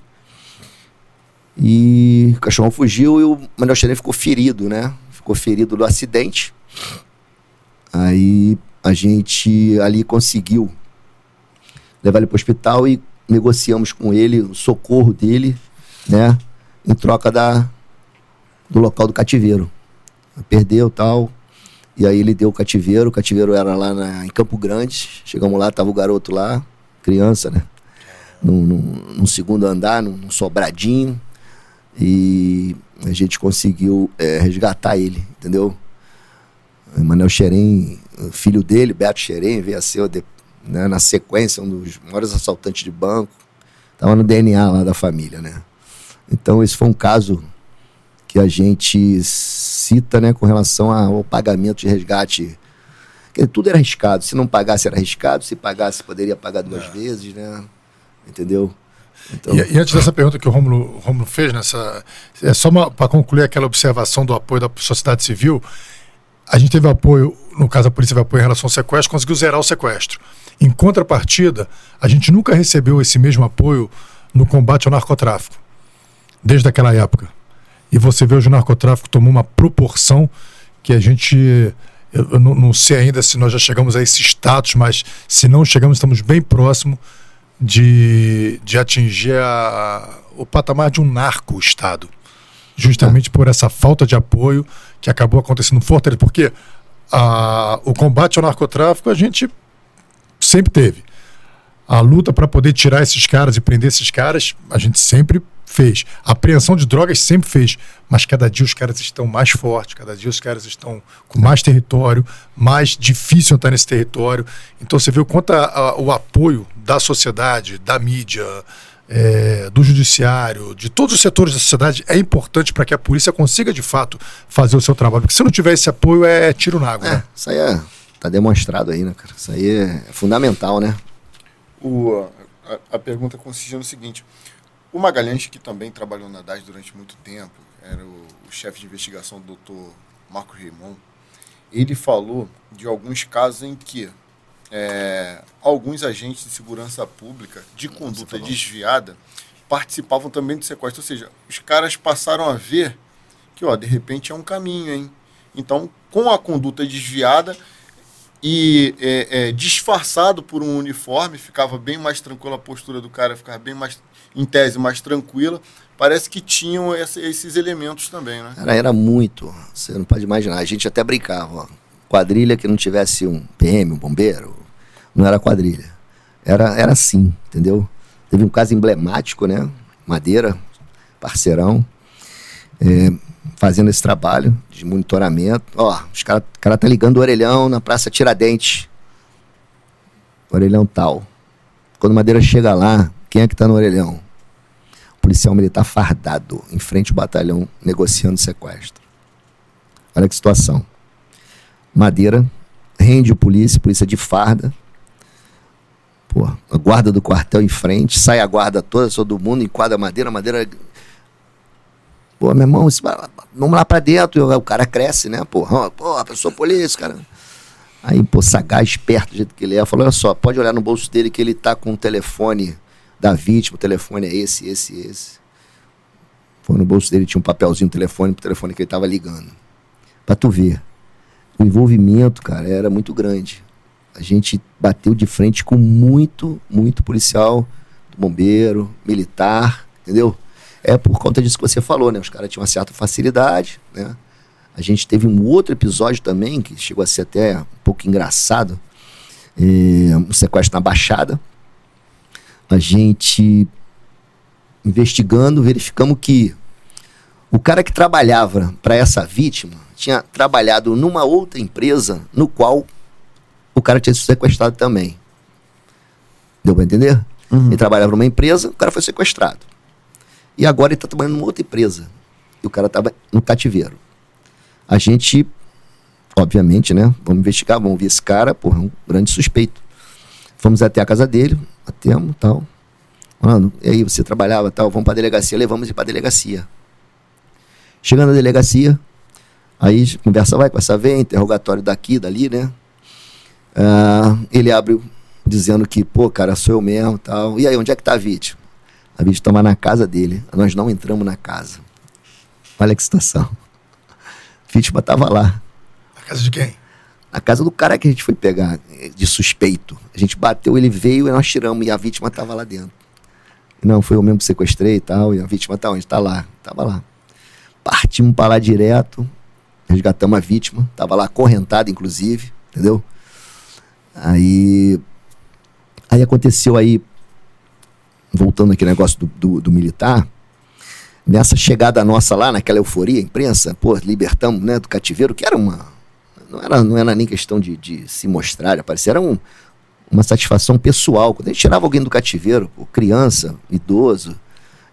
E o cachorrão fugiu e o Manuel Xerém ficou ferido, né? Ficou ferido do acidente. Aí a gente ali conseguiu levar ele para o hospital e negociamos com ele o socorro dele, né? Em troca da, do local do cativeiro. Perdeu tal. E aí ele deu o cativeiro. O cativeiro era lá na- em Campo Grande. Chegamos lá, tava o garoto lá, criança, né? Num, num- num segundo andar, num, num sobradinho. E a gente conseguiu é, resgatar ele, entendeu? Manuel Xerém, filho dele, Beto Xerém, veio a ser, né, na sequência, um dos maiores assaltantes de banco. Estava no DNA lá da família, né? Então esse foi um caso que a gente cita né, com relação ao pagamento de resgate. Porque tudo era arriscado. Se não pagasse, era arriscado. Se pagasse, poderia pagar duas é. vezes, né? Entendeu? Então... E, e, antes dessa pergunta que o Romulo, Romulo fez, nessa, é só para concluir aquela observação do apoio da sociedade civil, a gente teve apoio, no caso a polícia teve apoio em relação ao sequestro, conseguiu zerar o sequestro. Em contrapartida, a gente nunca recebeu esse mesmo apoio no combate ao narcotráfico, desde aquela época. E você vê hoje o narcotráfico tomou uma proporção que a gente. Eu não, não sei ainda se nós já chegamos a esse status, mas se não chegamos, estamos bem próximo de, de atingir a, o patamar de um narco-estado. Justamente por essa falta de apoio que acabou acontecendo no Fortaleza. Porque a, o combate ao narcotráfico a gente sempre teve. A luta para poder tirar esses caras e prender esses caras, a gente sempre fez. A apreensão de drogas sempre fez. Mas cada dia os caras estão mais fortes, cada dia os caras estão com mais território, mais difícil entrar nesse território. Então você vê o quanto a, a, o apoio da sociedade, da mídia, é, do judiciário, de todos os setores da sociedade é importante para que a polícia consiga de fato fazer o seu trabalho. Porque se não tiver esse apoio, é tiro na água. É, né? Isso aí é, tá demonstrado aí, né, cara? Isso aí é fundamental, né? O, a, a pergunta consiste no seguinte: o Magalhães, que também trabalhou na DAS durante muito tempo, era o, o chefe de investigação do Dr. Marco Raymond, ele falou de alguns casos em que é, alguns agentes de segurança pública de conduta desviada participavam também do sequestro. Ou seja, os caras passaram a ver que, ó, de repente é um caminho, hein? Então, com a conduta desviada e é, é, disfarçado por um uniforme, ficava bem mais tranquila a postura do cara, ficava bem mais em tese, mais tranquila, parece que tinham essa, esses elementos também, né? Cara, era muito. Você não pode imaginar. A gente até brincava, ó. Quadrilha que não tivesse um PM, um bombeiro, não era quadrilha. Era, era assim, entendeu? Teve um caso emblemático, né? Madeira, parceirão, é, fazendo esse trabalho de monitoramento. Ó, os caras cara tá ligando o orelhão na Praça Tiradentes. Orelhão tal. Quando Madeira chega lá, quem é que está no orelhão? O policial militar fardado, em frente ao batalhão, negociando sequestro. Olha que situação. Madeira, rende o polícia, polícia de farda. Pô, a guarda do quartel em frente, sai a guarda toda, todo mundo, enquadra a madeira, a madeira. Pô, meu irmão, vamos lá pra dentro. O cara cresce, né? Pô, pô, a pessoa polícia, cara. Aí, pô, sagaz, esperto do jeito que ele é, falou: olha só, pode olhar no bolso dele que ele tá com um telefone da vítima, o telefone é esse, esse, esse. Foi no bolso dele, tinha um papelzinho, um telefone, o telefone que ele estava ligando. Pra tu ver. O envolvimento, cara, era muito grande. A gente bateu de frente com muito, muito policial, bombeiro, militar, entendeu? É por conta disso que você falou, né? Os caras tinham uma certa facilidade, né? A gente teve um outro episódio também, que chegou a ser até um pouco engraçado, é, um sequestro na Baixada, a gente investigando, verificamos que o cara que trabalhava para essa vítima tinha trabalhado numa outra empresa no qual o cara tinha sido sequestrado também. Deu para entender? Uhum. Ele trabalhava numa empresa, o cara foi sequestrado. E agora ele está trabalhando numa outra empresa. E o cara estava no cativeiro. A gente, obviamente, né? Vamos investigar, vamos ver esse cara, porra, é um grande suspeito. Fomos até a casa dele, batemos tal. Mano, e aí você trabalhava tal, vamos pra delegacia, levamos ele pra delegacia. Chegando na delegacia, aí conversa vai, conversa vem, interrogatório daqui, dali, né? Ah, ele abre dizendo que, pô, cara, sou eu mesmo tal. E aí, onde é que tá a vítima? A vítima estava na casa dele. Nós não entramos na casa. Olha que situação. A vítima tava lá. Na casa de quem? Na casa do cara que a gente foi pegar, de suspeito. A gente bateu, ele veio e nós tiramos, e a vítima estava lá dentro. Não, foi eu mesmo que sequestrei e tal, e a vítima tá onde? Tá lá, tava lá. Partimos para lá direto, resgatamos a vítima, tava lá acorrentada, inclusive, entendeu? Aí, aí aconteceu aí, voltando aqui negócio do, do, do militar, nessa chegada nossa lá, naquela euforia, imprensa, pô, libertamos, né, do cativeiro, que era uma não era, não era nem questão de, de se mostrar, aparecer, era um, uma satisfação pessoal. Quando a gente tirava alguém do cativeiro, criança, idoso,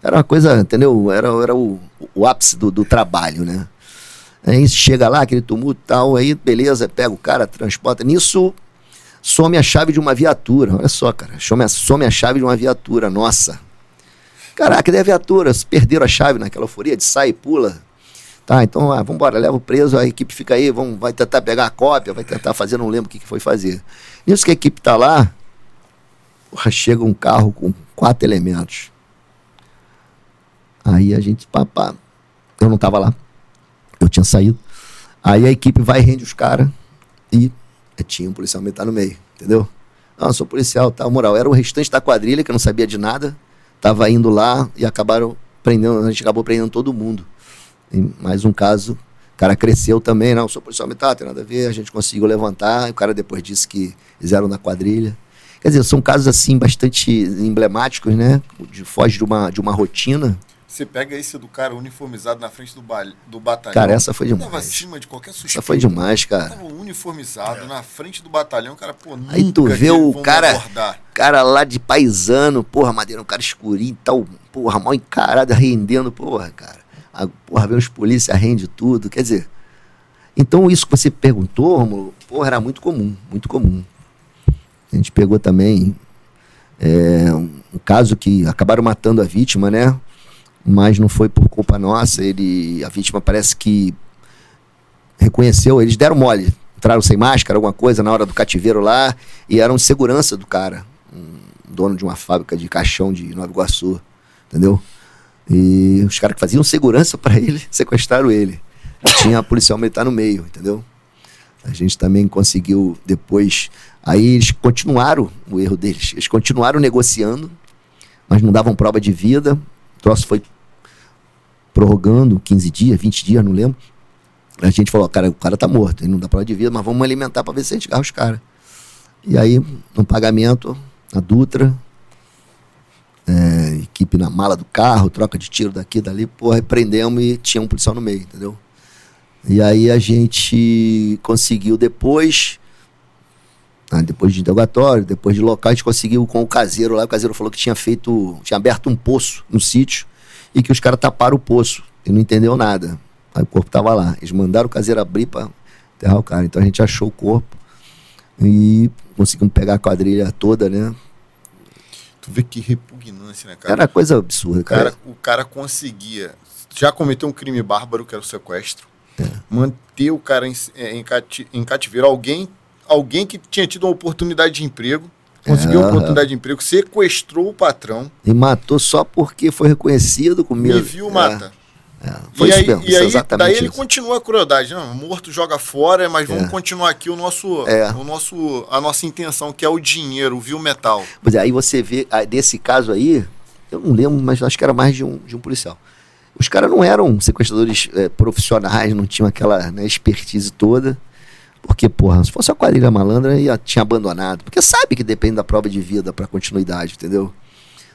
Era uma coisa, entendeu? Era, era o, o ápice do, do trabalho, né? Aí chega lá, aquele tumulto tal, aí beleza, pega o cara, transporta. Nisso, some a chave de uma viatura. Olha só, cara, some a, some a chave de uma viatura, nossa. Caraca, cadê a viatura? Perderam a chave naquela euforia de sai e pula. Tá, então ah, vamos embora, leva o preso, a equipe fica aí, vamos, vai tentar pegar a cópia, vai tentar fazer, não lembro o que, que foi fazer. Nisso que a equipe tá lá, chega um carro com quatro elementos. Aí a gente, papá, eu não tava lá, eu tinha saído. Aí a equipe vai, rende os caras e tinha um policial militar no meio, entendeu? Não, sou policial, tá, moral. Era o restante da quadrilha que eu não sabia de nada, tava indo lá e acabaram prendendo, a gente acabou prendendo todo mundo. E mais um caso, o cara cresceu também, não, sou policial militar, tem nada a ver, a gente conseguiu levantar, o cara depois disse que fizeram na quadrilha. Quer dizer, são casos assim bastante emblemáticos, né? De, foge de uma, de uma rotina. Você pega esse do cara uniformizado na frente do, ba do batalhão. Cara, essa foi demais. Tava acima de qualquer suspeita. Essa foi demais, cara. Tava uniformizado é. na frente do batalhão, cara, pô, nunca Aí tu vê o cara, cara lá de paisano, porra, madeira, um cara escurinho e tal, porra, mal encarado, rendendo, porra, cara. A, porra, vê os polícia rende tudo, quer dizer. Então isso que você perguntou, Romulo, porra, era muito comum, muito comum. A gente pegou também é, um caso que acabaram matando a vítima, né? mas não foi por culpa nossa. Ele, a vítima parece que reconheceu, eles deram mole, entraram sem máscara, alguma coisa na hora do cativeiro lá, e eram segurança do cara, um dono de uma fábrica de caixão de Nova Iguaçu, entendeu? E os caras que faziam segurança para ele sequestraram ele. Tinha a policial militar no meio, entendeu? A gente também conseguiu depois. Aí eles continuaram o erro deles. Eles continuaram negociando, mas não davam prova de vida. O troço foi prorrogando 15 dias, 20 dias, não lembro. A gente falou, cara, o cara tá morto, ele não dá prova de vida, mas vamos alimentar para ver se a gente agarra os caras. E aí, no pagamento, a Dutra, é, equipe na mala do carro, troca de tiro daqui dali, porra, prendemos e tinha um policial no meio, entendeu? E aí a gente conseguiu depois, ah, depois de interrogatório, depois de local, a gente conseguiu com o caseiro lá, o caseiro falou que tinha feito, tinha aberto um poço no sítio, e que os caras taparam o poço e não entendeu nada. Aí o corpo tava lá. Eles mandaram o caseiro abrir para enterrar o cara. Então a gente achou o corpo e conseguimos pegar a quadrilha toda, né? Tu vê que repugnância, né, cara? Era coisa absurda, cara. cara o cara conseguia. Já cometeu um crime bárbaro, que era o sequestro. É. Manter o cara em, é, em, cati em cativeiro. Alguém, alguém que tinha tido uma oportunidade de emprego Conseguiu uma oportunidade de emprego, sequestrou o patrão. E matou só porque foi reconhecido com medo. Me viu, mata. É. Foi e aí, mesmo, e aí daí isso. ele continua a crueldade. Não, morto joga fora, mas vamos é. continuar aqui o nosso, é. o nosso, a nossa intenção, que é o dinheiro, viu metal. Pois é, aí você vê, nesse caso aí, eu não lembro, mas acho que era mais de um, de um policial. Os caras não eram sequestradores é, profissionais, não tinham aquela né, expertise toda. Porque, porra, se fosse a quadrilha malandra, ia, tinha abandonado. Porque sabe que depende da prova de vida para continuidade, entendeu?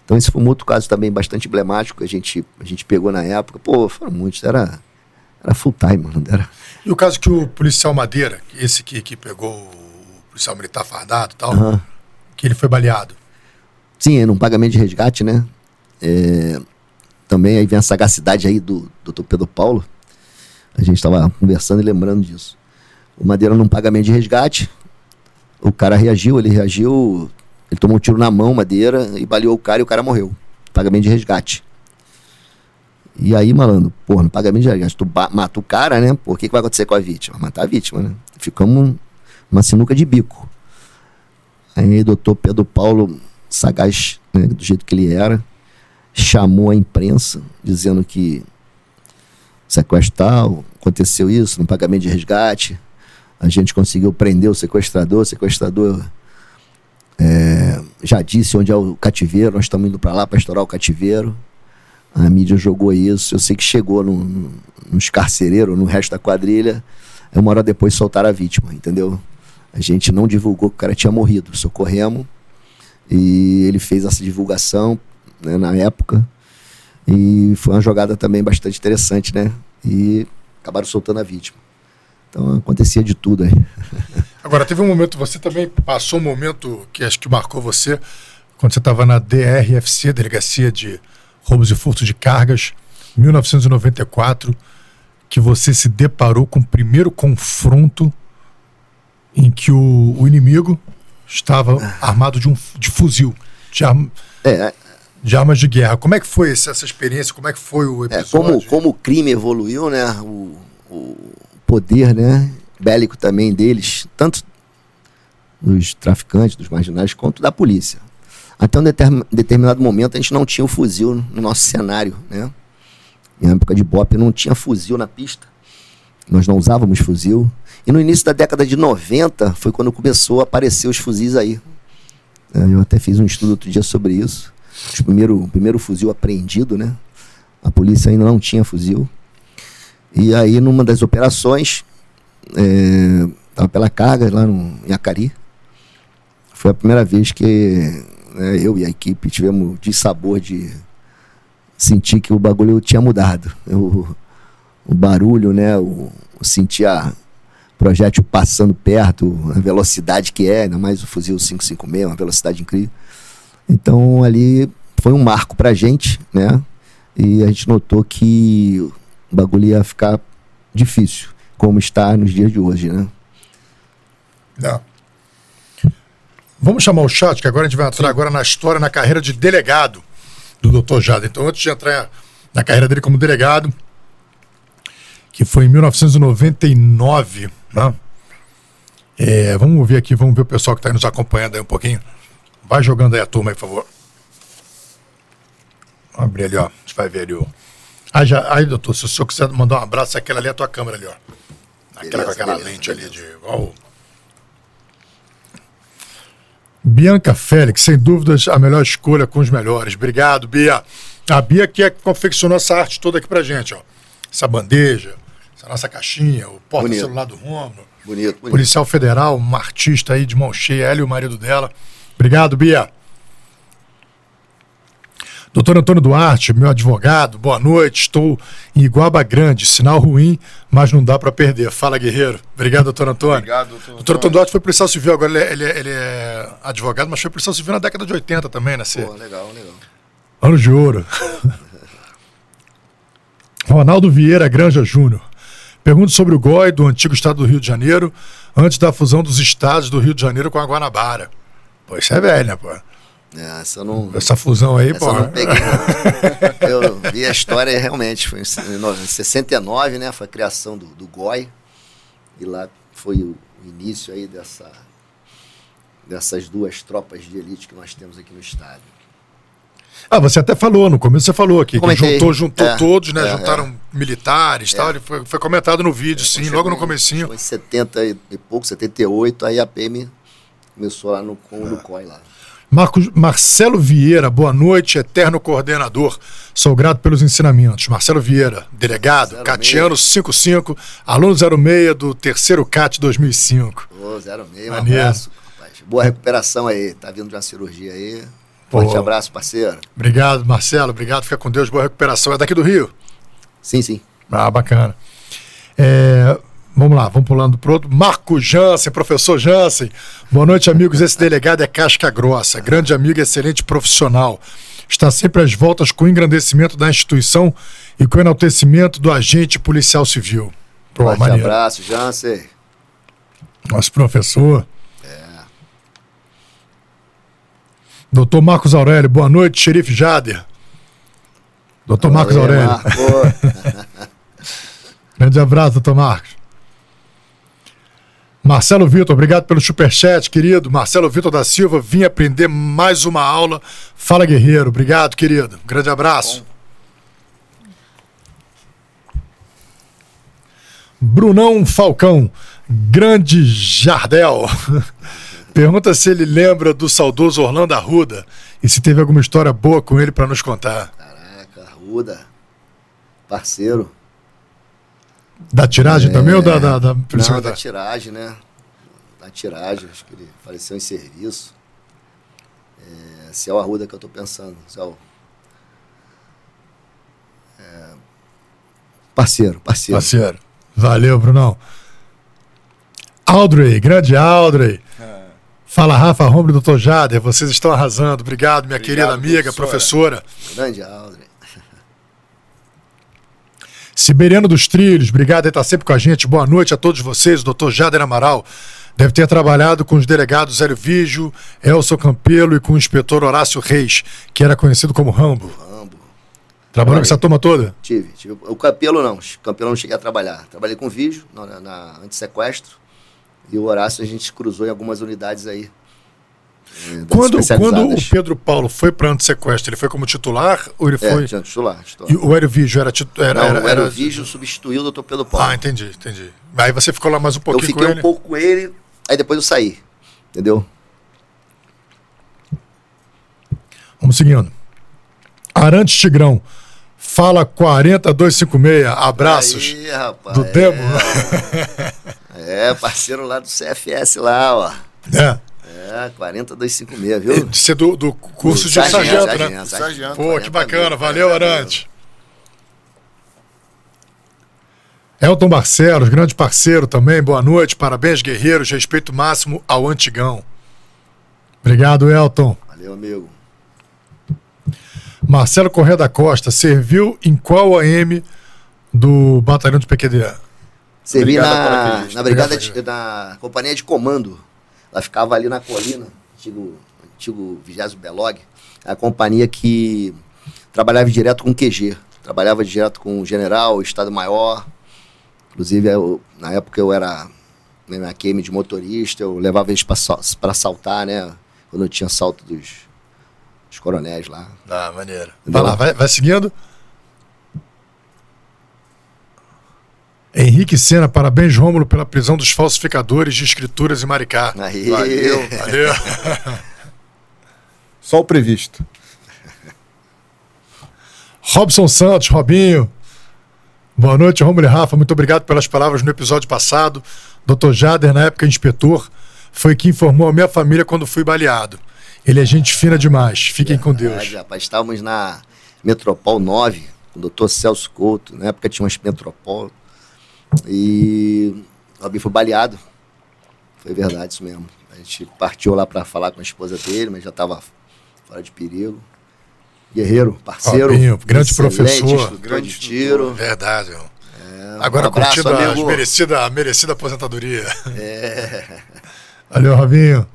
Então esse foi um outro caso também bastante emblemático que a gente, a gente pegou na época. Pô, foram muitos, era, era full time, mano. Era... E o caso que o policial Madeira, esse que, que pegou o policial militar fardado e tal, uhum. que ele foi baleado. Sim, é num pagamento de resgate, né? É, também aí vem a sagacidade aí do doutor Pedro Paulo. A gente estava conversando e lembrando disso. O Madeira num pagamento de resgate. O cara reagiu, ele reagiu, ele tomou um tiro na mão, Madeira, e baleou o cara e o cara morreu. Pagamento de resgate. E aí, malandro, porra, no pagamento de resgate, tu mata o cara, né? Por que, que vai acontecer com a vítima? Matar a vítima, né? Ficamos uma sinuca de bico. Aí, doutor Pedro Paulo, sagaz, né, do jeito que ele era, chamou a imprensa, dizendo que sequestro tal, aconteceu isso, no pagamento de resgate, a gente conseguiu prender o sequestrador. O sequestrador é, já disse onde é o cativeiro. Nós estamos indo para lá para estourar o cativeiro. A mídia jogou isso. Eu sei que chegou no, no, nos carcereiros, no resto da quadrilha. Uma hora depois soltaram a vítima, entendeu? A gente não divulgou que o cara tinha morrido. Socorremos. E ele fez essa divulgação né, na época. E foi uma jogada também bastante interessante, né? E acabaram soltando a vítima. Então acontecia de tudo aí. Agora, teve um momento, você também passou um momento que acho que marcou você, quando você estava na DRFC, Delegacia de roubos e furtos de cargas, 1994, que você se deparou com o primeiro confronto em que o, o inimigo estava armado de um de fuzil, de, arma, É, de armas de guerra. Como é que foi essa, essa experiência? Como é que foi o é, episódio? como, como o crime evoluiu, né? O, o poder, né? Bélico também deles, tanto dos traficantes, dos marginais, quanto da polícia. Até um determin- determinado momento a gente não tinha o fuzil no nosso cenário, né? Em época de BOP não tinha fuzil na pista. Nós não usávamos fuzil. E no início da década de 90 foi quando começou a aparecer os fuzis aí. É, Eu até fiz um estudo outro dia sobre isso. Os primeiro, o primeiro fuzil apreendido, né? A polícia ainda não tinha fuzil. E aí, numa das operações, é, pela carga lá no, em Acari. Foi a primeira vez que né, eu e a equipe tivemos de sabor de sentir que o bagulho tinha mudado. O, o barulho, né? O, o sentir a projétil passando perto, a velocidade que é, ainda mais o fuzil 556, uma velocidade incrível. Então ali foi um marco pra gente, né? E a gente notou que o bagulho ia ficar difícil, como está nos dias de hoje, né? Não. Vamos chamar o chat, que agora a gente vai entrar agora na história, na carreira de delegado do Dr. Jada. Então, antes de entrar na carreira dele como delegado, que foi em 1999, né? É, vamos ouvir aqui, vamos ver o pessoal que está nos acompanhando aí um pouquinho. Vai jogando aí a turma aí, por favor. Vamos abrir ali, ó. A gente vai ver ali o. Aí, já, aí, doutor, se o senhor quiser mandar um abraço, aquela ali é a tua câmera ali, ó. Aquela Beleza, com aquela beleza, lente ali beleza. de. Igual o- Bianca Félix, sem dúvidas, a melhor escolha com os melhores. Obrigado, Bia. A Bia que é que confeccionou essa arte toda aqui pra gente, ó. Essa bandeja, essa nossa caixinha, o porta-celular do Romulo. Bonito, bonito. Policial Federal, uma artista aí de mão cheia, ela e o marido dela. Obrigado, Bia. Doutor Antônio Duarte, meu advogado, boa noite. Estou em Iguaba Grande, sinal ruim, mas não dá para perder. Fala, guerreiro. Obrigado, doutor Antônio. Obrigado, doutor Doutor Antônio Duarte foi policial civil, agora ele é, ele é- ele é advogado, mas foi policial civil na década de 80 também, né? Cê? Pô, legal, legal. Anos de ouro. Ronaldo Vieira Granja Júnior. Pergunta sobre o GOI do antigo estado do Rio de Janeiro, antes da fusão dos estados do Rio de Janeiro com a Guanabara. Pô, isso é velho, né, pô? É, essa não, Essa fusão aí, essa pô. eu não peguei. não. Eu vi a história realmente, foi em no- em 69, né? Foi a criação do, do GOI. E lá foi o início aí dessa, dessas duas tropas de elite que nós temos aqui no estado. Ah, você até falou, no começo você falou aqui, que Comentei. juntou, juntou É, todos, né? é, juntaram militares e tal. Ele foi, foi comentado no vídeo, sim, logo no comecinho. Foi em 70 e pouco, 78, aí a PM começou lá no, com o COI lá. Marcos, Marcelo Vieira, boa noite, eterno coordenador. Sou grato pelos ensinamentos. Marcelo Vieira, delegado, 06. Catiano 55, aluno 06 do terceiro CAT 2005. Ô, 06, um abraço, rapaz. Boa recuperação aí. Tá vindo de uma cirurgia aí. Forte Pô. abraço, parceiro. Obrigado, Marcelo, obrigado, fica com Deus, boa recuperação. É daqui do Rio? Sim, sim. Ah, bacana. É, vamos lá, vamos pulando pro outro. Marco Jansen, professor Jansen. Boa noite, amigos. Esse delegado é casca grossa, grande amigo e excelente profissional. Está sempre às voltas com o engrandecimento da instituição e com o enaltecimento do agente policial civil. Pô, Forte maneiro. abraço, Jansen. Nosso professor. Doutor Marcos Aurélio, boa noite, xerife Jader. Doutor Marcos Aurélio. Marco. Grande abraço, doutor Marcos. Marcelo Vitor, obrigado pelo superchat, querido. Marcelo Vitor da Silva, vim aprender mais uma aula. Fala, guerreiro. Obrigado, querido. Grande abraço. Brunão Falcão, grande Jardel. Pergunta se ele lembra do saudoso Orlando Arruda e se teve alguma história boa com ele para nos contar. Caraca, Ruda. Parceiro. Da tiragem também ou da, da, da polícia Não, da tiragem, né? Da tiragem, acho que ele faleceu em serviço. É, se é o Arruda que eu tô pensando. Se é o... É, parceiro, parceiro. Parceiro. Valeu, Brunão. Audrey, grande Audrey. Fala, Rafa, Romulo e Doutor Jader. Vocês estão arrasando. Obrigado, minha Obrigado, querida amiga, professora. professora. Grande Aldre. Siberiano dos Trilhos, obrigado por estar sempre com a gente. Boa noite a todos vocês, o doutor Jader Amaral. Deve ter trabalhado com os delegados Hélio Vigio, Elson Campelo e com o inspetor Horácio Reis, que era conhecido como Rambo. Rambo. Trabalhou com essa turma toda? Tive, tive. O Campelo não, o Campelo não cheguei a trabalhar. Trabalhei com o Vigio na, na antissequestro e o Horácio a gente cruzou em algumas unidades aí. É, quando, quando o Pedro Paulo foi para antissequestro, ele foi como titular ou ele é, foi. titular, titular. E o Hélio Vigio era titular? Não, o Hélio Vigio substituiu o doutor Pedro Paulo. Ah, entendi, entendi. Aí você ficou lá mais um pouquinho com ele? Eu fiquei um pouco com ele, aí depois eu saí. Entendeu? Vamos seguindo. Arantes Tigrão. Fala 40256. Abraços. Aí, rapaz, do é, Demo. É, parceiro lá do CFS lá, ó. É. É, 40256, viu? De ser do, do curso do de sargento, sargento, né? Sargento, sargento, Pô, que bacana. Valeu, Arante. Elton Barcelos, grande parceiro também, boa noite, parabéns, guerreiros, respeito máximo ao antigão. Obrigado, Elton. Valeu, amigo. Marcelo Correia da Costa, serviu em qual AM do batalhão de PQD? Servi na, na brigada de, na companhia de comando. Ela ficava ali na colina, antigo, antigo 20 Belog, a companhia que trabalhava direto com QG. Trabalhava direto com o general, o Estado-Maior. Inclusive, eu, na época eu era na QM de motorista, eu levava eles para assaltar, né? Quando eu tinha assalto dos, dos coronéis lá. Ah, maneiro. Vai lá, vai, vai seguindo. Henrique Sena, parabéns, Rômulo, pela prisão dos falsificadores de escrituras em Maricá. Aí. Valeu. Valeu. Só o previsto. Robson Santos, Robinho. Boa noite, Rômulo e Rafa. Muito obrigado pelas palavras no episódio passado. Dr. Jader, na época inspetor, foi quem informou a minha família quando fui baleado. Ele é gente fina demais. Fiquem com Deus. Rapaz, estávamos na Metropol 9, com o doutor Celso Couto. Na época tinha umas Metropol e o Robin foi baleado. Foi verdade isso mesmo. A gente partiu lá para falar com a esposa dele, mas já estava fora de perigo. Guerreiro, parceiro. Robinho, grande professor. Grande de tiro. Verdade, é, Agora um abraço, curtindo a merecida, a merecida aposentadoria. É. Valeu, Robinho.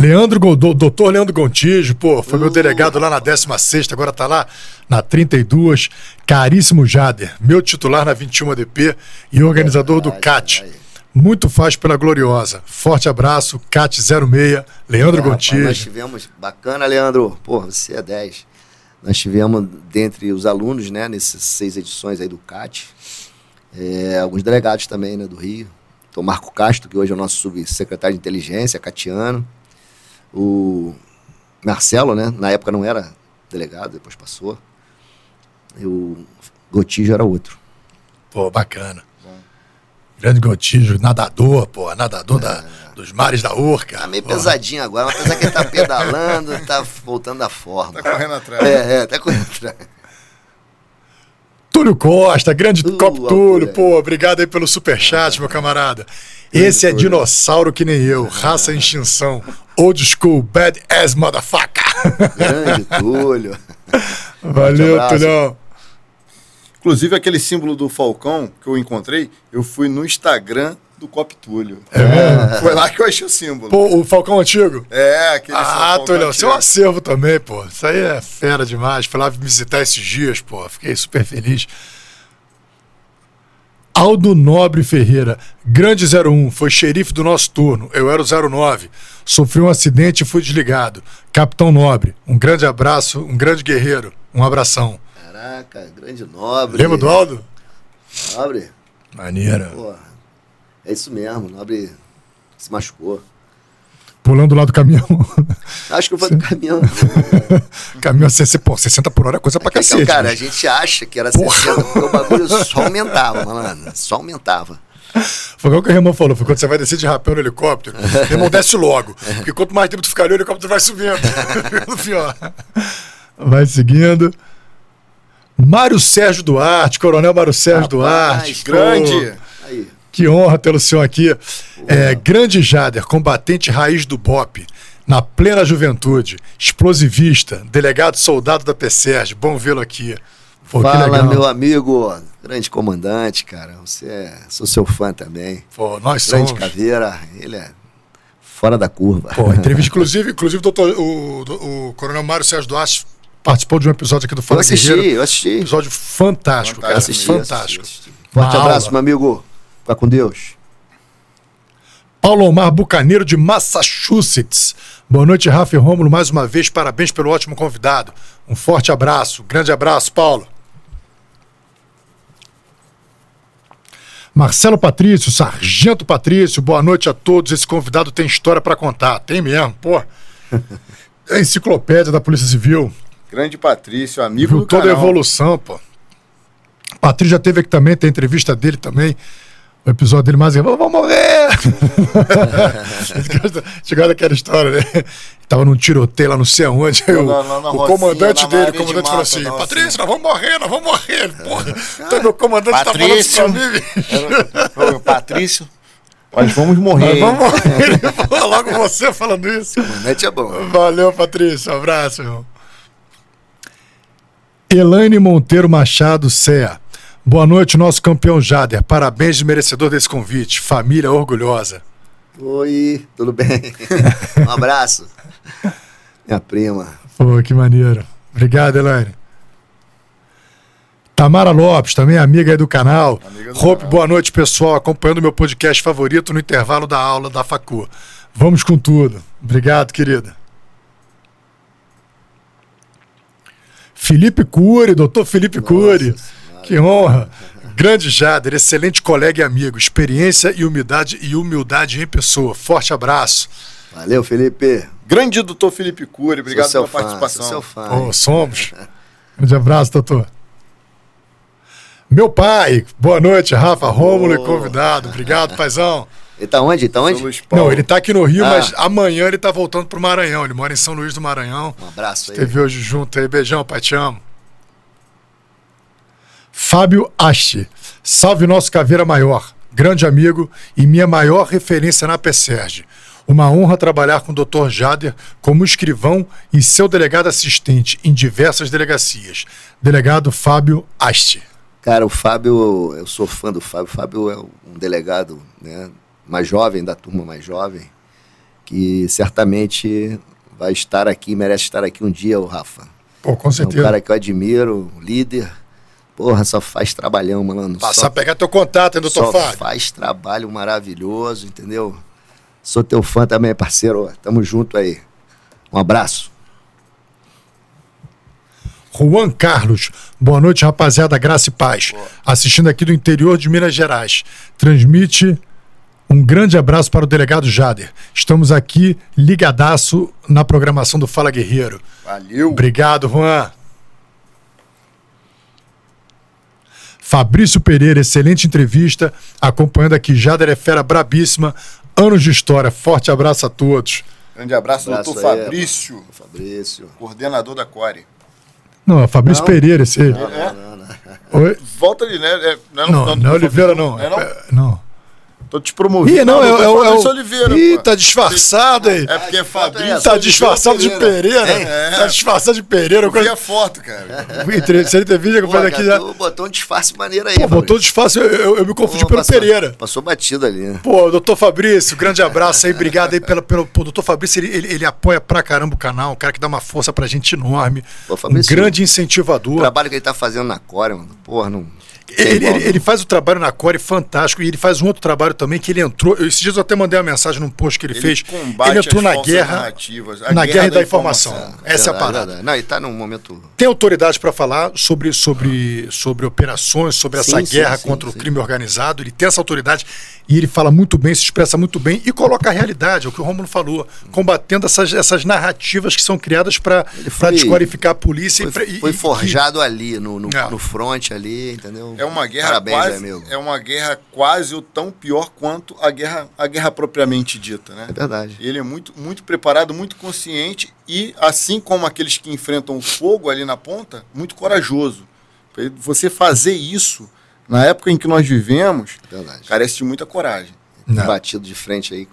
Leandro, doutor Leandro Gontijo, pô, foi uh. meu delegado lá na 16, agora tá lá na 32. Caríssimo Jader, meu titular na 21 ADP e organizador do CAT. Muito faz pela Gloriosa. Forte abraço, CAT06, Leandro é, Gontijo. Nós tivemos, bacana, Leandro, pô, você é 10. Nós tivemos, dentre os alunos, né, nessas seis edições aí do CAT, é, alguns delegados também, né, do Rio. Então, Marco Castro, que hoje é o nosso subsecretário de inteligência, catiano. O Marcelo, né? Na época não era delegado, depois passou. E o Gotijo era outro. Pô, bacana. Bom. Grande Gotijo, nadador, pô, nadador é. da, dos mares da Urca. Tá meio pô. pesadinho agora, mas apesar que ele tá pedalando, tá voltando à forma. Tá correndo atrás. É, é, tá correndo atrás. Túlio Costa, grande uh, Copo Túlio, pô, obrigado aí pelo superchat, meu camarada. Esse é dinossauro que nem eu, raça em extinção. Old school, bad ass motherfucker. Grande Túlio. Valeu, Tulhão. Inclusive, aquele símbolo do Falcão que eu encontrei, eu fui no Instagram do Cop Túlio. É mesmo? Foi lá que eu achei o símbolo. Pô, o Falcão antigo? É, aquele Ah, Tulhão, seu acervo também, pô. Isso aí é fera demais. Fui lá visitar esses dias, pô. Fiquei super feliz. Aldo Nobre Ferreira, grande 01, foi xerife do nosso turno. Eu era o 09. Sofri um acidente e fui desligado. Capitão Nobre, um grande abraço, um grande guerreiro. Um abração. Caraca, grande Nobre. Lembra do Aldo? Nobre. Maneira. Porra, é isso mesmo, Nobre se machucou. Pulando lá do caminhão. Acho que foi do caminhão. caminhão 60, pô, 60 por hora é coisa pra é cacete. Cara, né? a gente acha que era Porra. 60, porque o bagulho só aumentava, mano. Só aumentava. Foi o que o irmão falou, foi quando você vai descer de rapel no helicóptero, o irmão desce logo. Porque quanto mais tempo tu ficar ali, o helicóptero vai subindo. pior. Vai seguindo. Mário Sérgio Duarte, Coronel Mário Sérgio Rapaz, Duarte. Grande. Que honra tê-lo senhor aqui. É, grande Jader, combatente raiz do BOP. na plena juventude, explosivista, delegado soldado da PSERG. Bom vê-lo aqui. Pô, Fala, meu amigo, grande comandante, cara. Você é, sou seu fã também. Pô, nós grande somos. Caveira, ele é fora da curva. Pô, entrevista, inclusive, inclusive doutor, o, o, o Coronel Mário Sérgio Duarte participou de um episódio aqui do Fala eu assisti, Guerreiro. Eu assisti, Episódio fantástico, fantástico cara. Assisti, fantástico. Assisti, assisti. Forte abraço, aula. meu amigo. Fica com Deus. Paulo Omar Bucaneiro de Massachusetts. Boa noite, Rafa e Rômulo. Mais uma vez, parabéns pelo ótimo convidado. Um forte abraço. Grande abraço, Paulo. Marcelo Patrício, Sargento Patrício, boa noite a todos. Esse convidado tem história para contar. Tem mesmo, pô. É enciclopédia da Polícia Civil. Grande Patrício, amigo Viu do toda canal. a evolução, pô. Patrício já teve aqui também, tem entrevista dele também o episódio dele mais vamos morrer! Chegou daquela história, né? Tava num tiroteio lá não sei aonde. o, o comandante dele, o comandante falou assim: não, Patrícia, assim. nós vamos morrer, nós vamos morrer. Porra, então meu comandante Patrício, tá falando isso pra mim, Patrício. Nós vamos morrer. Nós vamos morrer. Logo você falando isso. Comandante é bom. Valeu, Patrício. Um abraço, irmão. Elaine Monteiro Machado Cea. Boa noite, nosso campeão Jader. Parabéns, merecedor desse convite. Família orgulhosa. Oi, tudo bem? um abraço. Minha prima. Pô, que maneiro. Obrigado, Elaine. Tamara Lopes, também amiga aí do canal. Hope, boa noite, pessoal. Acompanhando meu podcast favorito no intervalo da aula da Facu. Vamos com tudo. Obrigado, querida. Felipe Cury, doutor Felipe Nossa. Cury. Que honra! Grande Jader, excelente colega e amigo, experiência e humildade e humildade em pessoa. Forte abraço. Valeu, Felipe. Grande doutor Felipe Cury, obrigado pela fã, participação. Sou seu fã. Oh, somos. Grande abraço, doutor. Meu pai, boa noite, Rafa Rômulo oh. e convidado. Obrigado, paizão. Ele tá onde? Tá onde? Não, ele tá aqui no Rio, ah. mas amanhã ele tá voltando pro Maranhão. Ele mora em São Luís do Maranhão. Um abraço aí. Esteve hoje junto aí. Beijão, pai, te amo. Fábio Ache. Salve nosso Caveira Maior, grande amigo e minha maior referência na PSERG. Uma honra trabalhar com o Dr. Jader como escrivão e seu delegado assistente em diversas delegacias. Delegado Fábio Aste. Cara, o Fábio, eu sou fã do Fábio. O Fábio é um delegado né, mais jovem, da turma mais jovem, que certamente vai estar aqui, merece estar aqui um dia, o Rafa. Pô, com certeza. É um cara que eu admiro, líder, Porra, só faz trabalhão, mano. Passar a pegar teu contato, hein, doutor Fábio? faz trabalho maravilhoso, entendeu? Sou teu fã também, parceiro. Tamo junto aí. Um abraço. Juan Carlos. Boa noite, rapaziada. Graça e paz. Boa. Assistindo aqui do interior de Minas Gerais. Transmite um grande abraço para o delegado Jader. Estamos aqui ligadaço na programação do Fala Guerreiro. Valeu. Obrigado, Juan. Fabrício Pereira, excelente entrevista, acompanhando aqui Jader é fera brabíssima, anos de história. Forte abraço a todos. Grande abraço, abraço doutor aí, Fabrício. Fabrício. Coordenador da Core. Não, é Fabrício não. Pereira, esse aí. Não, não, não, Oi? Volta ali, né? É, não, não, não, é Oliveira, não. É, não? É. Tô te promovendo. Ih, não, é, é, é o Oliveira. Ih, pô. tá disfarçado aí. É porque é Fabrício. Tá disfarçado de Pereira. É. Tá disfarçado de Pereira. Eu vi a foto, cara. Teve vídeo que eu falei aqui já. Botou um disfarce maneiro aí. Pô, botou um disfarce, eu, eu, eu me confundi pô, pelo passou, Pereira. Passou batido ali, né? Pô, doutor Fabrício, grande abraço aí. Obrigado aí pelo. pelo pô, doutor Fabrício, ele, ele, ele, apoia pra caramba o canal. Um cara que dá uma força pra gente enorme. Pô, Fabrício, um grande incentivador. O trabalho que ele tá fazendo na Core, mano. Porra, não. Ele, ele, ele, faz o trabalho na Core fantástico e ele faz um outro trabalho também que ele entrou. Eu, esses dias eu até mandei uma mensagem num post que ele, ele fez. Ele entrou na guerra. Na guerra, guerra da, da, informação. informação. Essa é, é a parada. Não, e tá num momento. Tem autoridade para falar sobre, sobre, sobre operações, sobre sim, essa sim, guerra sim, contra o crime organizado. Ele tem essa autoridade e ele fala muito bem, se expressa muito bem e coloca a realidade, é o que o Romulo falou, combatendo essas, essas narrativas que são criadas para desqualificar a polícia. Foi, e, foi forjado ali, no, no, é. no front ali, entendeu? É uma guerra Parabéns, quase, amigo. é uma guerra quase ou tão pior quanto a guerra, a guerra propriamente dita, né? É verdade. Ele é muito, muito preparado, muito consciente e, assim como aqueles que enfrentam o fogo ali na ponta, muito corajoso. Você fazer isso na época em que nós vivemos, Verdade. carece de muita coragem. Não. Batido de frente aí.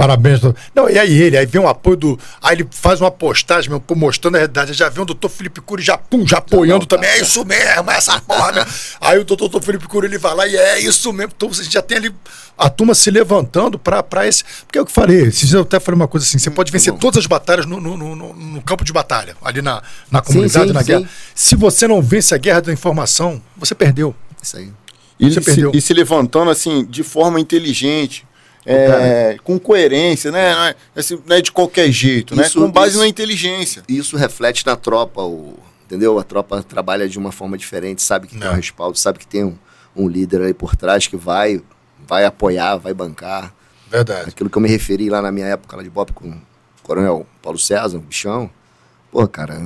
Parabéns. doutor. Não, e aí ele, aí vem um apoio do. Aí ele faz uma postagem pô, mostrando a realidade. Já vem o doutor Felipe Cury já, pum, já apoiando tá, também. É isso mesmo, é essa porra. mesmo. aí o doutor Felipe Cury ele vai lá e é isso mesmo. Então você já tem ali a turma se levantando pra, pra esse. Porque é o que eu falei, esses dias eu até falei uma coisa assim: você pode vencer bom. todas as batalhas no, no, no- no- no campo de batalha, ali na, na Sim, comunidade, sim, na sim. guerra. Se você não vence a guerra da informação, você perdeu. Isso aí. E Você se, perdeu. e se levantando assim, de forma inteligente, é, com coerência, né? Não é, assim, não é de qualquer jeito, né? Isso- Com base isso- na inteligência. Isso reflete na tropa, o, entendeu? A tropa trabalha de uma forma diferente, sabe que tem É. um respaldo, sabe que tem um, um líder aí por trás que vai, vai apoiar, vai bancar. Verdade. Aquilo que eu me referi lá na minha época lá de Bop com o Coronel Paulo César, o bichão. Pô, cara,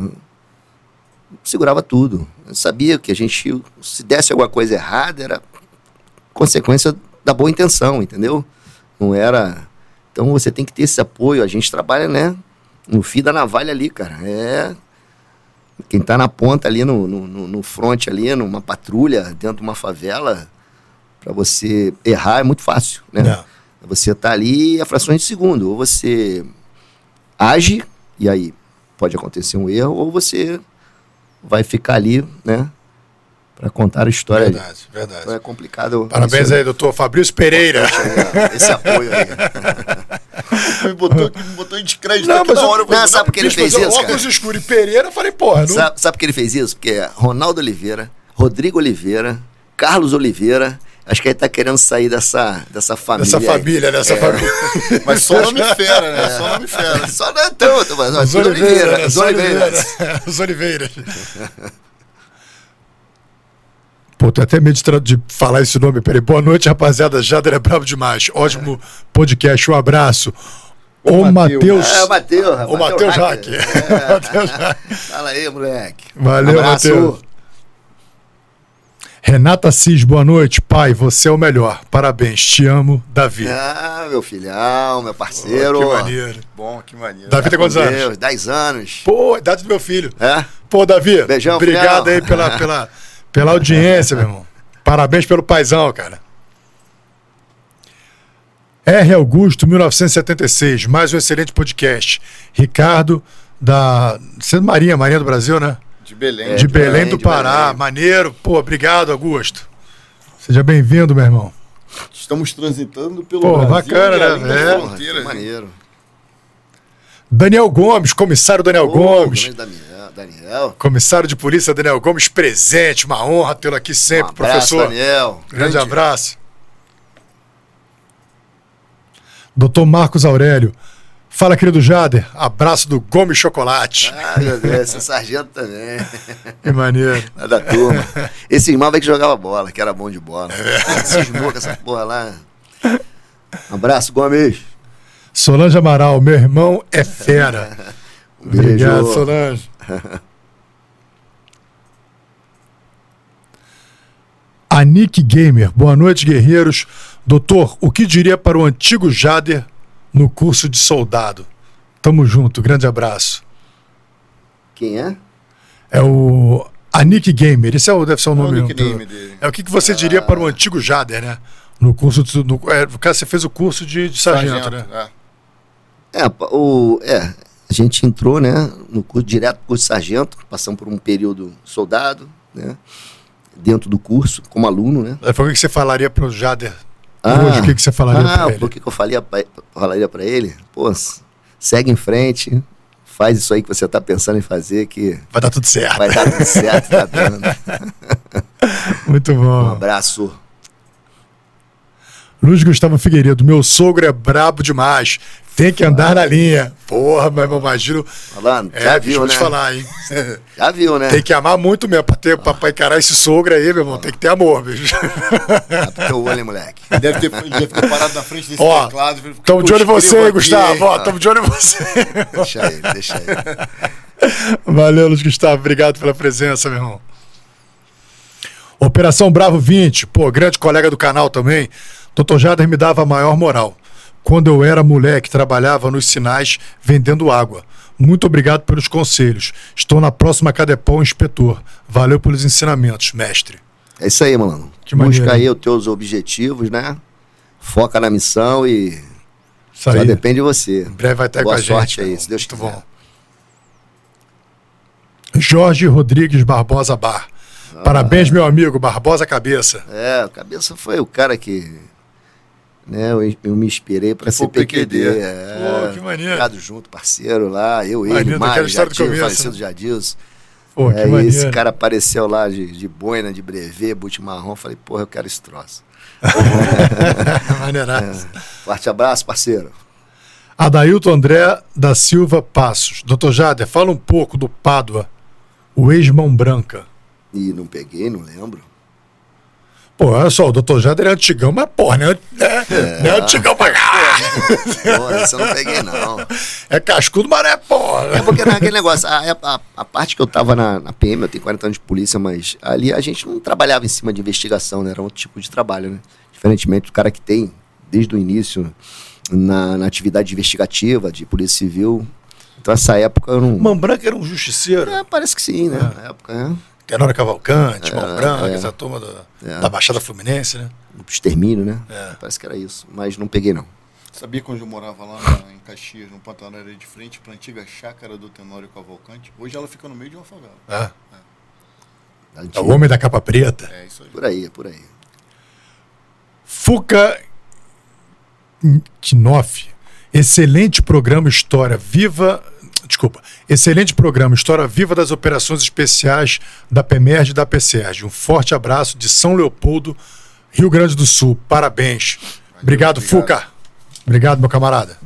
segurava tudo. Eu sabia que a gente, se desse alguma coisa errada, era consequência da boa intenção, entendeu? Não era. Então você tem que ter esse apoio. A gente trabalha, né? No fio da navalha ali, cara. É. Quem tá na ponta ali, no, no, no front ali, numa patrulha, dentro de uma favela, para você errar é muito fácil, né? É. Você tá ali a frações de segundo. Ou você age, e aí pode acontecer um erro, ou você vai ficar ali, né? Para contar a história. Verdade, verdade. Então é complicado. Parabéns Isso- aí, doutor Fabrício Pereira. Esse apoio aí. Me botou, me botou em descrédito Não, mas na hora. eu Não, sabe por que ele fez eu- isso, Óculos cara? escuro e Pereira, eu falei, porra, não. Sabe, sabe por que ele fez isso? Porque é Ronaldo Oliveira, Rodrigo Oliveira, Carlos Oliveira. Acho que ele tá querendo sair dessa, dessa família. Dessa aí. família, dessa É. família. Mas só nome fera, né? Só nome fera. Só não é tanto, mas mas Os tudo Oliveira, Oliveira. né? Os Os Oliveira. Oliveira. Os Oliveiras. Pô, tô até medo de, tra- de falar esse nome. Peraí. Boa noite, rapaziada. Jader é brabo demais. Ótimo podcast. Um abraço. Ô, Matheus. É, o Matheus. Ô, Matheus Hack. É. Fala aí, moleque. Valeu. Matheus. Renata Cis, boa noite. Pai, você é o melhor. Parabéns. Te amo, Davi. Ah, meu filhão, meu parceiro. que maneiro. Bom, que maneiro. Davi tem quantos anos? 10 anos. Pô, idade do meu filho. É? Pô, Davi, Beijão, obrigado filhão. aí pela, pela, pela audiência, meu irmão. Parabéns pelo paizão, cara. R. Augusto, 1976, mais um excelente podcast. Ricardo, da. Você é Marinha, Marinha do Brasil, né? De Belém. É, de de Belém Belém, do de Pará. Belém. Maneiro. Pô, obrigado, Augusto. Seja bem-vindo, meu irmão. Estamos transitando pelo Pô, Brasil. bacana, né? É. Hein? maneiro. Daniel Gomes, comissário Daniel Ô, Gomes. Daniel, Daniel. Comissário de polícia Daniel Gomes, presente. Uma honra tê-lo aqui sempre, Um abraço, professor. Daniel. Grande Grande. abraço. Doutor Marcos Aurélio. Fala, querido Jader. Abraço do Gomes Chocolate. Ah, meu Deus, esse sargento também. Que maneiro. Lá da turma. Esse irmão vai que jogava bola, que era bom de bola. Cismou com essa porra lá. Um abraço, Gomes. Solange Amaral, meu irmão é fera. Um. Obrigado, Solange. A Nick Gamer, boa noite, guerreiros. Doutor, o que diria para o antigo Jader no curso de soldado? Tamo junto, grande abraço. Quem é? É o. A Nick Gamer, esse é o, deve ser o é o nome. nickname do- dele? É o que, que você diria para o antigo Jader, né? No curso de. No, é, você fez o curso de, de sargento, né? é. É, o, é, a gente entrou, né, no curso, direto curso de sargento, passamos por um período soldado, né, dentro do curso, como aluno, né. Foi o que você falaria para o Jader hoje? O que, que você falaria ah, para ele? por que, que eu falaria pra, falaria pra ele? Pô, segue em frente, faz isso aí que você tá pensando em fazer, que Vai dar tudo certo. vai dar tudo certo, tá dando. Muito Um bom. abraço. Luiz Gustavo Figueiredo, meu sogro é brabo demais. Tem que andar na linha. Porra, meu irmão, imagino. Falando, É, já viu, né? te falar, hein? Já viu, né? Tem que amar muito mesmo pra, ter, pra, pra encarar esse sogro aí, meu irmão. Tem que ter amor, bicho. Tá pro teu olho, hein, moleque. Deve ter, deve ter parado na frente desse Ó, teclado. e Tamo de "Pô, olho em você, aqui, Gustavo. hein?" Ó, tamo de olho em você. Deixa ele, deixa ele. Valeu, Luiz Gustavo. Obrigado pela presença, meu irmão. Operação Bravo 20. Pô, grande colega do canal também. Dr. Jader me dava a maior moral. Quando eu era moleque, trabalhava nos sinais vendendo água. Muito obrigado pelos conselhos. Estou na próxima Cadepol inspetor. Valeu pelos ensinamentos, mestre. É isso aí, mano. Que Busca aí os teus objetivos, né? Foca na missão e Isso Só aí. depende de você. Em breve vai estar Boa com a gente. sorte aí, se Deus Muito quiser. bom. Jorge Rodrigues Barbosa Bar. Ah. Parabéns, meu amigo, Barbosa Cabeça. É, o Cabeça foi o cara que. Né, eu, eu me inspirei para ser PQD. PQD. É, Pô, que maneiro. Ficado junto, parceiro lá, eu, ele, Maneiro, daquela Mário, história do Jadil, começo, falecido né? Jadilson. Pô, É, e maneiro. esse cara apareceu lá de, de boina, de brevet, boot marrom. Falei, porra, eu quero esse troço. Maneiraço. Forte abraço, parceiro. Adailton André da Silva Passos. Doutor Jader, fala um pouco do Pádua, o ex-mão branca. E não peguei, não lembro. Pô, olha só, o doutor Jader é antigão, mas porra, não é, é, é antigão pra cá. Porra, essa eu não peguei, não. É cascudo, mas não é porra. É porque naquele negócio, a, a, a parte que eu tava na, na PM, eu tenho 40 anos de polícia, mas ali a gente não trabalhava em cima de investigação, né? Era outro tipo de trabalho, né? Diferentemente do cara que tem, desde o início, na, na atividade investigativa de polícia civil. Então essa época eu não. Mão branca era um justiceiro. É, parece que sim, né? Na época, né? Tenório Cavalcante, Mão É, Branca, é. essa turma da, É. da Baixada Fluminense, né? Grupo extermínio, né? É. Parece que era isso. Mas não peguei, não. Sabia quando eu morava lá na- em Caxias, no Pantanal, era de frente para a antiga chácara do Tenório Cavalcante? Hoje ela fica no meio de uma favela. É. Da É o antiga. homem da capa preta. É isso aí. Por aí, por aí. Fuca Knopf. Excelente programa História Viva. Desculpa. Excelente programa História Viva das Operações Especiais da PEMERG e da PCERG. Um forte abraço de São Leopoldo, Rio Grande do Sul. Parabéns. Obrigado, obrigado. Fuca. Obrigado, meu camarada.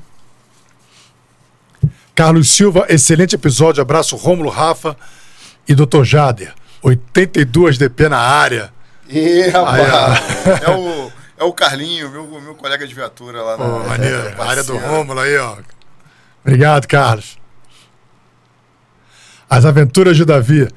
Carlos Silva, excelente episódio. Abraço, Rômulo Rafa e Dr. Jader. 82 DP na área. Ih, rapaz! É, o, é o Carlinho, meu, meu colega de viatura lá Pô, na. maneiro. é, A área do. Rômulo aí, ó. Obrigado, Carlos. As Aventuras de Davi.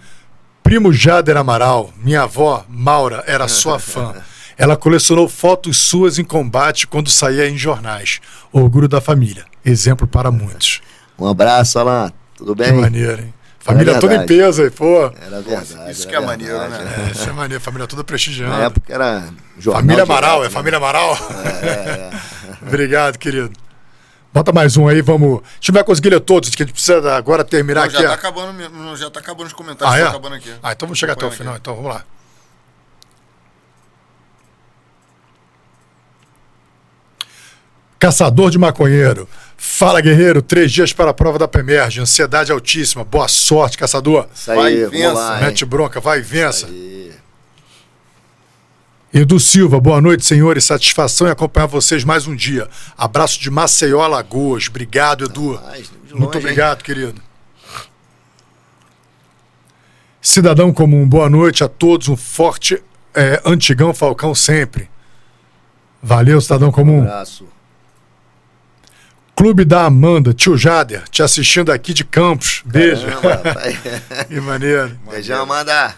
Primo Jader Amaral, minha avó, Maura, era sua fã. Ela colecionou fotos suas em combate quando saía em jornais. Orgulho da família. Exemplo para muitos. Um abraço, Alan. Tudo Que bem? maneiro, hein? Família toda em peso aí, pô. Era verdade. isso que é maneiro, verdade. né? É, isso é maneiro. Família toda prestigiando. Na época era jornal. Família Amaral, é né? família Amaral? É, é. Obrigado, querido. Bota mais um aí, vamos. A gente vai conseguir ler todos, que a gente precisa agora terminar Não, aqui. já, tá acabando, mesmo, já tá acabando os comentários, Ah, tá é? acabando aqui. Ah, então vamos chegar até o final. Então vamos lá. Caçador de maconheiro. Fala, guerreiro. Três dias para a prova da PEMERG. Ansiedade altíssima. Boa sorte, caçador. Isso Vai, aí, vença. lá? Mete bronca, vai e vença. Aí. Edu Silva, boa noite, senhores. Satisfação em acompanhar vocês mais um dia. Abraço de Maceió, Alagoas. Obrigado, Edu. Rapaz, de Muito longe, hein? obrigado, querido. Cidadão comum, boa noite a todos. Um forte é, antigão Falcão sempre. Valeu, cidadão Um comum. abraço. Clube da Amanda, tio Jader, te assistindo aqui de Campos. Beijo. Caramba, que maneiro. Beijão, Amanda.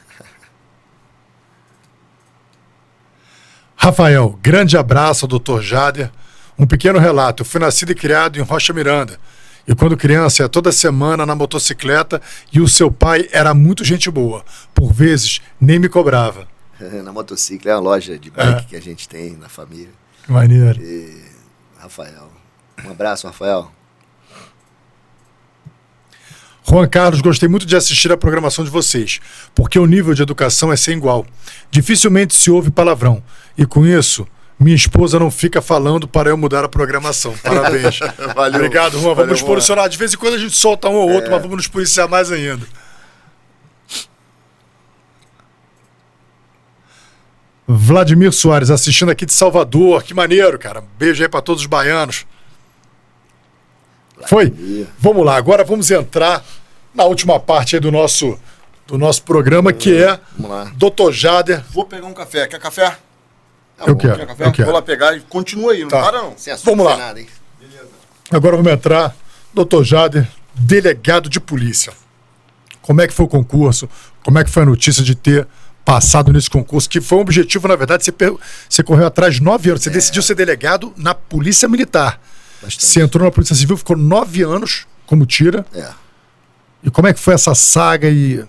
Rafael, grande abraço ao doutor Jader. Um pequeno relato. Eu fui nascido e criado em Rocha Miranda. E quando criança, ia toda semana na motocicleta e o seu pai era muito gente boa. Por vezes, nem me cobrava. Na motociclo, é uma loja de bike É. que a gente tem na família. Que maneiro. E Rafael. Um abraço, Rafael. Juan Carlos, gostei muito de assistir a programação de vocês, porque o nível de educação é sem igual. Dificilmente se ouve palavrão. E com isso, minha esposa não fica falando para eu mudar a programação. Parabéns. Valeu. Obrigado, Juan. Valeu, Vamos nos posicionar. De vez em quando a gente solta um ou outro, mas vamos nos policiar mais ainda. Vladimir Soares, assistindo aqui de Salvador. Que maneiro, cara. Beijo aí para todos os baianos. Foi? Vamos lá, agora vamos entrar na última parte aí do nosso, do nosso programa, que é Vamos lá. Dr. Jader. Vou pegar um café. Quer café? Tá Eu bom. quero. Quer café? Eu quero. Vou lá pegar e continua aí, não Tá. para não. Sem Vamos lá. nada, hein? Agora vamos entrar, Dr. Jader, delegado de polícia. Como é que foi o concurso? Como é que foi a notícia de ter passado nesse concurso? Que foi um objetivo, na verdade, você, per- você correu atrás de nove anos. Você decidiu ser delegado na Polícia Militar. Bastante. Você entrou na Polícia Civil, ficou nove anos como tira. É. E como é que foi essa saga e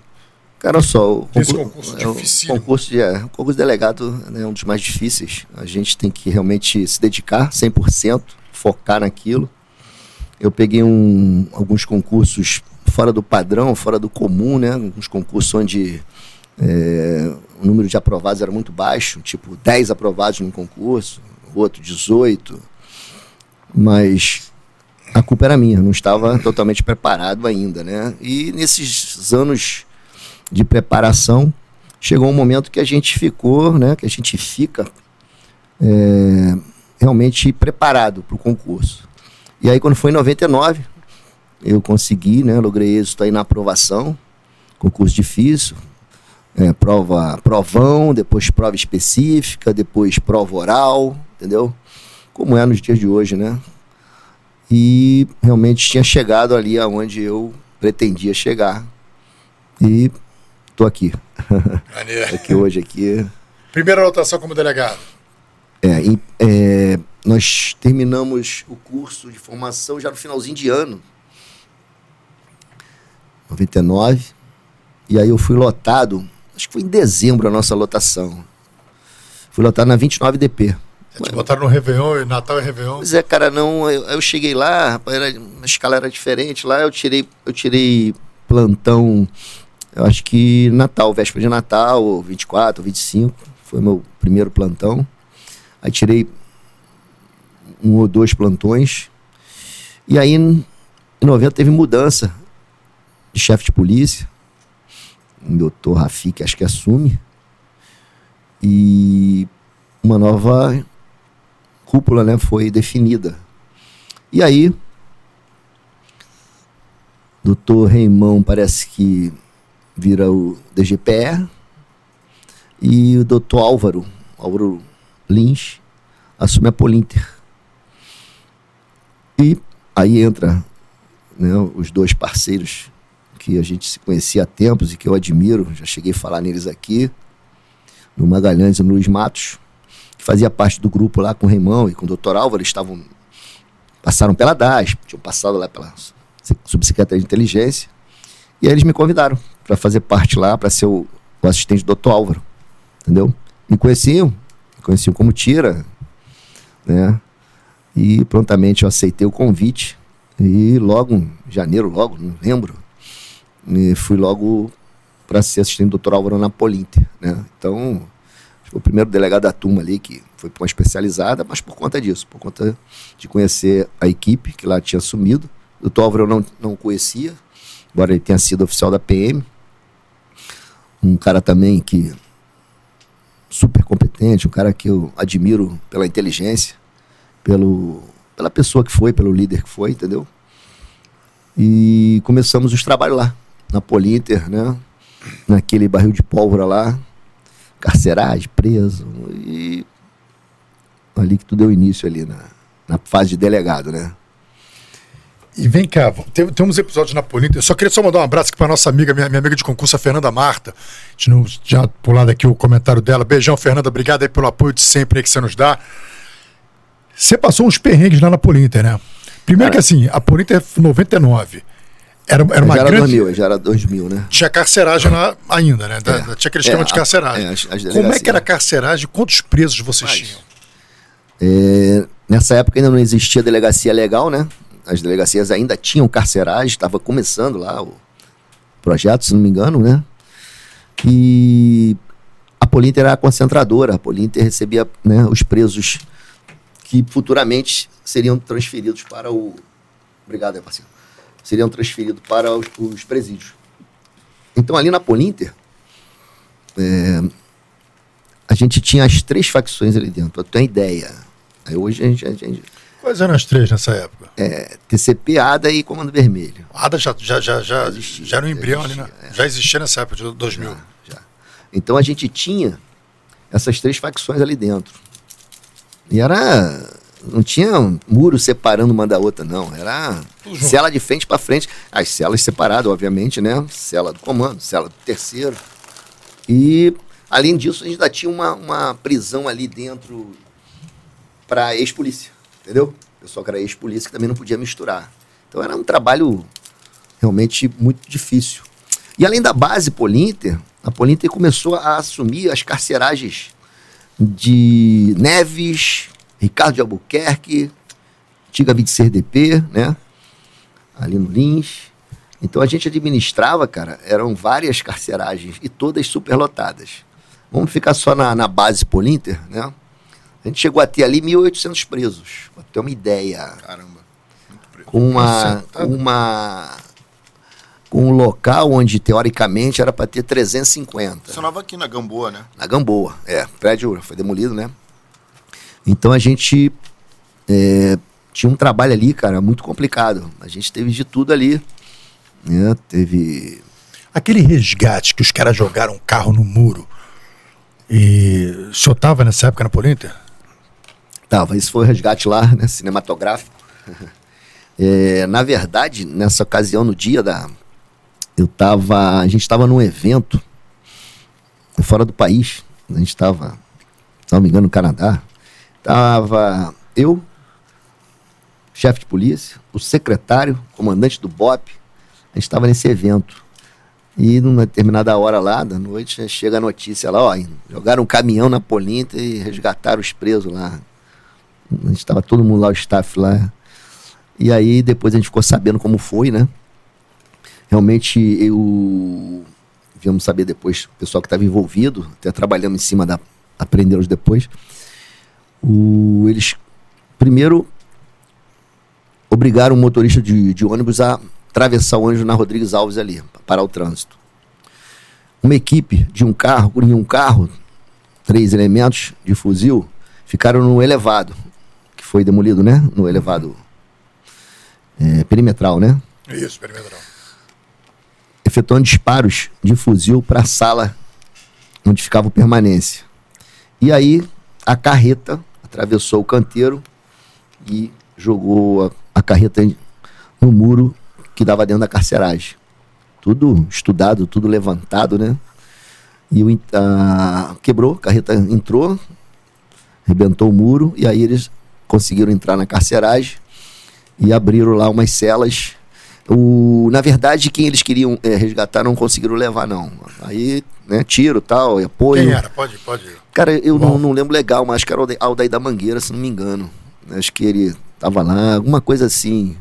Cara, só, o Esse concurso, concurso é, o dificílimo. concurso de, é, o concurso de delegado né, é um dos mais difíceis. A gente tem que realmente se dedicar 100%, focar naquilo. Eu peguei um, alguns concursos fora do padrão, fora do comum, né? Uns concursos onde é, o número de aprovados era muito baixo, tipo 10 aprovados num concurso, outro 18. Mas a culpa era minha, não estava totalmente preparado ainda, né? E nesses anos de preparação, chegou um momento que a gente ficou, né? Que a gente fica é, realmente preparado para o concurso. E aí quando foi em 99, eu consegui, né? Logrei êxito aí na aprovação, concurso difícil, é, prova, provão, depois prova específica, depois prova oral, entendeu? Como é nos dias de hoje, né? E realmente tinha chegado ali aonde eu pretendia chegar. E tô aqui. aqui hoje aqui. Primeira anotação como delegado. É, é, nós terminamos o curso de formação já no finalzinho de ano. 99. E aí eu fui lotado Acho que foi em dezembro a nossa lotação. Fui lotado na 29 DP. Te botaram no Réveillon, Natal e Réveillon? Pois é, cara, não. Eu, eu cheguei lá, era, a escala era diferente. Lá eu tirei, eu tirei plantão, eu acho que Natal, véspera de Natal, 24, 25. Foi meu primeiro plantão. Aí tirei um ou dois plantões. E aí, em 90, teve mudança de chefe de polícia um doutor Rafi, que acho que assume, e uma nova cúpula né, foi definida. E aí, doutor Reimão parece que vira o DGPR, e o doutor Álvaro, Álvaro Lins, assume a Polinter. E aí entra né, os dois parceiros que a gente se conhecia há tempos e que eu admiro, já cheguei a falar neles aqui, no Magalhães e no Luiz Matos, fazia parte do grupo lá com o Reimão e com o doutor Álvaro, estavam passaram pela DAS, tinham passado lá pela subsecretaria de inteligência, e aí eles me convidaram para fazer parte lá, para ser o, o assistente do doutor Álvaro, entendeu? Me conheciam, me conheciam como tira, né? E prontamente eu aceitei o convite e logo em janeiro, logo, não lembro, fui logo para ser assistente do Dr. Álvaro Napolinter, né? Então, foi o primeiro delegado da turma ali que foi para uma especializada, mas por conta disso, por conta de conhecer a equipe que lá tinha assumido. O. Álvaro eu não, não conhecia, embora ele tenha sido oficial da PM. Um cara também que super competente, um cara que eu admiro pela inteligência, pelo, pela pessoa que foi, pelo líder que foi, entendeu? E começamos os trabalhos lá na Polinter, né? Naquele barril de pólvora lá, carceragem, preso. E ali que tudo deu início ali na, na fase de delegado, né? E vem cá, tem, tem uns episódios na Polinter. Eu só queria só mandar um abraço aqui para nossa amiga, minha, minha amiga de concurso, a Fernanda Marta. A gente não, já pulando aqui o comentário dela. Beijão, Fernanda. Obrigado aí pelo apoio de sempre que você nos dá. Você passou uns perrengues lá na Polinter, né? Primeiro Cara, que assim, a Polinter é 99. Era, era uma já era grande... 2000, já era 2000, né? Tinha carceragem lá ainda, né? Da, é, tinha aquele esquema é, de carceragem. É, as, as Como é que era a carceragem? Quantos presos vocês Mas, tinham? É, nessa época ainda não existia delegacia legal, né? As delegacias ainda tinham carceragem, estava começando lá o projeto, se não me engano, né? E a Polinter era a concentradora. A Polinter recebia né, os presos que futuramente seriam transferidos para o. Obrigado, parceiro seriam transferidos para os, os presídios. Então, ali na Polinter, é, a gente tinha as três facções ali dentro, ter uma ideia. Aí hoje a gente, a gente. Quais eram as três nessa época? É, TCP, ADA e Comando Vermelho. ADA já, já, já, já, existia, já era um embrião ali, né? É. Já existia nessa época de 2000. Já, já. Então a gente tinha essas três facções ali dentro. E era não tinha um muro separando uma da outra, não. Era cela de frente para frente. As celas separadas, obviamente, né? Cela do comando, cela do terceiro. E, além disso, a gente ainda tinha uma, uma prisão ali dentro para ex-polícia, entendeu? Pessoal que era ex-polícia que também não podia misturar. Então era um trabalho realmente muito difícil. E além da base Polinter, a Polinter começou a assumir as carceragens de Neves, Ricardo de Albuquerque, antiga 26 DP, né? Ali no Lins. Então a gente administrava, cara, eram várias carceragens e todas superlotadas. Vamos ficar só na, na base Polinter, né? A gente chegou a ter ali 1.800 presos, pra ter uma ideia. Caramba. Com uma, uma com um local onde teoricamente era para ter 350. Funcionava aqui na Gamboa, né? Na Gamboa, é. O prédio foi demolido, né? Então a gente é, tinha um trabalho ali, cara, muito complicado. A gente teve de tudo ali. Né? Teve. Aquele resgate que os caras jogaram um carro no muro. E o senhor tava nessa época na Polinter? Tava, esse foi o resgate lá, né? Cinematográfico. É, na verdade, nessa ocasião, no dia da. Eu tava. A gente tava num evento fora do país. A gente tava, se não me engano, no Canadá. Tava eu, chefe de polícia, o secretário, comandante do BOP. A gente estava nesse evento. E numa determinada hora lá da noite chega a notícia lá, ó, jogaram um caminhão na Polinta e resgataram os presos lá. A gente estava todo mundo lá, o staff lá. E aí depois a gente ficou sabendo como foi, né? Realmente eu viemos saber depois, o pessoal que estava envolvido, até trabalhamos em cima da aprendemos depois. O, eles primeiro obrigaram o motorista de, de ônibus a atravessar o ônibus na Rodrigues Alves ali, para parar o trânsito. Uma equipe de um carro, em um carro, três elementos de fuzil, ficaram no elevado, que foi demolido, né? No elevado é, perimetral, né? Isso, perimetral. Efetuando disparos de fuzil para a sala onde ficava o permanência. E aí a carreta atravessou o canteiro e jogou a, a carreta no muro que dava dentro da carceragem. Tudo estudado, tudo levantado, né? E o, a, quebrou, a carreta entrou, arrebentou o muro, e aí eles conseguiram entrar na carceragem e abriram lá umas celas. O, na verdade, quem eles queriam é, resgatar não conseguiram levar, não. Aí, né, tiro tal, apoio. Quem era? Pode, pode. Cara, eu não, não, lembro legal, mas acho que era o Aldair da Mangueira, se não me engano. Acho que ele tava lá, alguma coisa assim.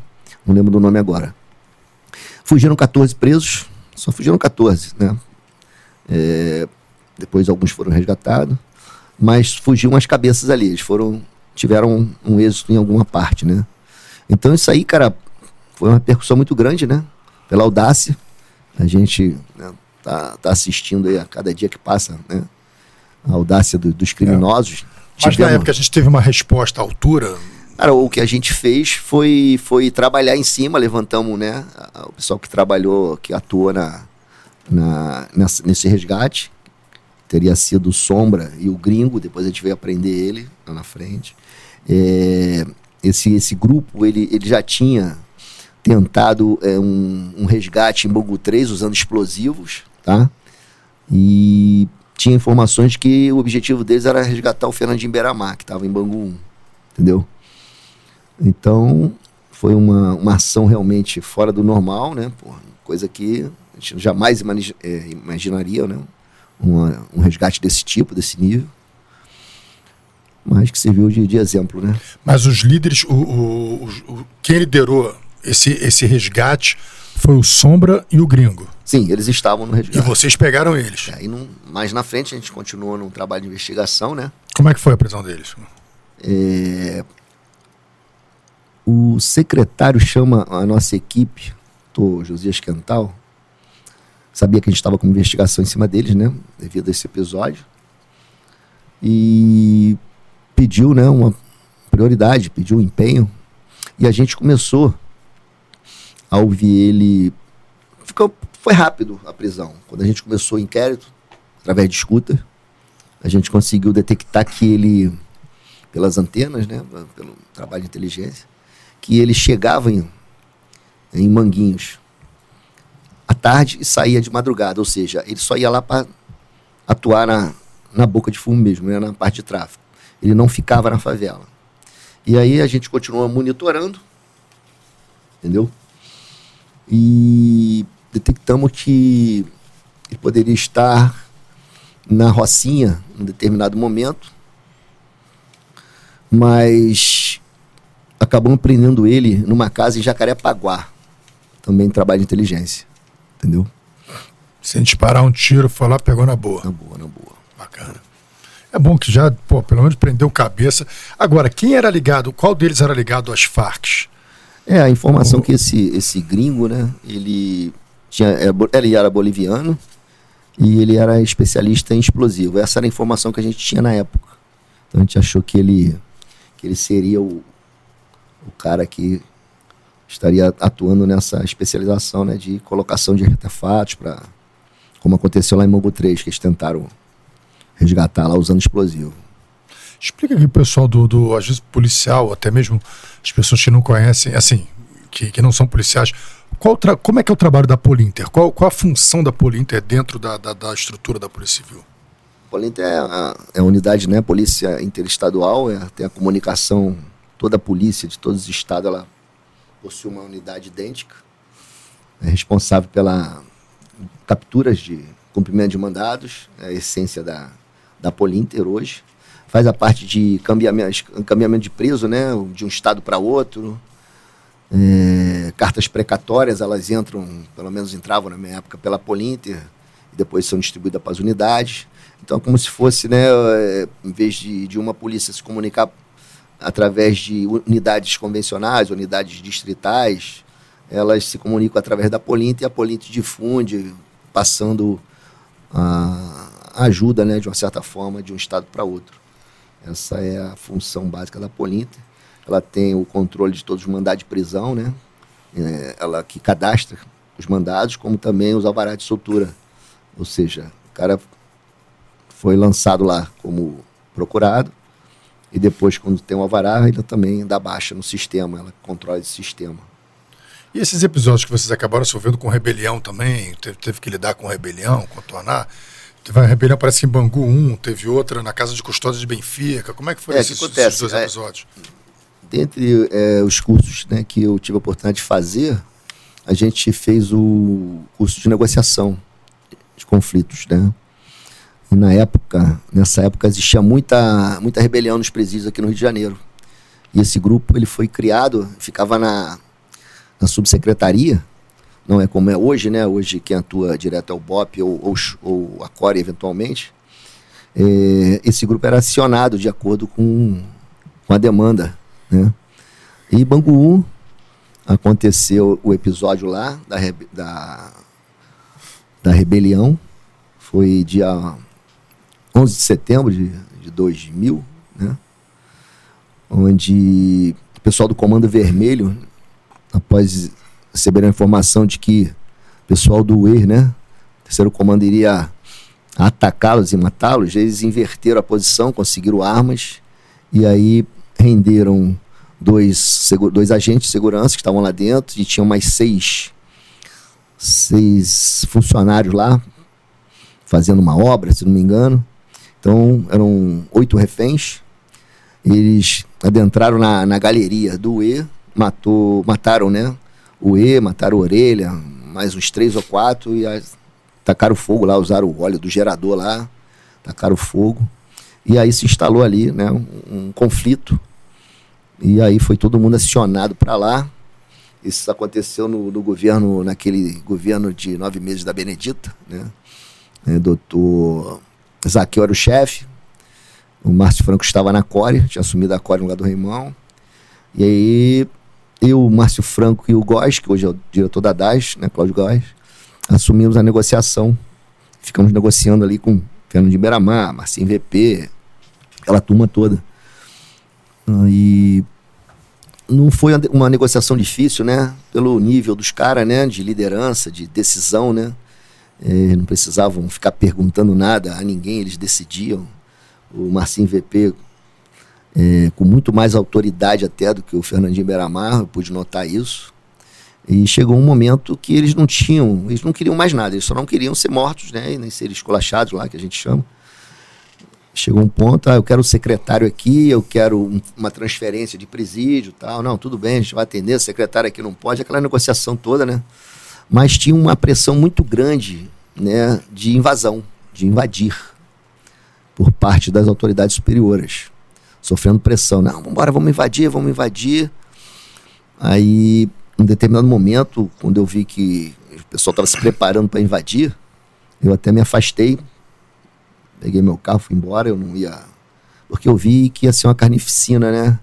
Não lembro do nome agora. Fugiram 14 presos, só fugiram 14, né? É, depois alguns foram resgatados, mas fugiam as cabeças ali. Eles foram, tiveram um, um êxito em alguma parte, né? Então isso aí, cara, foi uma repercussão muito grande, né? Pela audácia. A gente né, tá, tá assistindo aí a cada dia que passa, né? A audácia do, dos criminosos. É. Mas Tivemos... na época a gente teve uma resposta à altura. Cara, o que a gente fez foi, foi trabalhar em cima, levantamos, né? O pessoal que trabalhou, que atua na, na, nessa, nesse resgate. Teria sido o Sombra e o Gringo, depois a gente veio aprender ele lá na frente. É, esse, esse grupo, ele, ele já tinha tentado é, um, um resgate em Bangu 3 usando explosivos, tá? E tinha informações que o objetivo deles era resgatar o Fernandinho Beiramar, que estava em Bangu 1, entendeu? Então, foi uma, uma ação realmente fora do normal, né? Porra, coisa que a gente jamais é, imaginaria, né? Um resgate desse tipo, desse nível. Mas que serviu de, de exemplo, né? Mas os líderes, o, o, o, quem liderou esse, esse resgate foi o Sombra e o Gringo. Sim, eles estavam no resgate. E vocês pegaram eles. É, e não, mais na frente a gente continuou num trabalho de investigação, né? Como é que foi a prisão deles? É, o secretário chama a nossa equipe, o Josias Quental, sabia que a gente estava com investigação em cima deles, né? Devido a esse episódio. E pediu, né, uma prioridade, pediu um empenho. E a gente começou a ouvir ele. Ficou, foi rápido a prisão. Quando a gente começou o inquérito, através de escuta, a gente conseguiu detectar que ele, pelas antenas, né, pelo trabalho de inteligência, que ele chegava em, em Manguinhos à tarde e saía de madrugada, ou seja, ele só ia lá para atuar na, na boca de fumo mesmo, né, na parte de tráfico. Ele não ficava na favela. E aí a gente continua monitorando, entendeu? E detectamos que ele poderia estar na Rocinha em um determinado momento, mas acabamos prendendo ele numa casa em Jacarepaguá. Também trabalho de inteligência. Entendeu? Sem disparar um tiro, foi lá, pegou na boa. Na boa, na boa. Bacana. É bom que já, pô, pelo menos prendeu cabeça. Agora, quem era ligado, qual deles era ligado às Farc? É, a informação que esse, esse gringo, né, ele, tinha, ele era boliviano e ele era especialista em explosivo. Essa era a informação que a gente tinha na época. Então a gente achou que ele, que ele seria o, o cara que estaria atuando nessa especialização né, de colocação de artefatos para como aconteceu lá em Mogo 3, que eles tentaram resgatar lá usando explosivo. Explica aqui, pessoal, do, do às vezes policial, até mesmo as pessoas que não conhecem, assim, que, que não são policiais, qual como é que é o trabalho da Polinter? Qual, qual a função da Polinter dentro da, da, da estrutura da Polícia Civil? Polinter é a, é a unidade, né, polícia interestadual, é, tem a comunicação, toda a polícia de todos os estados, ela possui uma unidade idêntica, é responsável pela capturas de cumprimento de mandados, é a essência da, da Polinter hoje. Faz a parte de cambiamento, de preso, né, de um estado para outro. É, cartas precatórias, elas entram, pelo menos entravam na minha época, pela Polinter, e depois são distribuídas para as unidades. Então, como se fosse, né, é, em vez de, de uma polícia se comunicar através de unidades convencionais, unidades distritais, elas se comunicam através da Polinter e a Polinter difunde, passando a ajuda, né, de uma certa forma, de um estado para outro. Essa é a função básica da Polinter. Ela tem o controle de todos os mandados de prisão, né? É, ela que cadastra os mandados, como também os alvarás de soltura. Ou seja, o cara foi lançado lá como procurado e depois, quando tem um alvará, ainda também dá baixa no sistema, ela controla esse sistema. E esses episódios que vocês acabaram se ouvindo com rebelião também, teve, teve que lidar com rebelião, contornar. Teve uma rebelião, parece que em Bangu 1, teve outra na Casa de Custódia de Benfica. Como é que foi é, esses, que acontece, esses dois é, episódios? Dentre é, os cursos né, que eu tive a oportunidade de fazer, a gente fez o curso de negociação de conflitos, né? E na época, nessa época existia muita, muita rebelião nos presídios aqui no Rio de Janeiro. E esse grupo ele foi criado, ficava na na subsecretaria, não é como é hoje, né? Hoje quem atua direto é o BOP ou, ou, ou a CORE eventualmente. É, esse grupo era acionado de acordo com, com a demanda, né? E Bangu 1 aconteceu o episódio lá da, da, da rebelião, foi dia 11 de setembro de, de 2000, né? Onde o pessoal do Comando Vermelho após receber a informação de que o pessoal do UER, né, terceiro comando iria atacá-los e matá-los, eles inverteram a posição, conseguiram armas e aí renderam dois, dois agentes de segurança que estavam lá dentro e tinham mais seis, seis funcionários lá fazendo uma obra, se não me engano. Então eram oito reféns. Eles adentraram na, na galeria do UE matou, mataram, né? O E, mataram a orelha, mais uns três ou quatro, e as, tacaram fogo lá, usaram o óleo do gerador lá, tacaram fogo. E aí se instalou ali, né, um, um conflito. E aí foi todo mundo acionado para lá. Isso aconteceu no, no, governo, naquele governo de nove meses da Benedita, né? É, doutor Zaqueu era o chefe, o Márcio Franco estava na Core, tinha assumido a Core no lugar do Reimão. E aí eu, Márcio Franco e o Góes, que hoje é o diretor da DAS, né, Cláudio Góes, assumimos a negociação. Ficamos negociando ali com Fernando de Beiramar, Marcinho VP, aquela turma toda. E não foi uma negociação difícil, né? Pelo nível dos caras, né? De liderança, de decisão, né? É, não precisavam ficar perguntando nada a ninguém, eles decidiam. O Marcinho VP é, com muito mais autoridade até do que o Fernandinho Beiramar, eu pude notar isso. E chegou um momento que eles não tinham, eles não queriam mais nada, eles só não queriam ser mortos, né, nem ser esculachados lá, que a gente chama. Chegou um ponto, ah, eu quero o secretário aqui, eu quero um, uma transferência de presídio tal. Não, tudo bem, a gente vai atender, o secretário aqui não pode, aquela negociação toda, né? Mas tinha uma pressão muito grande, né, de invasão, de invadir por parte das autoridades superiores sofrendo pressão. Não, vamos embora, vamos invadir, vamos invadir. Aí, em determinado momento, quando eu vi que o pessoal estava se preparando para invadir, eu até me afastei, peguei meu carro, fui embora, eu não ia. Porque eu vi que ia ser uma carnificina, né?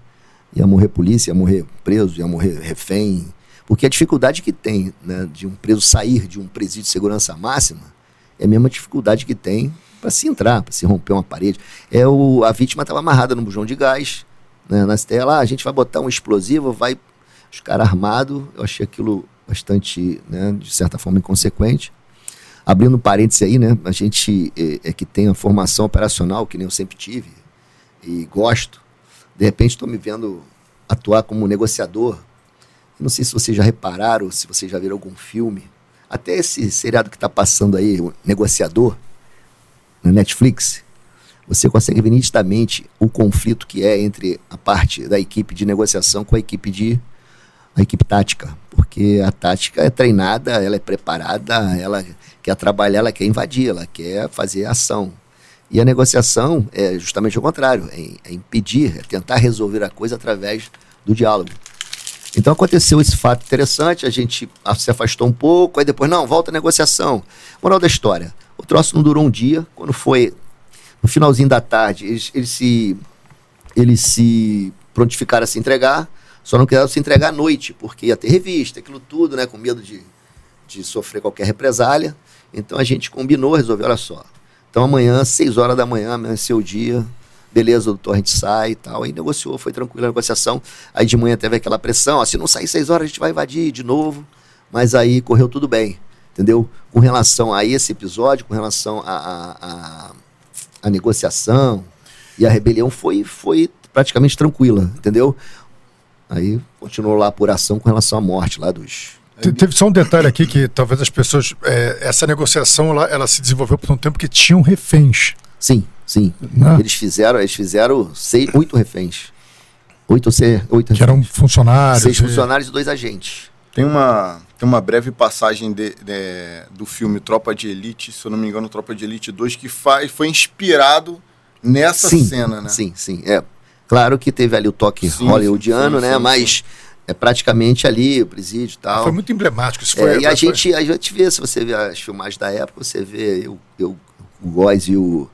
Ia morrer polícia, ia morrer preso, ia morrer refém. Porque a dificuldade que tem né, de um preso sair de um presídio de segurança máxima é a mesma dificuldade que tem para se entrar, para se romper uma parede. É o, a vítima estava amarrada no bujão de gás, né, na tela, ah, a gente vai botar um explosivo, vai os caras armados. Eu achei aquilo bastante, né, de certa forma, inconsequente. Abrindo parênteses aí, né, a gente é, é que tem a formação operacional, que nem eu sempre tive, e gosto. De repente estou me vendo atuar como negociador. Não sei se vocês já repararam, se vocês já viram algum filme. Até esse seriado que está passando aí, o Negociador, na Netflix, você consegue ver nitidamente o conflito que é entre a parte da equipe de negociação com a equipe de a equipe tática, porque a tática é treinada, ela é preparada, ela quer trabalhar, ela quer invadir, ela quer fazer ação. E a negociação é justamente o contrário, é, é impedir, é tentar resolver a coisa através do diálogo. Então aconteceu esse fato interessante, a gente se afastou um pouco, aí depois, não, volta a negociação. Moral da história, o troço não durou um dia, quando foi no finalzinho da tarde, eles, eles se eles se prontificaram a se entregar, só não quiseram se entregar à noite, porque ia ter revista, aquilo tudo, né, com medo de, de sofrer qualquer represália. Então a gente combinou, resolveu, olha só. Então amanhã, 6 horas da manhã, amanheceu o dia, beleza, doutor, a gente sai e tal. Aí negociou, foi tranquila a negociação. Aí de manhã teve aquela pressão, ó, se não sair 6 horas a gente vai invadir de novo. Mas aí correu tudo bem, entendeu? Com relação a esse episódio, com relação a, a, a, a negociação e a rebelião, foi, foi praticamente tranquila, entendeu? Aí continuou lá a apuração com relação à morte lá dos. Teve só um detalhe aqui que talvez as pessoas. É, essa negociação ela, ela, se desenvolveu por um tempo que tinham reféns. Sim, sim. Né? Eles fizeram, eles fizeram seis, oito reféns. Oito, oito Que eram funcionários. Seis e... funcionários e dois agentes. Tem uma, tem uma breve passagem de, de, do filme Tropa de Elite, se eu não me engano, Tropa de Elite 2, que faz, foi inspirado nessa sim, cena, né? Sim, sim. É, Claro que teve ali o toque sim, hollywoodiano, sim, sim, né? Mas é praticamente ali o presídio e tal. Foi muito emblemático isso. Foi, é, e a gente, a gente vê, se você vê as filmagens da época, você vê eu, eu o Góes e o,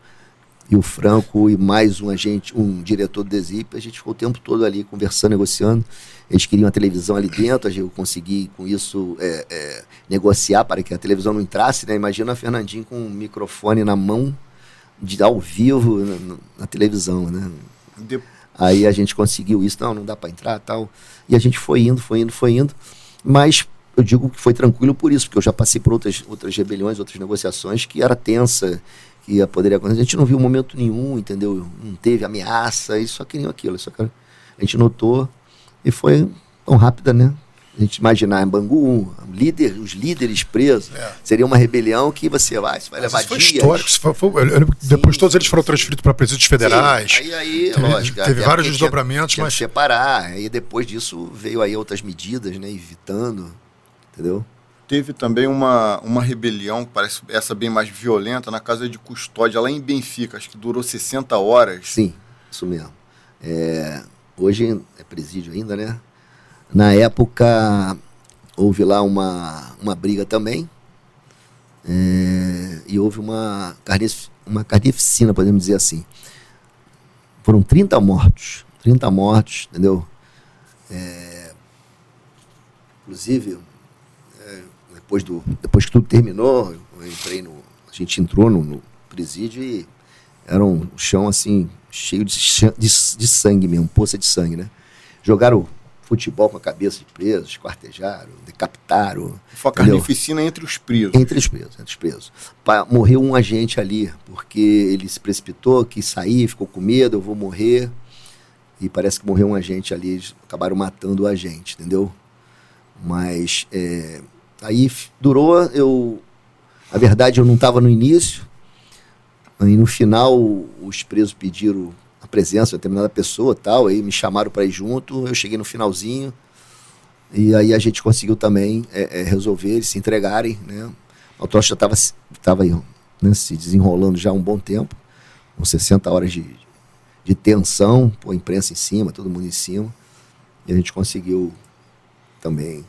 e o Franco e mais um agente, um diretor do Desip, a gente ficou o tempo todo ali conversando, negociando. Eles queriam a televisão ali dentro, eu consegui com isso é, é, negociar para que a televisão não entrasse, né? Imagina a Fernandinho com um microfone na mão, de ao vivo na, na televisão, né? De Aí a gente conseguiu isso, não, não dá para entrar tal. E a gente foi indo, foi indo, foi indo. Mas eu digo que foi tranquilo por isso, porque eu já passei por outras, outras rebeliões, outras negociações que era tensa, que ia, poderia acontecer. A gente não viu momento nenhum, entendeu? Não teve ameaça, e só queriam aquilo. Só que a gente notou e foi tão rápida, né? a gente imaginar em Bangu, líder, os líderes presos, é. seria uma rebelião que você vai, você vai levar foi dias. Histórico, foi, foi, depois sim, todos eles foram transferidos para presídios federais. Sim, aí, aí teve, lógico, teve vários desdobramentos, tinha, mas tinha separar. Aí depois disso veio aí outras medidas, né, evitando, entendeu? Teve também uma, uma rebelião, parece essa bem mais violenta, na casa de custódia, lá em Benfica, acho que durou 60 horas. Sim, isso mesmo. É, hoje é presídio ainda, né? Na época, houve lá uma, uma briga também. É, e houve uma, uma carnificina, podemos dizer assim. Foram 30 mortos. 30 mortos, entendeu? É, inclusive, depois, do, depois que tudo terminou, eu entrei no. A gente entrou no, no presídio e era um chão assim, cheio de, de, de sangue mesmo, poça de sangue, né? Jogaram futebol com a cabeça de presos, esquartejaram, decapitaram. Foi a carnificina entre os presos. Entre os presos, entre os presos. morreu um agente ali, porque ele se precipitou, quis sair, ficou com medo, eu vou morrer. E parece que morreu um agente ali, eles acabaram matando o agente, entendeu? Mas é, aí durou, eu. A verdade, eu não estava no início. Aí no final, os presos pediram a presença de determinada pessoa tal, aí me chamaram para ir junto, eu cheguei no finalzinho, e aí a gente conseguiu também é, é, resolver eles se entregarem, né? O troço já estava tava, né, se desenrolando já há um bom tempo, com 60 horas de, de tensão, pô, imprensa em cima, todo mundo em cima, e a gente conseguiu também.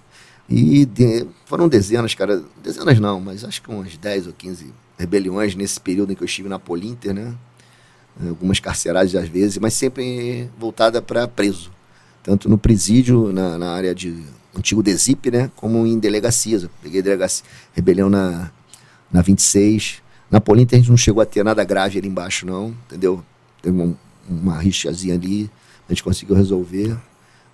E de, foram dezenas, cara, dezenas não, mas acho que umas 10 ou 15 rebeliões nesse período em que eu estive na Polinter, né? Algumas carceragens às vezes, mas sempre voltada para preso. Tanto no presídio, na, na área de antigo DESIP, né? Como em delegacias. Eu peguei delegacia, rebelião na, na 26. Na Polinter a gente não chegou a ter nada grave ali embaixo, não, entendeu? Teve uma rixazinha ali, a gente conseguiu resolver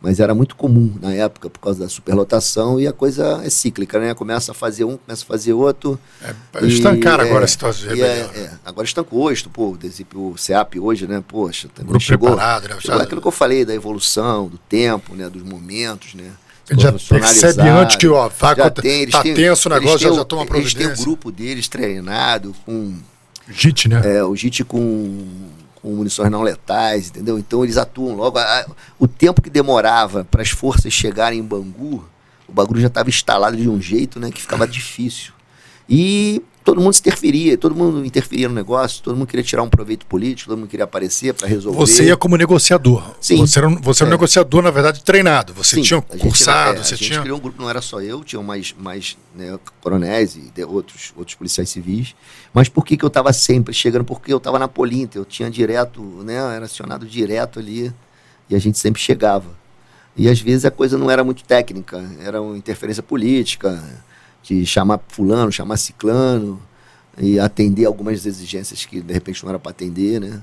mas era muito comum na época por causa da superlotação e a coisa é cíclica, né? Começa a fazer um, começa a fazer outro. É, estancaram agora é, a situação de é, é, agora estancou hoje, pô, o CEAP hoje, né? Poxa, Grupo chegou, preparado, né? Chegou aquilo que eu falei da evolução, do tempo, né? Dos momentos, né? já percebe antes que ó, vai, já tem, eles tá têm, tenso o negócio, já, já toma providência. Eles têm um grupo deles treinado com... JIT, né? É, o JIT com com munições não letais, entendeu? Então eles atuam logo. O tempo que demorava para as forças chegarem em Bangu, o bagulho já estava instalado de um jeito né, que ficava difícil. E todo mundo se interferia, todo mundo interferia no negócio, todo mundo queria tirar um proveito político, todo mundo queria aparecer para resolver. Você ia como negociador. Sim. Você era, você era um é. negociador, na verdade, treinado. Você Sim. tinha cursado, é, você tinha. criou um grupo, não era só eu, tinham mais, mais né, coronéis e de, outros, outros policiais civis. Mas por que, que eu estava sempre chegando? Porque eu estava na Polinta, eu tinha direto, né? Era acionado direto ali e a gente sempre chegava. E às vezes a coisa não era muito técnica, era uma interferência política de chamar fulano, chamar ciclano e atender algumas exigências que de repente não era para atender, né?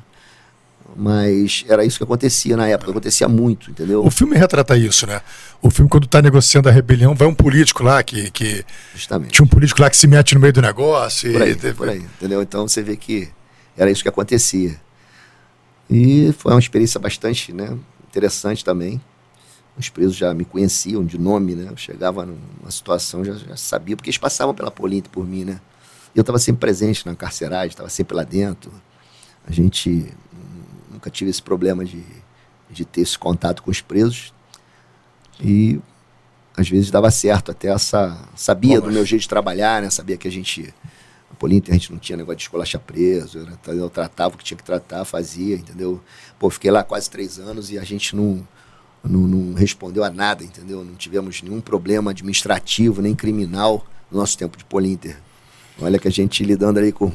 Mas era isso que acontecia na época, acontecia muito, entendeu? O filme retrata isso, né? O filme, quando está negociando a rebelião, vai um político lá que. que Justamente. Tinha um político lá que se mete no meio do negócio. Por aí, e... por aí, entendeu? Então você vê que era isso que acontecia. E foi uma experiência bastante né, interessante também. Os presos já me conheciam de nome, né? Eu chegava numa situação, já, já sabia, porque eles passavam pela Polinta por mim, né? Eu estava sempre presente na carceragem, estava sempre lá dentro. A gente nunca tive esse problema de, de ter esse contato com os presos. E às vezes dava certo, até essa. Sabia Bom, do meu jeito de trabalhar, né? Sabia que a gente. A Polinta a gente não tinha negócio de escolachar preso, eu, eu tratava o que tinha que tratar, fazia, entendeu? Pô, fiquei lá quase três anos e a gente não não, não, respondeu a nada, entendeu? Não tivemos nenhum problema administrativo nem criminal no nosso tempo de Polinter. Olha que a gente lidando ali com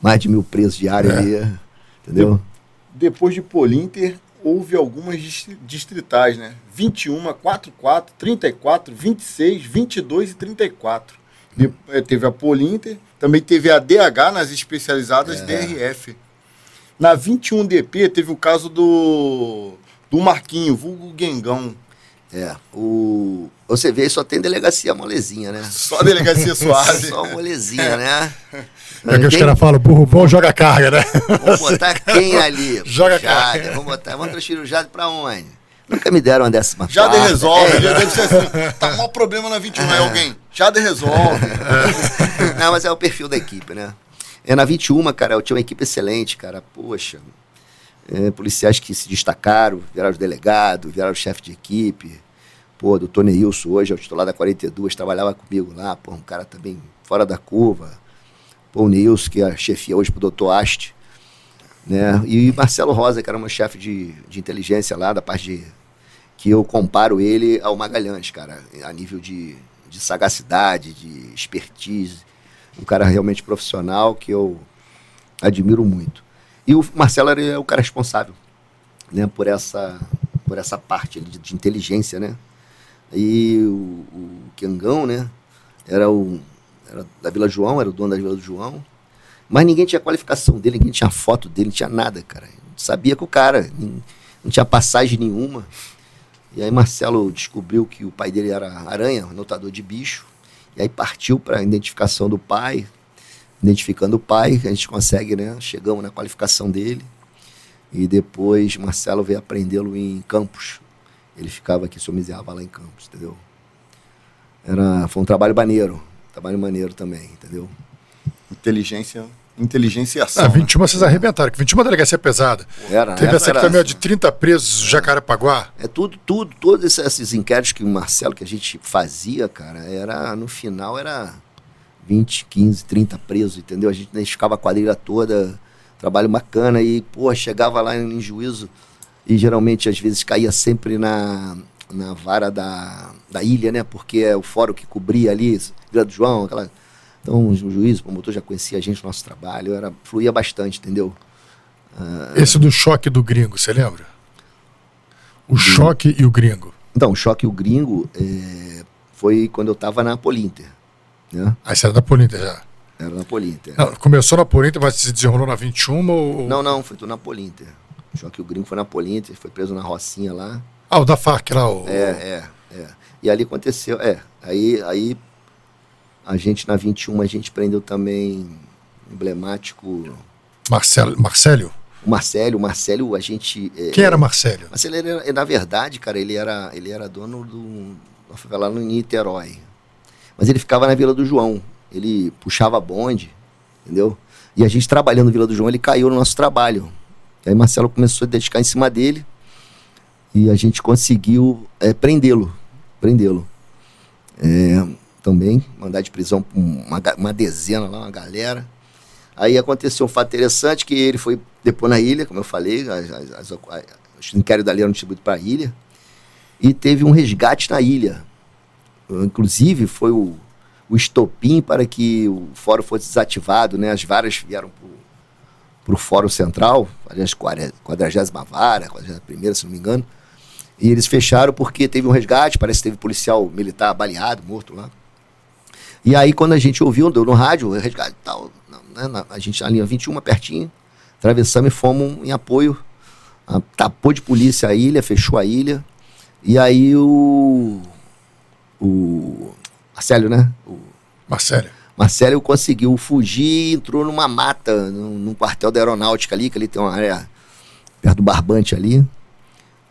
mais de mil presos diários é. ali, entendeu? De, depois de Polinter, houve algumas distritais, né? 21, 44, 34, 26, 22 e 34. De, eh, teve a Polinter, também teve a DH nas especializadas é. DRF. Na 21DP teve o caso do do Marquinho, vulgo Gengão. É, o... Você vê, só tem delegacia molezinha, né? Só delegacia suave. só molezinha, né? É que os caras falam, burro bom joga carga, né? Vamos botar quem ali? joga Jade. carga. Vamos botar, vamos transferir o Jade pra onde? Nunca me deram uma décima Jade quarta. resolve, é. deve ser assim, tá maior problema na 21, é, é alguém. Jade resolve. Não, mas é o perfil da equipe, né? É na 21, cara, eu tinha uma equipe excelente, cara. Poxa, é, policiais que se destacaram, viraram delegado, viraram chefe de equipe. Pô, doutor Neilson hoje é o titular da 42, trabalhava comigo lá, pô, um cara também fora da curva. Pô, o Neilson, que é chefia hoje pro doutor Ast. Né? E Marcelo Rosa, que era meu chefe de, de inteligência lá, da parte de. que eu comparo ele ao Magalhães, cara, a nível de, de sagacidade, de expertise. Um cara realmente profissional que eu admiro muito. E o Marcelo era o cara responsável né, por, essa, por essa parte de, de inteligência, né? E o, o Kengão, né? Era o era da Vila João, era o dono da Vila João. Mas ninguém tinha qualificação dele, ninguém tinha foto dele, não tinha nada, cara. Sabia que o cara não tinha passagem nenhuma. E aí Marcelo descobriu que o pai dele era aranha, anotador de bicho. E aí partiu para a identificação do pai, identificando o pai, a gente consegue, né? Chegamos na qualificação dele. E depois Marcelo veio aprendê-lo em Campos. Ele ficava aqui, somiseava lá em Campos, entendeu? Era, foi um trabalho maneiro, trabalho maneiro também, entendeu? Inteligência, inteligência e ação. Ah, 21 né? vocês arrebentaram, que 21 é uma delegacia pesada. Era, Teve essa aqui também de 30 presos, Jacarepaguá. É tudo, tudo, todos esses, esses inquéritos que o Marcelo, que a gente fazia, cara, era, no final era 20, 15, 30 presos, entendeu? A gente ficava a quadrilha toda, trabalho bacana, e, pô, chegava lá em, juízo e geralmente às vezes caía sempre na, na vara da, da ilha, né? Porque é o fórum que cobria ali, Vila do João, aquela. Então o juiz, o promotor já conhecia a gente, o nosso trabalho, era, fluía bastante, entendeu? Uh, Esse do choque do gringo, você lembra? O choque e o gringo. Então, o choque e o gringo é, foi quando eu estava na Polinter. Né? Aí você era da Polinter já? Era na Polinter. Não, começou na Polinter, mas se desenrolou na 21 ou... Não, não, foi tudo na Polinter. O choque e o gringo foi na Polinter, foi preso na Rocinha lá. Ah, o da FARC lá, o... É, é, é. E ali aconteceu, é, aí, aí a gente na 21 a gente prendeu também emblemático... Marcelo, Marcélio? O Marcelo, o Marcelo, a gente. É, Quem era Marcelo? Marcelo, era, na verdade, cara, ele era, ele era dono do uma favela no Niterói. Mas ele ficava na Vila do João. Ele puxava bonde, entendeu? E a gente trabalhando na Vila do João, ele caiu no nosso trabalho. E aí Marcelo começou a dedicar em cima dele e a gente conseguiu é, prendê-lo. Prendê-lo. É, também, mandar de prisão uma, uma dezena lá, uma galera. Aí aconteceu um fato interessante que ele foi depois na ilha, como eu falei, as, as, as, os inquéritos dali eram distribuídos para a ilha, e teve um resgate na ilha. Inclusive, foi o, o estopim para que o fórum fosse desativado, né? As varas vieram para o fórum central, aliás, 40 vara, 41 se não me engano, e eles fecharam porque teve um resgate, parece que teve policial militar baleado, morto lá. E aí, quando a gente ouviu, deu no rádio, resgate tal, né, a gente, a linha 21, pertinho, atravessamos e fomos em apoio. A, tapou de polícia a ilha, fechou a ilha. E aí o. O. Marcelo, né? O, Marcelo. Marcelo conseguiu fugir e entrou numa mata, num, num, quartel da aeronáutica ali, que ali tem uma área perto do barbante ali.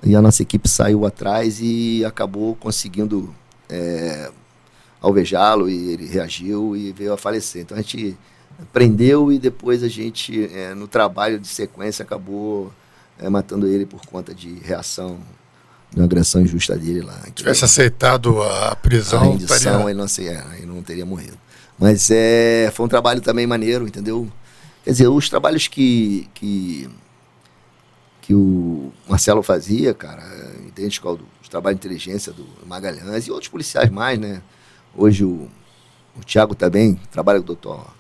E a nossa equipe saiu atrás e acabou conseguindo é, alvejá-lo e ele reagiu e veio a falecer. Então a gente prendeu e depois a gente, é, no trabalho de sequência, acabou é, matando ele por conta de reação de uma agressão injusta dele lá. Se tivesse aceitado a prisão, a rendição, estaria... ele, não, é, ele não teria morrido. Mas é, foi um trabalho também maneiro, entendeu? Quer dizer, os trabalhos que, que, que o Marcelo fazia, cara, idêntico ao do trabalho de inteligência do Magalhães e outros policiais mais, né? Hoje o, o Tiago também trabalha com o doutor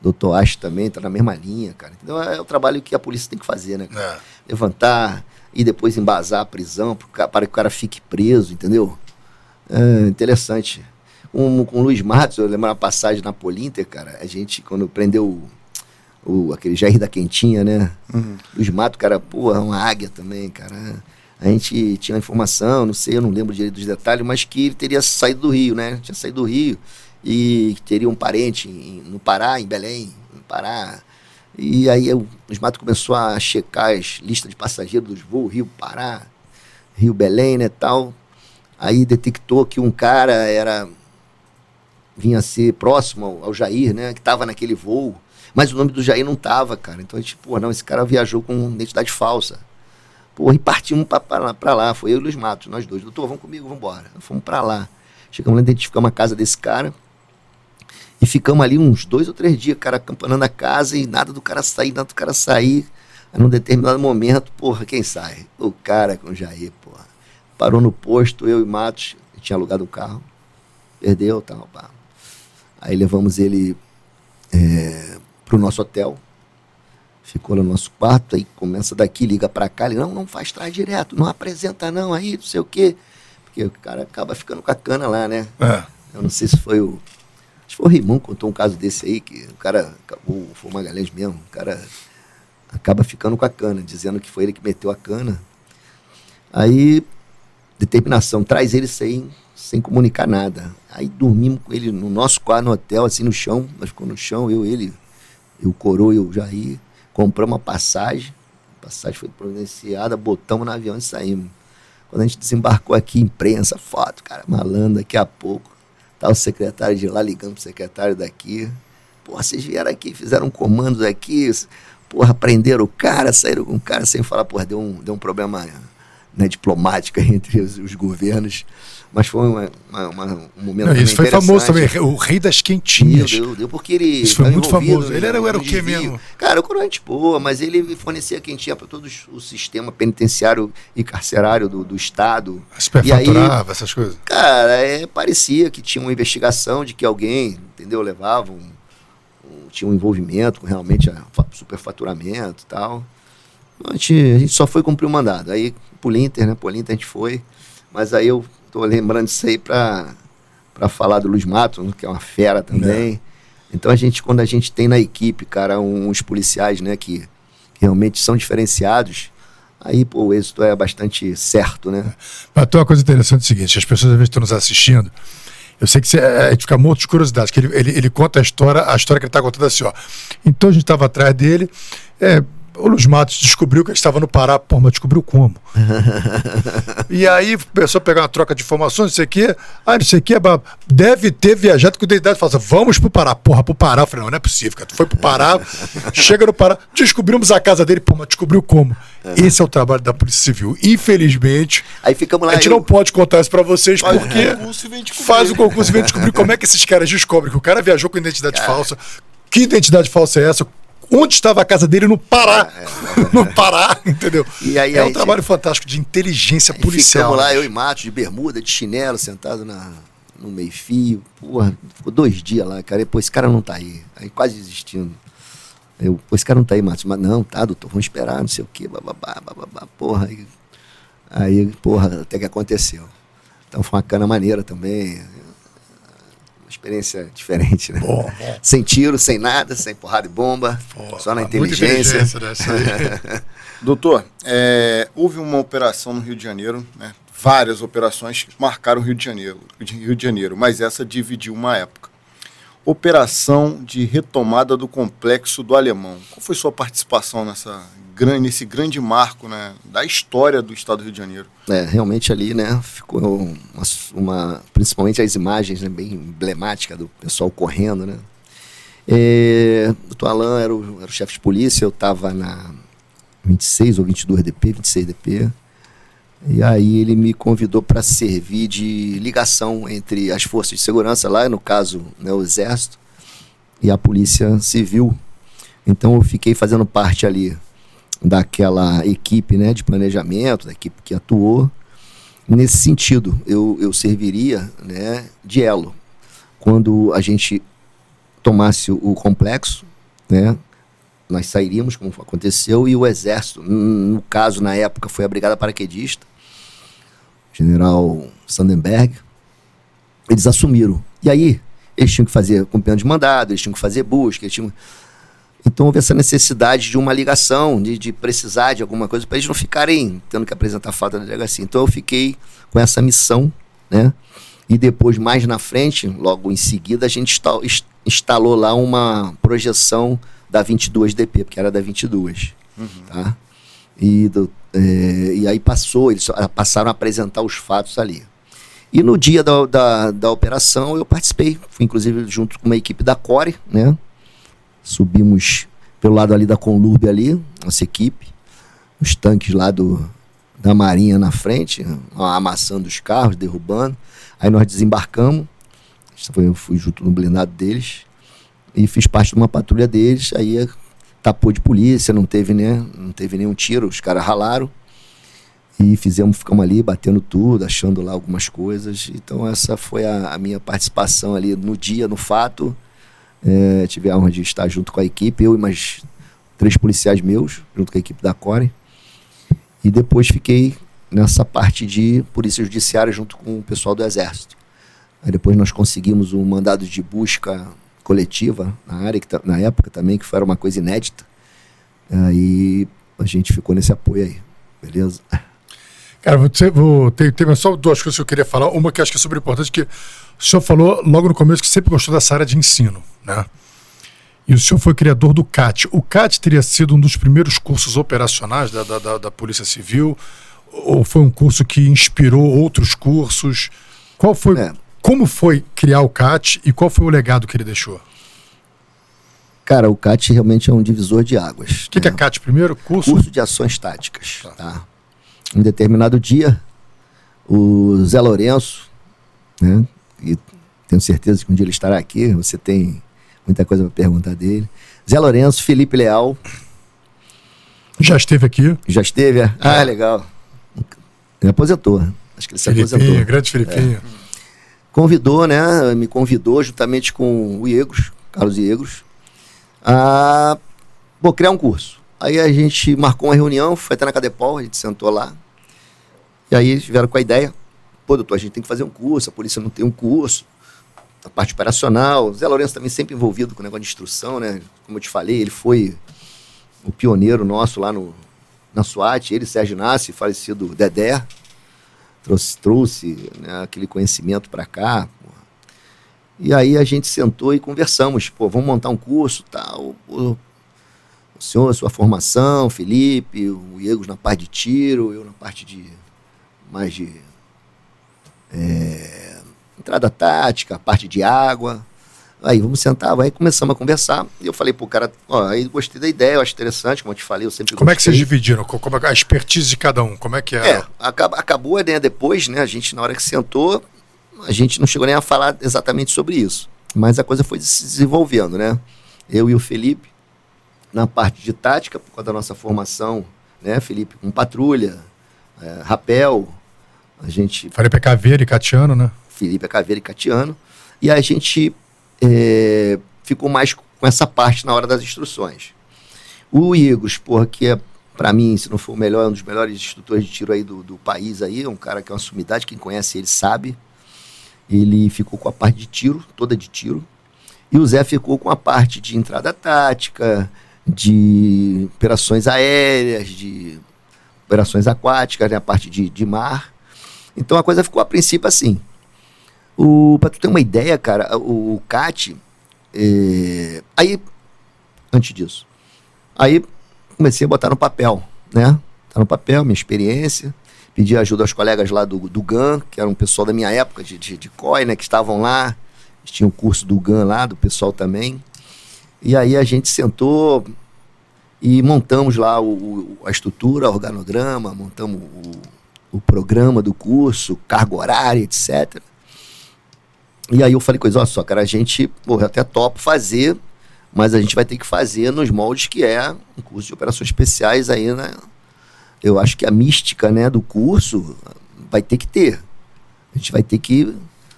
doutor Ash também está na mesma linha, cara. Então é o trabalho que a polícia tem que fazer, né? É. Levantar e depois embasar a prisão para que o cara fique preso, entendeu? É interessante. Um, com o Luiz Matos, eu lembro uma passagem na Polinter, cara, a gente, quando prendeu o, o, aquele Jair da Quentinha, né? Uhum. Luiz Matos, cara, porra, uma águia também, cara. A gente tinha informação, não sei, eu não lembro direito dos detalhes, mas que ele teria saído do Rio, né? Tinha saído do Rio e teria um parente em, no Pará, em Belém, no Pará. E aí eu, os matos começou a checar as listas de passageiros dos voos, Rio Pará, Rio Belém, né, tal. Aí detectou que um cara era vinha ser próximo ao, Jair, né, que estava naquele voo, mas o nome do Jair não tava, cara. Então a gente, pô, não, esse cara viajou com identidade falsa. Pô, e partimos para lá, foi eu e o Luiz Matos, nós dois. Doutor, vamos comigo, vamos embora. Fomos para lá. Chegamos lá, identificamos a casa desse cara. E ficamos ali uns dois ou três dias, cara, acampanando a casa e nada do cara sair, nada do cara sair. Aí, num determinado momento, porra, quem sai? O cara com o Jair, porra. Parou no posto, eu e Matos, tinha alugado o um carro, perdeu tal, pá. Aí levamos ele é, pro nosso hotel, ficou no nosso quarto, aí começa daqui, liga para cá, ele, não, não faz trás direto, não apresenta não aí, não sei o quê. Porque o cara acaba ficando com a cana lá, né? É. Eu não sei se foi o Acho que foi o Rimão contou um caso desse aí, que o cara acabou, foi o Magalhães mesmo, o cara acaba ficando com a cana, dizendo que foi ele que meteu a cana. Aí, determinação, traz ele sem, sem comunicar nada. Aí dormimos com ele no nosso quarto, no hotel, assim, no chão, nós ficamos no chão, eu, ele, eu, Coroa e eu, Jair, compramos uma passagem, a passagem foi providenciada, botamos no avião e saímos. Quando a gente desembarcou aqui, imprensa, foto, cara, malandro, daqui a pouco Tá o secretário de lá ligando pro secretário daqui. Porra, vocês vieram aqui, fizeram comandos aqui, porra, prenderam o cara, saíram com o cara sem falar, porra, deu um, deu um problema né, diplomática entre os, os governos. Mas foi uma, uma, uma, um momento Não, isso foi famoso também, o rei das quentinhas. Deu, deu, deu porque ele. Isso foi muito famoso. Ele era, era o quê mesmo? Cara, o coroante boa, mas ele fornecia quentinha para todo o sistema penitenciário e carcerário do, do Estado. Superfaturava, essas coisas. Cara, é, parecia que tinha uma investigação de que alguém, entendeu, levava um, um tinha um envolvimento com realmente a superfaturamento e tal. A gente, a gente só foi cumprir o mandado. Aí, por Inter, né? Por Inter a gente foi. Mas aí eu tô lembrando disso aí para falar do Luiz Matos, que é uma fera também. É. Então a gente, quando a gente tem na equipe, cara, uns policiais, né, que, que realmente são diferenciados, aí pô, o êxito é bastante certo, né? Mas tem uma coisa interessante é o seguinte, as pessoas às vezes estão nos assistindo, eu sei que você, a gente fica morto de curiosidade, que ele, ele, ele conta a história, a história que ele está contando assim, ó. Então a gente estava atrás dele, é, o Luiz Matos descobriu que estava no Pará. Pô, mas descobriu como? e aí começou a pegar uma troca de informações, não sei o quê. Ah, não sei o quê. Deve ter viajado com identidade falou assim, vamos pro Pará. Porra, pro Pará. Eu falei, não, não é possível, cara. Tu foi pro Pará, chega no Pará, descobrimos a casa dele. Pô, mas descobriu como? Esse é o trabalho da Polícia Civil. Infelizmente, aí ficamos lá, a gente eu... não pode contar isso pra vocês faz porque o faz o concurso e vem descobrir como é que esses caras descobrem que o cara viajou com identidade cara. falsa. Que identidade falsa é essa? Onde estava a casa dele no Pará. É, é, é. no Pará, entendeu? E aí, é um trabalho fantástico de inteligência policial. Ficamos lá, eu e Matos, de bermuda, de chinelo, sentado na, no meio-fio. Porra, ficou dois dias lá, cara. E, pô, esse cara não tá aí. Aí quase desistindo. Eu, pô, esse cara não tá aí, Matos. Mas não, tá, doutor, vamos esperar, não sei o quê, bababá, bababá. Porra, aí, aí, porra, até que aconteceu. Então foi uma cana maneira também experiência diferente, né? Bom, bom. Sem tiro, sem nada, sem porrada de bomba, Pô, só na inteligência. inteligência Doutor, é, houve uma operação no Rio de Janeiro, né? várias operações marcaram o Rio de Janeiro, Rio de Janeiro, mas essa dividiu uma época. Operação de retomada do complexo do Alemão. Qual foi sua participação nessa nesse grande marco né, da história do Estado do Rio de Janeiro. É, realmente ali, né, ficou uma, uma principalmente as imagens né, bem emblemáticas do pessoal correndo, né. É, o doutor Alain era o, era o chefe de polícia, eu estava na 26 ou 22 DP, 26 DP, e aí ele me convidou para servir de ligação entre as forças de segurança lá, no caso, né, o Exército, e a Polícia Civil. Então eu fiquei fazendo parte ali daquela equipe né, de planejamento, da equipe que atuou. Nesse sentido, eu, eu serviria né, de elo. Quando a gente tomasse o complexo, né, nós sairíamos, como aconteceu, e o Exército, no caso, na época, foi a Brigada Paraquedista, General Sandenberg, eles assumiram. E aí, eles tinham que fazer cumprimento de mandado, eles tinham que fazer busca, eles tinham então houve essa necessidade de uma ligação, de, de precisar de alguma coisa, para eles não ficarem tendo que apresentar falta na delegacia. Então eu fiquei com essa missão, né? E depois, mais na frente, logo em seguida, a gente instalou lá uma projeção da 22DP, porque era da 22. Uhum. Tá? E, do, é, e aí passou, eles passaram a apresentar os fatos ali. E no dia da, da, da operação eu participei, fui inclusive junto com uma equipe da Core, né? Subimos pelo lado ali da Conlurbe ali, nossa equipe. Os tanques lá do, da Marinha na frente, amassando os carros, derrubando. Aí nós desembarcamos. Eu fui junto no blindado deles. E fiz parte de uma patrulha deles. Aí tapou de polícia, não teve, né, não teve nenhum tiro, os caras ralaram. E fizemos, ficamos ali batendo tudo, achando lá algumas coisas. Então essa foi a, a minha participação ali no dia, no fato. É, tive a honra de estar junto com a equipe, eu e mais três policiais meus, junto com a equipe da Core. E depois fiquei nessa parte de polícia judiciária junto com o pessoal do Exército. Aí depois nós conseguimos um mandado de busca coletiva na área, que, na época também, que foi uma coisa inédita. Aí a gente ficou nesse apoio aí, beleza? Cara, você, vou, tem, tem só duas coisas que eu queria falar. Uma que acho que é super importante, que o senhor falou logo no começo que sempre gostou dessa área de ensino, né? E o senhor foi criador do CAT. O CAT teria sido um dos primeiros cursos operacionais da, da, da, da Polícia Civil? Ou foi um curso que inspirou outros cursos? Qual foi, é. Como foi criar o CAT e qual foi o legado que ele deixou? Cara, o CAT realmente é um divisor de águas. O que, né? que é CAT primeiro? Curso? Curso de Ações Táticas. Tá. tá? um determinado dia, o Zé Lourenço, né? Tenho certeza que um dia ele estará aqui, você tem muita coisa para perguntar dele. Zé Lourenço, Felipe Leal. Já esteve aqui. Já esteve? É? Ah, é. legal. Ele aposentou. Acho que ele se aposentou. grande Filipinho. É. Convidou, né? Me convidou juntamente com o Iegros, Carlos Iegros, a vou criar um curso. Aí a gente marcou uma reunião, foi até na Cadepol, a gente sentou lá. E aí eles vieram com a ideia, pô, doutor, a gente tem que fazer um curso, a polícia não tem um curso, a parte operacional. O Zé Lourenço também sempre envolvido com o negócio de instrução, né? Como eu te falei, ele foi o pioneiro nosso lá no, na SWAT, ele, Sérgio Nassi, falecido Dedé, trouxe, trouxe né, aquele conhecimento para cá. E aí a gente sentou e conversamos, pô, vamos montar um curso, tal. O, senhor, sua formação, Felipe, o Iegos na parte de tiro, eu na parte de mais de é, entrada tática, parte de água. Aí vamos sentar, aí começamos a conversar. E eu falei pro cara, ó, aí gostei da ideia, eu acho interessante, como eu te falei, eu sempre Como gostei. é que vocês dividiram? Como é a expertise de cada um? Como é que é? É, acabou, né, depois, né, a gente na hora que sentou, a gente não chegou nem a falar exatamente sobre isso. Mas a coisa foi se desenvolvendo, né? Eu e o Felipe, na parte de tática, por causa da nossa formação, né, Felipe, com patrulha, é, rapel, a gente... Felipe é Caveira e Catiano, né? Felipe é Caveira e Catiano. E a gente é, ficou mais com essa parte na hora das instruções. O Igos, porra, que é, para mim, se não for o melhor, é um dos melhores instrutores de tiro aí do, do país aí, é um cara que é uma sumidade, quem conhece ele sabe. Ele ficou com a parte de tiro, toda de tiro. E o Zé ficou com a parte de entrada tática, de operações aéreas, de operações aquáticas, né, a parte de, de mar. Então a coisa ficou a princípio assim. O, pra tu ter uma ideia, cara, o CAT. É, aí, antes disso, aí comecei a botar no papel, né? Tá no papel, minha experiência. Pedi ajuda aos colegas lá do, do GAN, que era um pessoal da minha época de, de, de COI, né? Que estavam lá. Tinha o um curso do GAN lá, do pessoal também. E aí a gente sentou e montamos lá o, o a estrutura, o organograma, montamos o, o programa do curso, carga horária, etc. E aí eu falei coisa, olha só, cara, a gente, porra, até topo fazer, mas a gente vai ter que fazer nos moldes que é um curso de operações especiais aí, né? Eu acho que a mística, né, do curso vai ter que ter. A gente vai ter que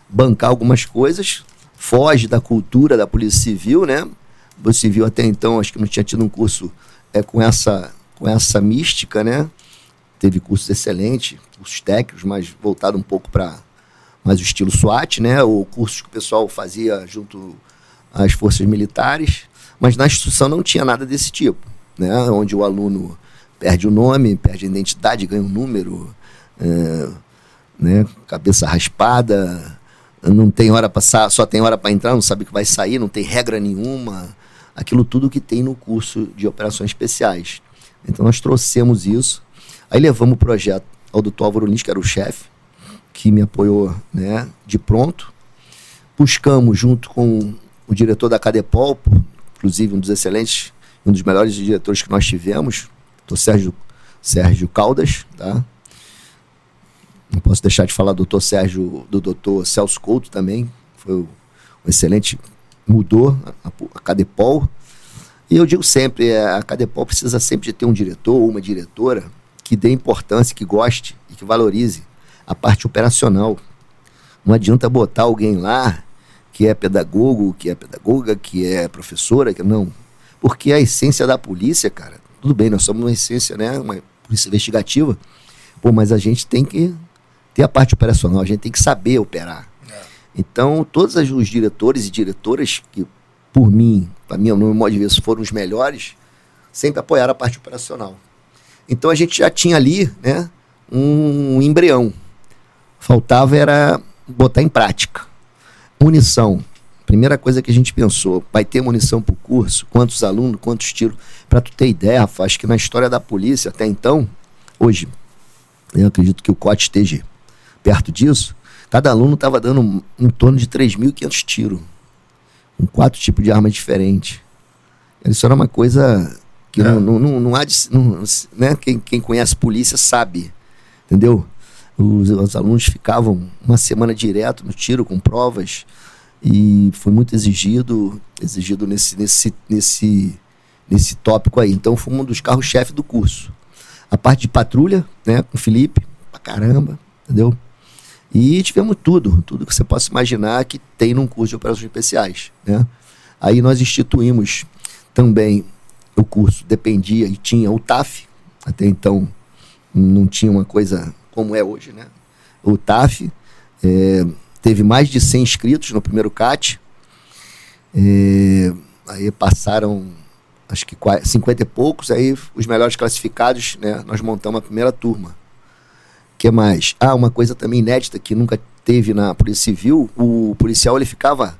bancar algumas coisas, foge da cultura da Polícia Civil, né? A Polícia Civil até então acho que não tinha tido um curso é, com, essa, com essa mística, né? Teve cursos excelentes, cursos técnicos, mas voltado um pouco para mais o estilo SWAT, né? O curso que o pessoal fazia junto às forças militares, mas na instituição não tinha nada desse tipo, né? Onde o aluno perde o nome, perde a identidade, ganha um número, é, né? Cabeça raspada, não tem hora para só tem hora para entrar, não sabe que vai sair, não tem regra nenhuma, aquilo tudo que tem no curso de operações especiais. Então nós trouxemos isso, aí levamos o projeto ao doutor Álvaro Lins, que era o chefe, que me apoiou né, de pronto. Buscamos, junto com o diretor da Cadepol, inclusive um dos excelentes, um dos melhores diretores que nós tivemos, o Sérgio, Sérgio Caldas, tá? Não posso deixar de falar do doutor Sérgio, do doutor Celso Couto também, foi um excelente, mudou a, a Cadepol. E eu digo sempre, é, a Cadepol precisa sempre de ter um diretor ou uma diretora que dê importância, que goste e que valorize a parte operacional. Não adianta botar alguém lá que é pedagogo, que é pedagoga, que é professora, que não. Porque a essência da polícia, cara, tudo bem, nós somos uma essência, né? Uma polícia investigativa. Pô, mas a gente tem que ter a parte operacional, a gente tem que saber operar. É. Então, todos os diretores e diretoras que, por mim, para mim, no meu modo de ver, foram os melhores, sempre apoiaram a parte operacional. Então, a gente já tinha ali, né, um embrião. Faltava era botar em prática. Munição. Primeira coisa que a gente pensou, vai ter munição para o curso? Quantos alunos, quantos tiros? Para tu ter ideia, Rafa, acho que na história da polícia até então, hoje, eu acredito que o COT esteja perto disso, cada aluno estava dando em torno de 3.500 tiros, com quatro tipos de armas diferentes. Isso era uma coisa que é. não, não, não, não, há de, não, né? quem, quem conhece polícia sabe entendeu? Os, os alunos ficavam uma semana direto no tiro com provas e foi muito exigido, exigido nesse, nesse, nesse, nesse tópico aí. Então foi um dos carros-chefe do curso. A parte de patrulha, né, com o Felipe, pra caramba, entendeu? E tivemos tudo, tudo que você possa imaginar que tem num curso de operações especiais, né? Aí nós instituímos também o curso, dependia e tinha o TAF, até então não tinha uma coisa como é hoje, né? O TAF é, teve mais de 100 inscritos no primeiro CAT, é, aí passaram acho que 50 e poucos, aí os melhores classificados, né? Nós montamos a primeira turma. que mais? Ah, uma coisa também inédita que nunca teve na Polícia Civil, o policial ele ficava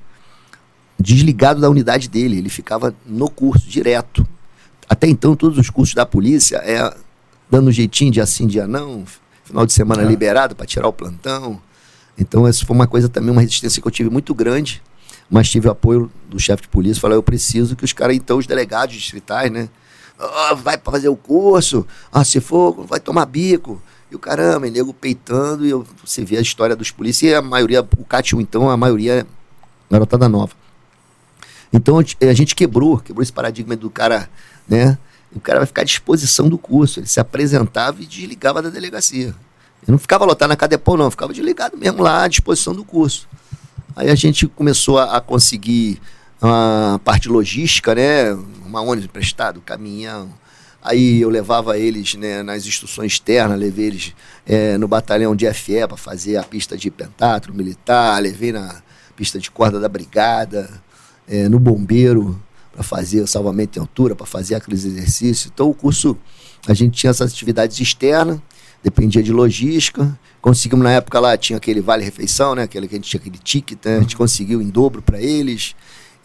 desligado da unidade dele, ele ficava no curso direto. Até então, todos os cursos da polícia é dando um jeitinho de assim, dia não, final de semana é. liberado para tirar o plantão. Então, essa foi uma coisa também, uma resistência que eu tive muito grande, mas tive o apoio do chefe de polícia. Falei, eu preciso que os caras, então, os delegados distritais, né? Oh, vai para fazer o curso, ah, se for, vai tomar bico. E o caramba, e nego peitando, e eu, você vê a história dos polícias, e a maioria, o 1, então, a maioria é garotada nova. Então a gente quebrou, quebrou esse paradigma do cara, né? O cara vai ficar à disposição do curso. Ele se apresentava e desligava da delegacia. Ele não ficava lotado na Cadepol, não, ficava desligado mesmo lá à disposição do curso. Aí a gente começou a, a conseguir a parte logística, né? Uma ônibus emprestado, caminhão. Aí eu levava eles né, nas instruções externas, levei eles é, no batalhão de FE para fazer a pista de pentatro militar, levei na pista de corda da brigada é, no bombeiro para fazer o salvamento em altura, para fazer aqueles exercícios. Então o curso, a gente tinha essas atividades externas, dependia de logística. Conseguimos na época lá, tinha aquele vale-refeição, né? Aquele que a gente tinha aquele ticket, né? a gente conseguiu em dobro para eles.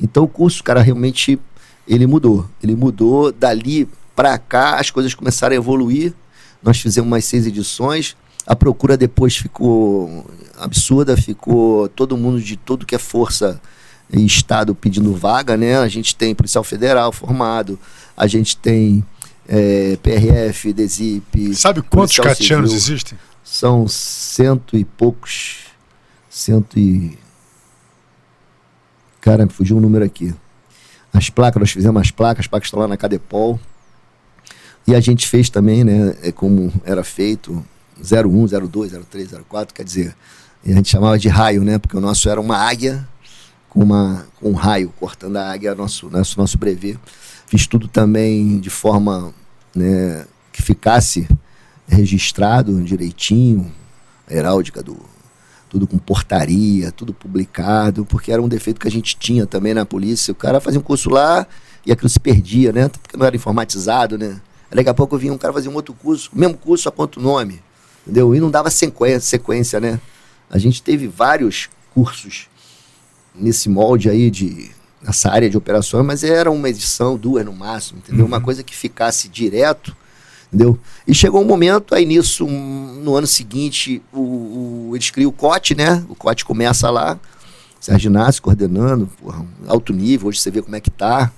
Então o curso, cara, realmente ele mudou. Ele mudou dali para cá, as coisas começaram a evoluir. Nós fizemos mais seis edições. A procura depois ficou absurda, ficou todo mundo de tudo que é força estado pedindo vaga, né? A gente tem policial federal formado, a gente tem é, PRF, DESIP. Sabe quantos catianos existem? São cento e poucos. Cento e. Cara, me fugiu um número aqui. As placas, nós fizemos as placas, as placas estão lá na Cadepol. E a gente fez também, né? É como era feito, 01, 02, 03, 04, quer dizer, a gente chamava de raio, né? Porque o nosso era uma águia uma, um raio cortando a águia, nosso, nosso, nosso brevet. Fiz tudo também de forma né, que ficasse registrado direitinho, a heráldica do. Tudo com portaria, tudo publicado, porque era um defeito que a gente tinha também na polícia. O cara fazia um curso lá e aquilo se perdia, né? Porque não era informatizado, né? Daqui a pouco vinha um cara fazer um outro curso, o mesmo curso, só quanto nome, entendeu? E não dava sequência, sequência, né? A gente teve vários cursos nesse molde aí de nessa área de operações, mas era uma edição, duas no máximo, entendeu? Uhum. Uma coisa que ficasse direto, entendeu? E chegou um momento, aí nisso, um, no ano seguinte, o, o, eles criam o COT, né? O COT começa lá, Sérgio Inácio coordenando, porra, alto nível, hoje você vê como é que tá.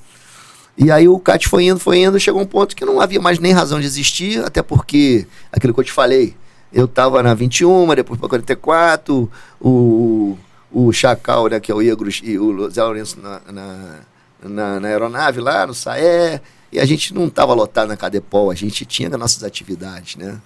E aí o CAT foi indo, foi indo, chegou um ponto que não havia mais nem razão de existir, até porque, aquilo que eu te falei, eu estava na 21, depois para 44, o o Chacal, né, que é o Igros, e o Zé Lourenço na, na, na, na aeronave lá, no Saé, e a gente não estava lotado na Cadepol, a gente tinha as nossas atividades, né?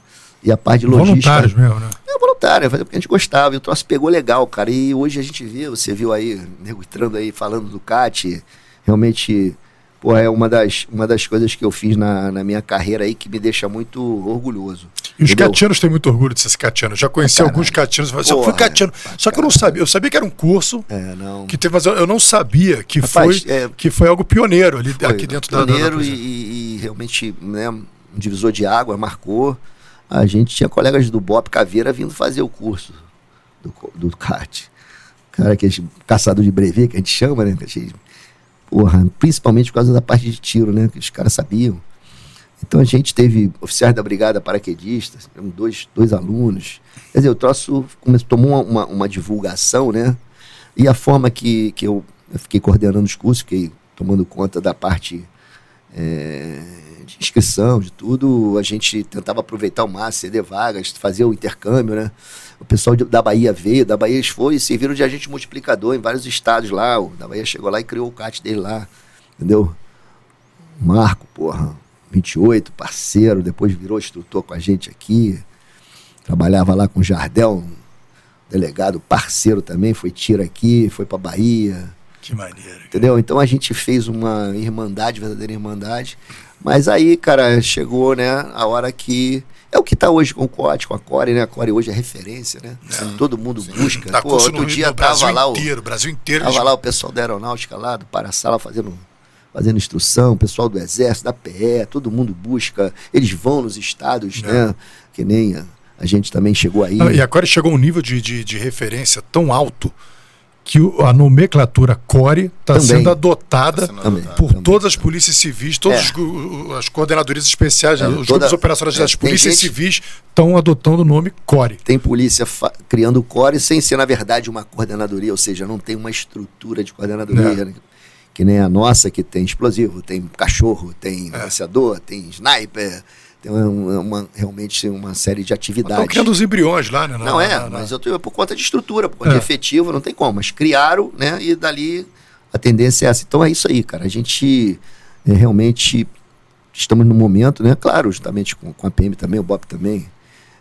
E a parte de logística. Voluntários mesmo, né? É voluntário, fazer porque a gente gostava. E o troço pegou legal, cara. E hoje a gente vê, você viu aí, nego entrando aí falando do CAT, realmente pô, é uma das, uma das coisas que eu fiz na, na minha carreira aí que me deixa muito orgulhoso. E os catianos têm muito orgulho de ser catiano. Já conheci alguns catianos. Eu fui catiano. É, só que eu não sabia. Eu sabia que era um curso. É, não. Que teve, mas eu não sabia que, Rapaz, foi, é, que foi algo pioneiro ali, foi, aqui dentro pioneiro da. Pioneiro e, e, realmente né, um divisor de água, marcou. A gente tinha colegas do BOP Caveira vindo fazer o curso do, do CAT. Cara, que é caçador de brevet, que a gente chama, né? Porra, principalmente por causa da parte de tiro, né? Que os caras sabiam. Então a gente teve oficiais da Brigada Paraquedistas, dois, dois alunos. Quer dizer, o troço começou, tomou uma, uma, divulgação, né? E a forma que, que eu, eu, fiquei coordenando os cursos, fiquei tomando conta da parte é, de inscrição, de tudo, a gente tentava aproveitar o máximo, ceder vagas, fazer o intercâmbio, né? O pessoal de, da Bahia veio, da Bahia eles foram e serviram de agente multiplicador em vários estados lá. O da Bahia chegou lá e criou o CAT dele lá, entendeu? Marco, porra, 28, parceiro, depois virou instrutor com a gente aqui. Trabalhava lá com o Jardel, um delegado parceiro também, foi tiro aqui, foi pra Bahia. Que maneiro. Entendeu? Então a gente fez uma irmandade, verdadeira irmandade. Mas aí, cara, chegou, né, a hora que. É o que tá hoje com o Cote, com a Core, né? A Core hoje é referência, né? Todo mundo busca. Dá Pô, outro dia tava Brasil lá o. inteiro, Brasil inteiro. Tava lá o pessoal da aeronáutica lá, do Paraçala, fazendo, fazendo instrução, o pessoal do Exército, da PE, todo mundo busca. Eles vão nos estados, É. né? Que nem a, a gente também chegou aí. E agora chegou a um nível de, de, de referência tão alto que a nomenclatura Core está sendo adotada Tá sendo Também. por Também. todas as polícias civis, todas É. as coordenadorias especiais, É, os toda- grupos operacionais é, das polícias gente- civis estão adotando o nome Core. Tem polícia criando core sem ser, na verdade, uma coordenadoria, ou seja, não tem uma estrutura de coordenadoria. né? Que nem a nossa, que tem explosivo, tem cachorro, tem É. negociador, tem sniper, uma, uma- realmente uma série de Estão atividades. criando os embriões lá, né? Na- Não é, na- na- mas eu tô, por conta de estrutura, por conta É. de efetivo, não tem como. Mas criaram, né? E dali a tendência é essa. Então é isso aí, cara. A gente é, realmente estamos no momento, né? Claro, justamente com, com a PM também, o BOP também.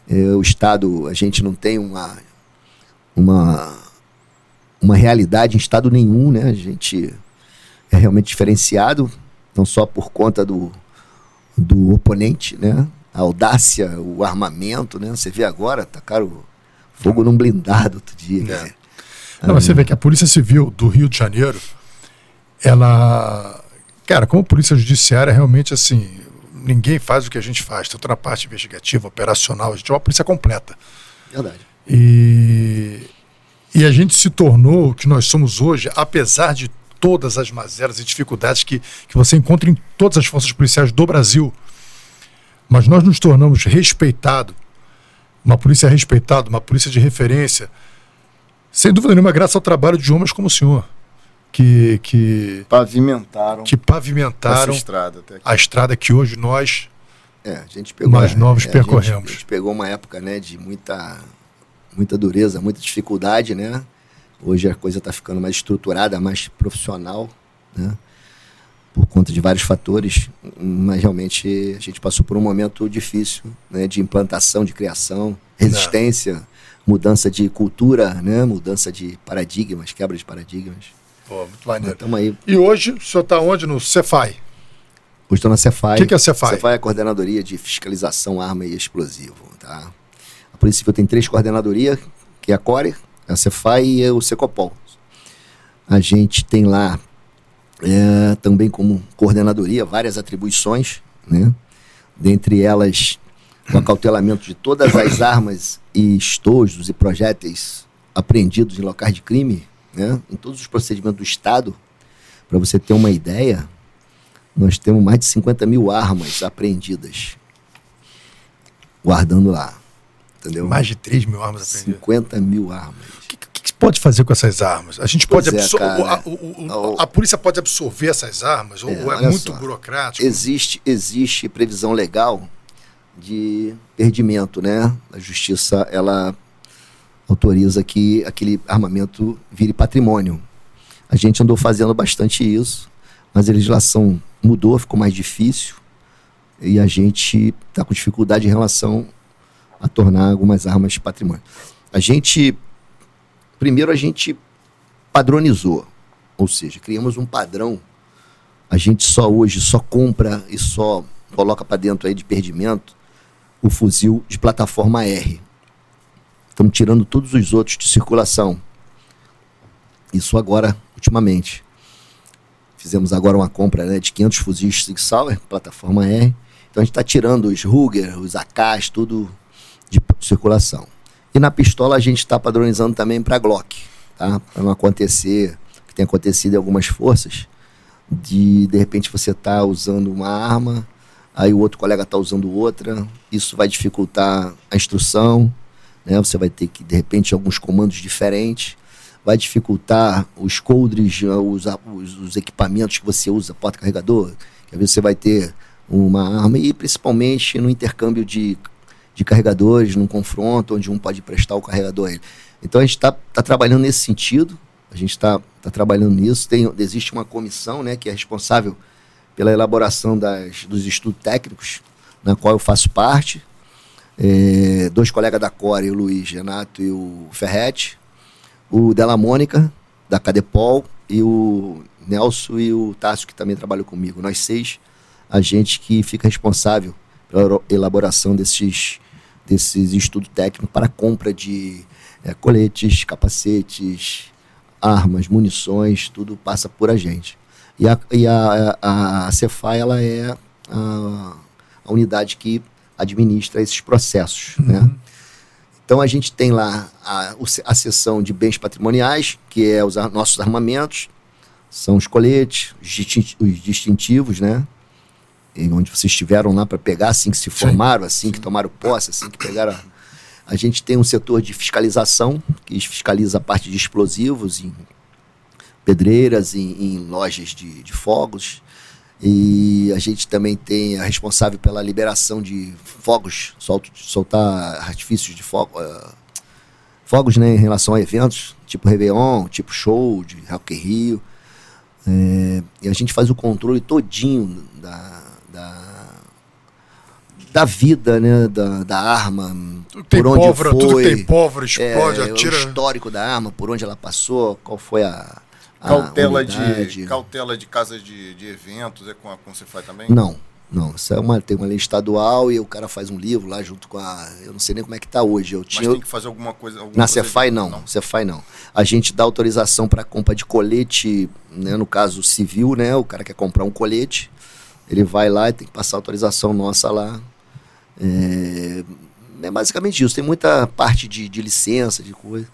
É, o Estado, a gente não tem uma, uma, uma realidade em Estado nenhum, né? A gente é realmente diferenciado, não só por conta do, do oponente, né? A audácia, o armamento, né? Você vê agora, tacaram fogo num blindado outro dia. É. né? Não, você vê que a Polícia Civil do Rio de Janeiro, ela. Cara, como polícia judiciária, realmente assim, ninguém faz o que a gente faz, tanto na parte investigativa, operacional, a gente é uma polícia completa. Verdade. E, e a gente se tornou o que nós somos hoje, apesar de todas as mazelas e dificuldades que, que você encontra em todas as forças policiais do Brasil. Mas nós nos tornamos respeitado, uma polícia respeitada, uma polícia de referência, sem dúvida nenhuma, graças ao trabalho de homens como o senhor, que, que, Pavimentaram que pavimentaram estrada a estrada que hoje nós. É, a gente pegou. Mais novos é, a percorremos. gente- A gente, pegou uma época, né, de muita, muita dureza, muita dificuldade, né? Hoje a coisa está ficando mais estruturada, mais profissional, né? Por conta de vários fatores, mas realmente a gente passou por um momento difícil, né? De implantação, de criação, resistência, mudança de cultura, né? Mudança de paradigmas, quebra de paradigmas. Pô, muito maneiro. Estamos aí. E hoje o senhor está onde? No Cefai. Hoje estou na Cefai. O que que é a Cefai? Cefai é a Coordenadoria de Fiscalização Arma e Explosivo. Tá? A Polícia Civil tem três coordenadorias, que é a CORE, a Cefai e o Secopol. A gente tem lá é, também como coordenadoria várias atribuições, né? dentre elas o acautelamento de todas as armas e estojos e projéteis apreendidos em locais de crime, né? em todos os procedimentos do Estado. Para você ter uma ideia, nós temos mais de 50 mil armas apreendidas guardando lá. Entendeu? Mais de 3 mil armas apreendidas. 50 mil armas. O que, que se pode fazer com essas armas? A gente Pois pode é, cara. a, o- o- O- a polícia pode absorver essas armas? ou É, ou é olha muito só. burocrático? Existe, existe previsão legal de perdimento, né? A justiça, ela autoriza que aquele armamento vire patrimônio. A gente andou fazendo bastante isso, mas a legislação mudou, ficou mais difícil e a gente está com dificuldade em relação a tornar algumas armas patrimônio. A gente, primeiro a gente padronizou, ou seja, criamos um padrão. A gente só hoje só compra e só coloca para dentro aí de perdimento o fuzil de plataforma R. Estamos tirando todos os outros de circulação. Isso agora, ultimamente. Fizemos agora uma compra né, de 500 fuzis Sig Sauer, plataforma R. Então a gente está tirando os Ruger, os AKs, tudo de circulação. E na pistola a gente está padronizando também para Glock, tá? Para não acontecer que tem acontecido em algumas forças, de de repente você tá usando uma arma, aí o outro colega tá usando outra, isso vai dificultar a instrução, né? Você vai ter que de repente alguns comandos diferentes, vai dificultar os coldres, os, a- os, os equipamentos que você usa, porta-carregador, que às vezes você vai ter uma arma e principalmente no intercâmbio de, de carregadores, num confronto onde um pode prestar o carregador a ele. Então a gente está tá trabalhando nesse sentido, a gente está tá trabalhando nisso. Tem, existe uma comissão né, que é responsável pela elaboração das, dos estudos técnicos, na qual eu faço parte. É, dois colegas da Core, o Luiz Renato e o Ferretti, o Della Mônica, da Cadepol, e o Nelson e o Tássio, que também trabalham comigo. Nós seis, a gente que fica responsável elaboração desses, desses estudos técnicos para compra de é, coletes, capacetes, armas, munições, tudo passa por a gente. E a, e a, a, a Cefai, ela é a, a, unidade que administra esses processos, uhum. né? Então a gente tem lá a, a seção de bens patrimoniais, que é os nossos armamentos, são os coletes, os distintivos, né? Onde vocês estiveram lá para pegar, assim que se formaram, assim que tomaram posse, assim que pegaram a gente tem um setor de fiscalização, que fiscaliza a parte de explosivos em pedreiras, em, em lojas de, de, fogos. E a gente também tem a responsável pela liberação de fogos, solto, soltar artifícios de fogo, uh, fogos né, em relação a eventos, tipo Réveillon, tipo show de Rock Rio. É, e a gente faz o controle todinho da da vida, né? Da, da arma. Tudo por onde pólvora, foi. Tudo tem pólvora, explode, é, atira. O histórico da arma, por onde ela passou, qual foi a. a cautela, de, cautela de casas de, de eventos, é com a Concefai também? Não. Não, isso é uma, tem uma lei estadual e o cara faz um livro lá junto com a. Eu não sei nem como é que está hoje. Eu tinha, Mas tem que fazer alguma coisa. Alguma na coisa Cefai de... não, não. Cefai não. A gente dá autorização para compra de colete, né, no caso civil, né? O cara quer comprar um colete, ele vai lá e tem que passar autorização nossa lá é, é basicamente isso. Tem muita parte de, de, licença, de coisa.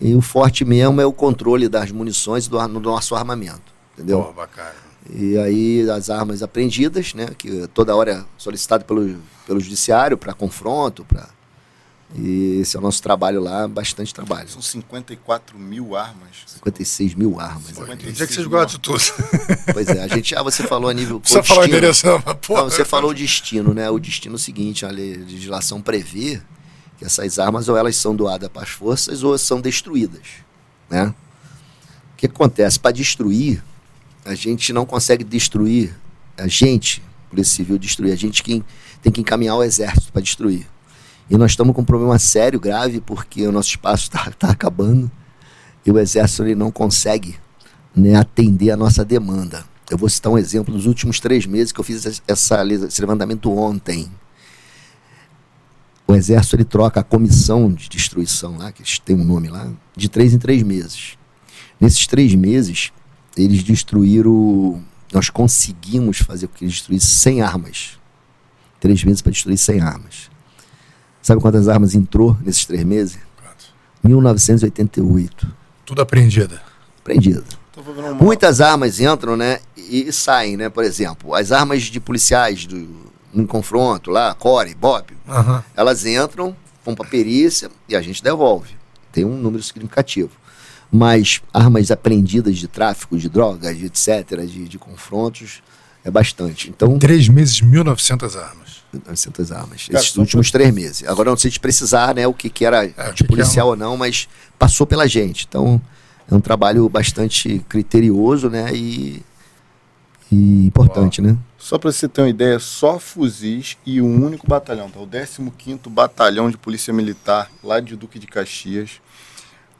E o forte mesmo é o controle das munições do, do nosso armamento. Entendeu? Bacana. E aí as armas apreendidas, né? Que toda hora é solicitado pelo, pelo judiciário para confronto, para e esse é o nosso trabalho lá, bastante trabalho. São 54 mil armas. 56 mil armas. 56 é que vocês gostam de tudo. Pois é, a gente, ah, você falou a nível. Você falou não, mas, não, você falou o destino, né? O destino é o seguinte, a legislação prevê que essas armas ou elas são doadas para as forças ou são destruídas, né? O que acontece? Para destruir, a gente não consegue destruir, a gente, Polícia Civil, destruir. A gente quem tem que encaminhar o exército para destruir. E nós estamos com um problema sério, grave, porque o nosso espaço está tá acabando e o Exército ele não consegue né, atender a nossa demanda. Eu vou citar um exemplo dos últimos três meses que eu fiz essa, esse levantamento ontem. O Exército ele troca a comissão de destruição lá, que tem um nome lá, de três em três meses. Nesses três meses, eles destruíram. Nós conseguimos fazer com que eles destruíssem 100 armas. Três meses para destruir 100 armas. Sabe quantas armas entrou nesses três meses? Quantos? 1988. Tudo apreendida. Apreendida. Uma... Muitas armas entram, né, e saem, né? Por exemplo, as armas de policiais do, no confronto lá, Core, Bob, uhum. elas entram, vão para perícia e a gente devolve. Tem um número significativo. Mas armas apreendidas de tráfico de drogas, de etc., de, de confrontos, é bastante. Então, Três meses, 1.900 armas. 900 armas. Cara, esses últimos três meses. Agora não sei se precisar, né, o que, que era é, de policial ou não, mas passou pela gente. Então é um trabalho bastante criterioso, né, e, e importante, Uau. né? Só para você ter uma ideia, só fuzis e um único batalhão, tá? O 15º Batalhão de Polícia Militar, lá de Duque de Caxias.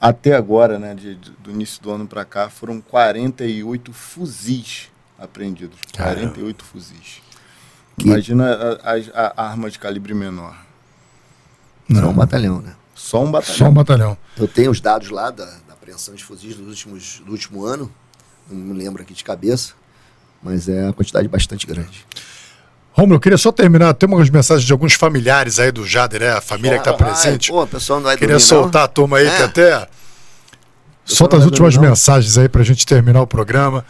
Até agora, né, de, do início do ano para cá, foram 48 fuzis apreendidos. Caramba. 48 fuzis. Que... Imagina a, a, a, arma de calibre menor. Não. Só um batalhão, né? Só um batalhão. Só um batalhão. Eu tenho os dados lá da, da apreensão de fuzis dos últimos, do último ano. Não me lembro aqui de cabeça. Mas é uma quantidade bastante grande. Romulo, eu queria só terminar. Tem algumas mensagens de alguns familiares aí do Jader, é? A família que está presente. Ai, pô, pessoal não vai Queria dormir, soltar não? a turma aí é. que até. Solta as últimas dormir, mensagens aí para a gente terminar o programa.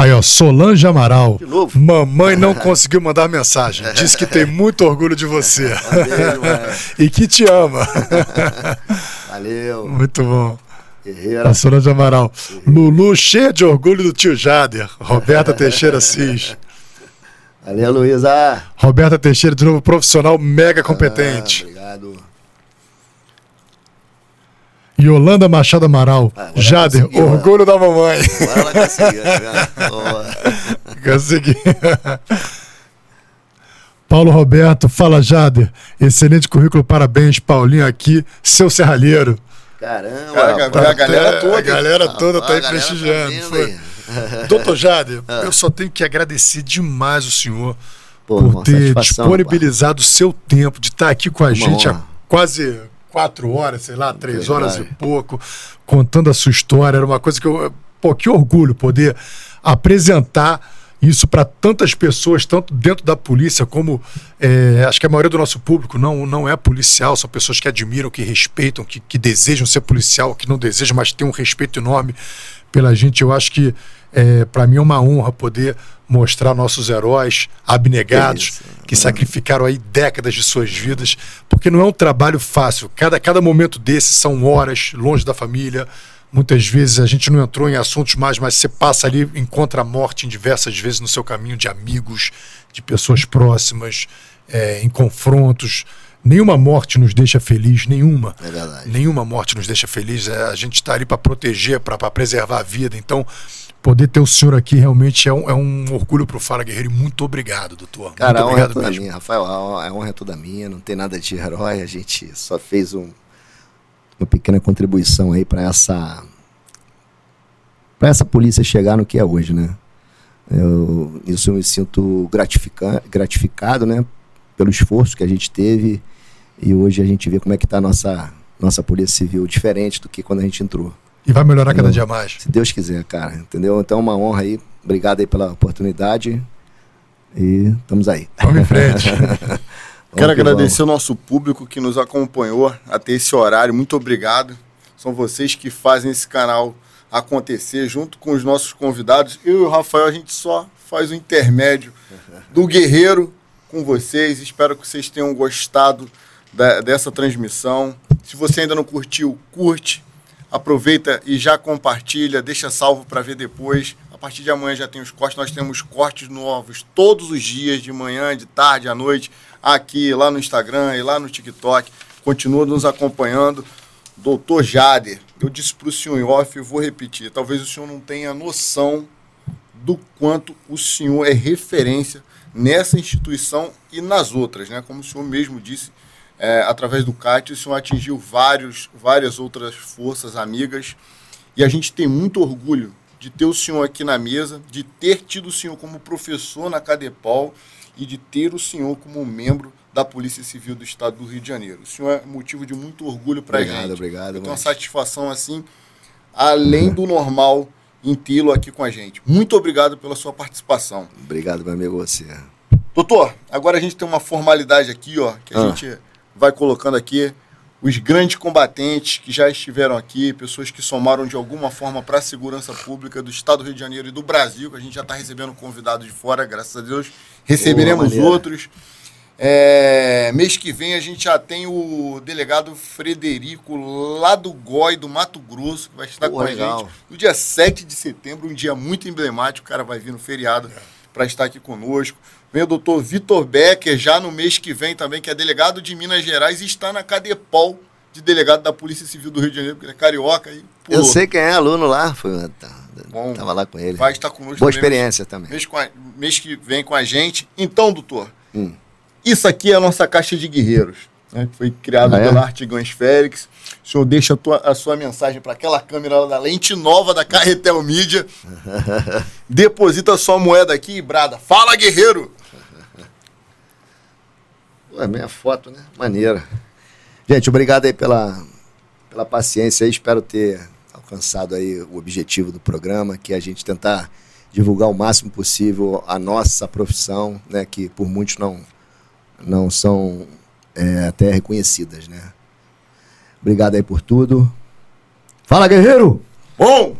Aí, ó, Solange Amaral. De novo? Mamãe não conseguiu mandar mensagem. Diz que tem muito orgulho de você. Valeu, e que te ama. Valeu. Muito bom. Guerreira. A Solange Amaral. Lulu cheia de orgulho do tio Jader. Roberta Teixeira Cis. Valeu, Luísa. Roberta Teixeira, de novo, profissional mega competente. Ah, obrigado. Yolanda Machado Amaral. Ah, Jader, né? orgulho da mamãe. Agora ela conseguiu. tá. Consegui. Paulo Roberto, fala Jader. Excelente currículo, parabéns, Paulinho aqui, seu serralheiro. Caramba. Cara, rapaz. a galera toda. A galera toda tá Rapaz, aí a prestigiando. aí. Doutor Jader, eu só tenho que agradecer demais o senhor Pô, por ter disponibilizado o seu tempo de estar aqui com a Uma gente há quase quatro horas, sei lá, três Verdade. horas e pouco, contando a sua história. Era uma coisa que eu. Pô, que orgulho poder apresentar isso para tantas pessoas, tanto dentro da polícia como é, acho que a maioria do nosso público não, não é policial, são pessoas que admiram, que respeitam, que, que desejam ser policial, que não desejam, mas têm um respeito enorme pela gente. Eu acho que é, para mim é uma honra poder mostrar nossos heróis abnegados Que sacrificaram aí décadas de suas vidas, porque não é um trabalho fácil. Cada, cada momento desses são horas longe da família. Muitas vezes a gente não entrou em assuntos mais, mas você passa ali, encontra a morte em diversas vezes no seu caminho de amigos, de pessoas próximas, é, em confrontos. Nenhuma morte nos deixa feliz, nenhuma. É verdade. Nenhuma morte nos deixa feliz. É, a gente está ali para proteger, para preservar a vida. Então, poder ter o senhor aqui realmente é um, é um orgulho para o Fala Guerreiro. Muito obrigado, doutor. Cara, muito honra é obrigado toda mesmo. minha, Rafael. A a honra é toda minha. Não tem nada de herói. A gente só fez um- uma pequena contribuição aí para essa para essa polícia chegar no que é hoje, né? Eu, isso eu me sinto gratifica, gratificado, né? Pelo esforço que a gente teve e hoje a gente vê como é que está a nossa nossa polícia civil diferente do que quando a gente entrou. E vai melhorar cada Eu- dia mais. Se Deus quiser, cara, entendeu? Então é uma honra aí. Obrigado aí pela oportunidade e estamos aí. Vamos em frente. Quero Vamos que agradecer o nosso público que nos acompanhou até esse horário. Muito obrigado. São vocês que fazem esse canal acontecer junto com os nossos convidados. Eu e o Rafael, a gente só faz o intermédio do Guerreiro com vocês. Espero que vocês tenham gostado da- dessa transmissão. Se você ainda não curtiu, curte. Aproveita e já compartilha, deixa salvo para ver depois. A partir de amanhã já tem os cortes. Nós temos cortes novos todos os dias, de manhã, de tarde, à noite, aqui, lá no Instagram e lá no TikTok. Continua nos acompanhando. Doutor Jader, eu disse para o senhor em off e vou repetir. Talvez o senhor não tenha noção do quanto o senhor é referência nessa instituição e nas outras, né? Como o senhor mesmo disse, é, através do CAT, o senhor atingiu vários, várias outras forças amigas e a gente tem muito orgulho de ter o senhor aqui na mesa, de ter tido o senhor como professor na Cadepol e de ter o senhor como membro da Polícia Civil do Estado do Rio de Janeiro. O senhor é motivo de muito orgulho para a Obrigado, gente. obrigado, Eu tenho uma satisfação assim, além do normal, em tê-lo aqui com a gente. Muito obrigado pela sua participação. Obrigado, meu amigo, você. Doutor, agora a gente tem uma formalidade aqui, ó, que a Ah. gente vai colocando aqui. Os grandes combatentes que já estiveram aqui, pessoas que somaram de alguma forma para a segurança pública do Estado do Rio de Janeiro e do Brasil, que a gente já está recebendo convidados de fora, graças a Deus. Receberemos outros. É, mês que vem a gente já tem o delegado Frederico lá do GOI, do Mato Grosso, que vai estar com a legal. gente no dia 7 de setembro, um dia muito emblemático. O cara vai vir no feriado para estar aqui conosco. Vem o doutor Vitor Becker, já no mês que vem também, que é delegado de Minas Gerais e está na Cadepol de delegado da Polícia Civil do Rio de Janeiro, porque ele é carioca e Eu sei quem é aluno lá. Foi, tá, Bom. tava lá com ele. vai estar conosco Boa também experiência também. mês, a- mês que vem com a gente. Então, doutor, Hum. isso aqui é a nossa caixa de guerreiros, né, que foi criado Ah, é? pela Artigães Félix. O senhor deixa a, tua- a sua mensagem para aquela câmera lá da lente nova da Carretel Mídia. Deposita a sua moeda aqui e brada. Fala, guerreiro! Pô, é minha foto, né? Maneira. Gente, obrigado aí pela, pela paciência aí. Espero ter alcançado aí o objetivo do programa, que é a gente tentar divulgar o máximo possível a nossa profissão, né? Que por muitos não, não são é, até reconhecidas, né? Obrigado aí por tudo. Fala, guerreiro! Bom,